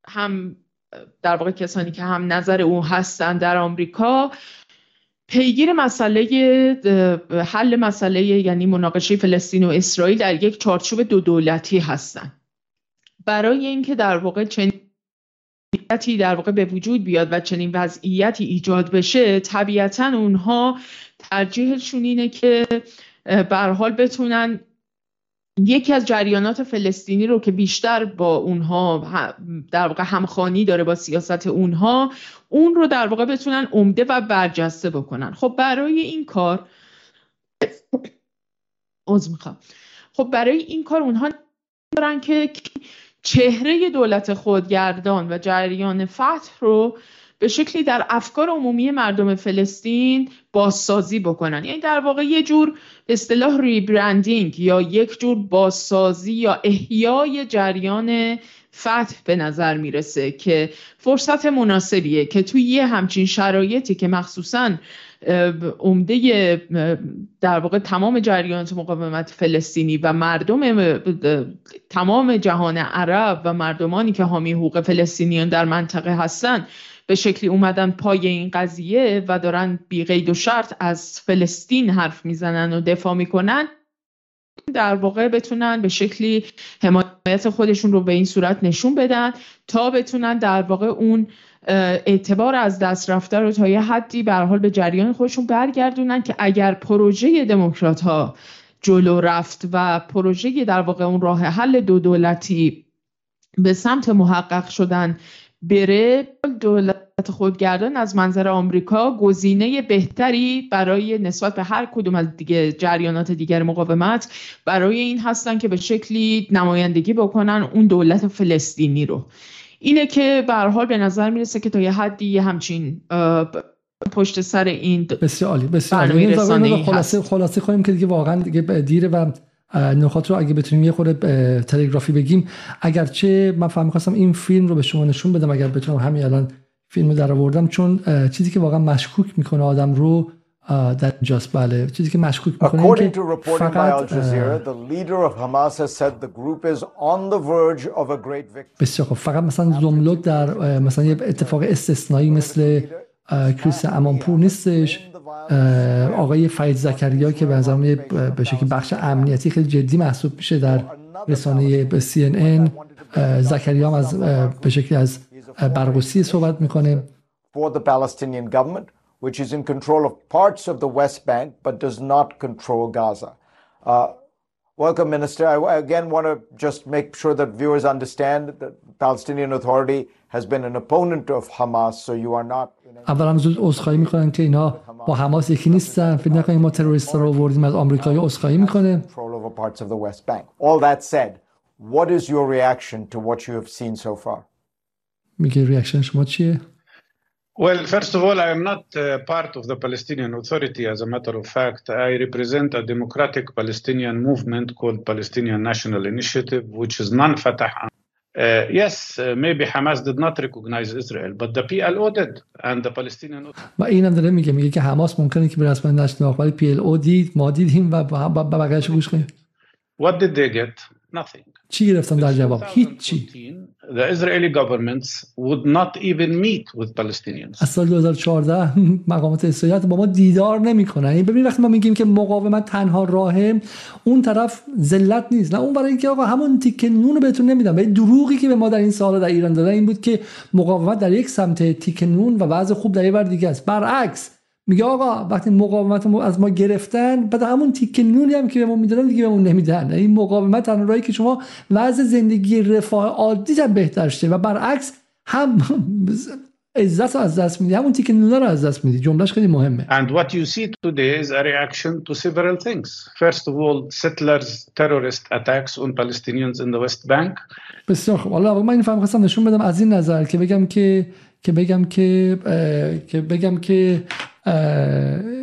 هم در واقع کسانی که هم نظر او هستن در آمریکا پیگیر مسئله حل مسئله یعنی مناقشه فلسطین و اسرائیل در یک چارچوب دو دولتی هستن. برای اینکه در واقع چنین وضعیتی در واقع به وجود بیاد و چنین وضعیتی ایجاد بشه طبیعتا اونها ترجیحشون اینه که به حال بتونن یکی از جریانات فلسطینی رو که بیشتر با اونها در واقع همخانی داره با سیاست اونها اون رو در واقع بتونن عمده و برجسته بکنن. خب برای این کار از می‌خوام. خب برای این کار اونها دارن که چهره دولت خودگردان و جریان فتح رو به شکلی در افکار عمومی مردم فلسطین بازسازی بکنن. یعنی در واقع یه جور اصطلاح ریبرندینگ یا یک جور بازسازی یا احیای جریان فتح به نظر می‌رسه که فرصت مناسبیه که توی یه همچین شرایطی که مخصوصا عمده در واقع تمام جریانات مقاومت فلسطینی و مردم تمام جهان عرب و مردمانی که حامی حقوق فلسطینیان در منطقه هستن به شکلی اومدن پای این قضیه و دارن بی قید و شرط از فلسطین حرف می‌زنن و دفاع می‌کنن در واقع بتونن به شکلی حمایت خودشون رو به این صورت نشون بدن تا بتونن در واقع اون اعتبار از دست رفته رو تا یه حدی به حال به جریان خودشون برگردونن که اگر پروژه دموکرات ها جلو رفت و پروژه در واقع اون راه حل دو دولتی به سمت محقق شدن بره دولت خودگردان از منظر آمریکا گزینه بهتری برای نسبت به هر کدوم از دیگه جریانات دیگر مقاومت برای این هستن که به شکلی نمایندگی بکنن اون دولت فلسطینی رو. اینه که به حال به نظر می‌رسه که تا یه حدی همچین پشت سر این بسیار عالی بسیار عالی. خلاصه خلاصه کنیم که دیگه واقعا دیگه دیره و نکات رو اگه بتونیم یه خورده تلگرافی بگیم. اگرچه من فهم خواستم این فیلم رو به شما نشون بدم اگر بتونم همین الان فیلم رو در آوردم چون چیزی که واقعا مشکوک می‌کنه آدم رو در اینجاست. بله. چیزی که مشکوک می‌کنه According to reporting by Al Jazeera, the leader of Hamas has said the group is on the verge of a great victory. بسیار خب فقط مثلا زملود در مثلا یه اتفاق استثنایی مثل کریس امانپور نیستش. آقای فرید زکریا که به نظرم به شکل بخش امنیتی خیلی جدی محسوب میشه در رسانه CNN زکریا هم از به شکلی از برقوسی صحبت می‌کنه. For the Palestinian government. which is in control of parts of the West Bank but does not control Gaza. Uh, welcome, Minister. I again want to just make sure that viewers understand that the Palestinian Authority has been an opponent of Hamas, so you are not. اولا زود عذرخواهی میکنن که اینا با حماس یکی نیستن فکر نکنید ما تروریست رو آوردیم از آمریکایی عذرخواهی میکنه All that said, what is your reaction to what you have seen so far? میگه ریاکشن شما چیه؟ Well, first of all, I am not uh, part of the Palestinian Authority. As a matter of fact, I represent a democratic Palestinian movement called Palestinian National Initiative, which is non-Fatah. Uh, yes, uh, maybe Hamas did not recognize Israel, but the PLO did, and the Palestinian. و اینم داره میگه میگه که حماس ممکنه که به رسم نشناخت ولی PLO دید ما دیدیم و بقیه‌اش گوش کنیم. What did they get? Nothing. چی گرفتن در جواب؟ هیچی. The Israeli governments would not even meet with Palestinians. از سال 2014 مقامات اسرائیل با ما دیدار نمی‌کنن. این ببین وقتی ما میگیم که مقاومت تنها راهه اون طرف ذلت نیست. نه اون برای اینکه آقا همون تیکه نون رو بهتون نمیدم. ولی دروغی که به ما در این سال در ایران دادن این بود که مقاومت در یک سمت تیکه نون و وضع خوب در یک دیگه است. برعکس میگه آقا وقتی مقاومت از ما گرفتن بعد همون تیک نونی هم که به ما می‌دادن دیگه بهمون نمیدن. این مقاومت تنها راهی که شما وضع زندگی رفاه عادی هم بهتر شه و برعکس هم عزت از دست میدی همون تیک نونا رو از دست میدی. جملهش خیلی مهمه. And what you see today is a reaction to several things. First of all, settlers terrorist attacks on Palestinians in the West Bank. بسیار خب حالا من این فهم خواستم نشون بدم. از این نظر که بگم که که بگم که که بگم که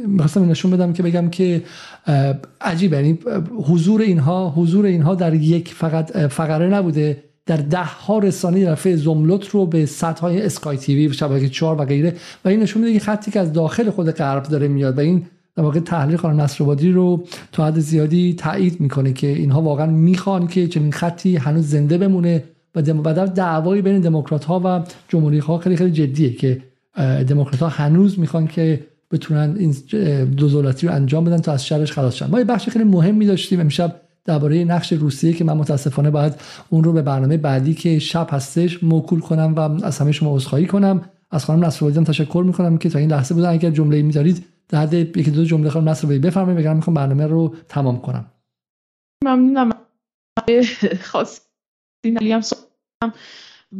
می‌خواستم نشون بدم که بگم که عجیب یعنی حضور اینها حضور اینها در یک فقط فقره نبوده. در ده ها رسانه در زملت رو به سطح های اسکای تیوی شبکه 4 و غیره. و این نشون میده که خطی که از داخل خود غرب داره میاد و این در واقع تحلیل خانم نصرآبادی رو تا حد زیادی تایید می‌کنه که اینها واقعا می‌خوان که چنین خطی هنوز زنده بمونه. و دعوایی بین دموکرات ها و جمهوری ها خیلی خیلی جدیه که دموکرات ها هنوز می‌خوان که بتونن این دو دولتی رو انجام بدن تا از شرش خلاص شن. ما یه بخش خیلی مهمی داشتیم امشب درباره نقش روسیه که من متاسفانه باید اون رو به برنامه بعدی که شب هستش موکول کنم و از همه شما عذرخواهی کنم. از خانم نصرالدین تشکر می‌کنم که تا این لحظه بودن. اگر جمله می‌ذارید در حد یکی دو جمله خانم نصرالدین بفرمایید بگم می‌خوام برنامه رو تمام کنم. ممنونم. خاص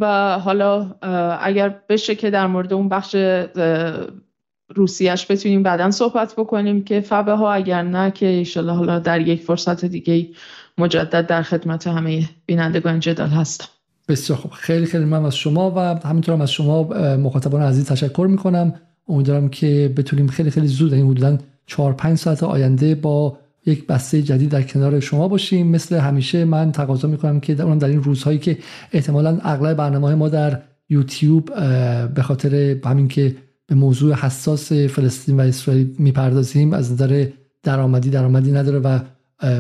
و حالا اگر بشه که در مورد اون بخش روسیش بتونیم بعدا صحبت بکنیم که فبه ها اگر نه که ایشالله حالا در یک فرصت دیگه مجدد در خدمت همه بینندگان جدال هستم. بسیار خوب. خیلی خیلی من از شما و همینطورم از شما مخاطبان عزیز تشکر می‌کنم. امیدوارم که بتونیم خیلی خیلی زود این حدودا 4 5 ساعت آینده با یک بسته جدید در کنار شما باشیم. مثل همیشه من تقاضا می‌کنم که اونم در این روزهایی که احتمالا اغلب برنامه ما در یوتیوب به خاطر همین که به موضوع حساس فلسطین و اسرائیل می‌پردازیم از نظر درآمدی درآمدی نداره و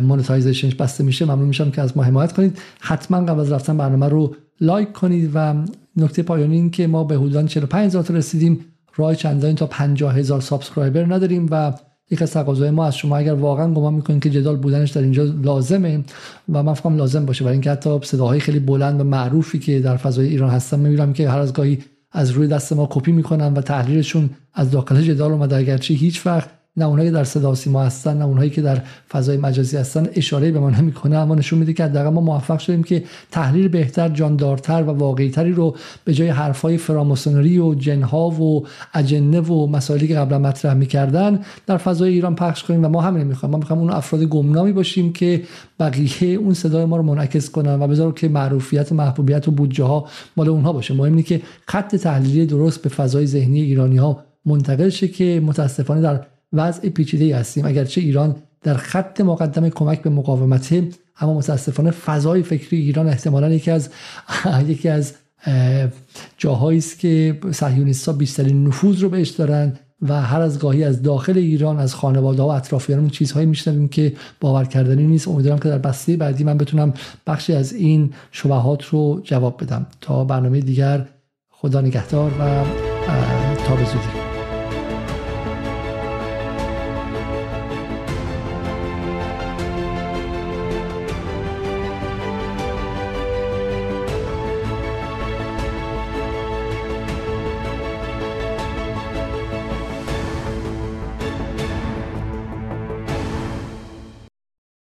monetization ش بسته میشه. ممنون میشم که از ما حمایت کنید. حتما قبل از رفتن برنامه رو لایک کنید و نکته پایانی این که ما به حدود 45 هزار رسیدیم. راه چندانی تا 50 هزار subscriber نداریم و یک از تقاضای ما از شما اگر واقعا گمان می‌کنید که جدال بودنش در اینجا لازمه و من فکرم لازم باشه. برای اینکه حتی صداهای خیلی بلند و معروفی که در فضای ایران هستن می‌بینم که هر از گاهی از روی دست ما کپی می‌کنن و تحلیلشون از داخل جدال اومده. اگرچه هیچ وقت نه اونایی در صدا سیما هستن نه اونایی که در فضای مجازی هستن اشاره به ما نمی‌کنه. اما نشون میده که حداقل ما موفق شدیم که تحلیل بهتر جاندارتر و واقعیتری رو به جای حرفای فراماسونری و جنها و اجنه و مسائلی که قبلا مطرح می‌کردن در فضای ایران پخش کنیم. و ما همین می‌خوایم. ما می‌خوایم اون افراد گمنامی باشیم که بقیه اون صدای ما رو منعکس کنن و بذارو که معروفیت محبوبیت و بودجه مال اونها باشه. مهم که خط تحلیلی درست به فضای ذهنی ایرانی ها منتقل شه که متاسفانه در وضع پیچیده هستیم. اگرچه ایران در خط مقدم کمک به مقاومته اما متاسفانه فضای فکری ایران احتمالا یکی از یکی از جاهایی است که صهیونیست‌ها بیشترین نفوذ رو بهش دارن و هر از گاهی از داخل ایران از خانواده ها و اطرافیانمون چیزهایی میشنویم که باور کردنی نیست. امیدوارم که در بسته بعدی من بتونم بخشی از این شبهات رو جواب بدم. تا برنامه دیگر خدا نگهدار و تا به زودی.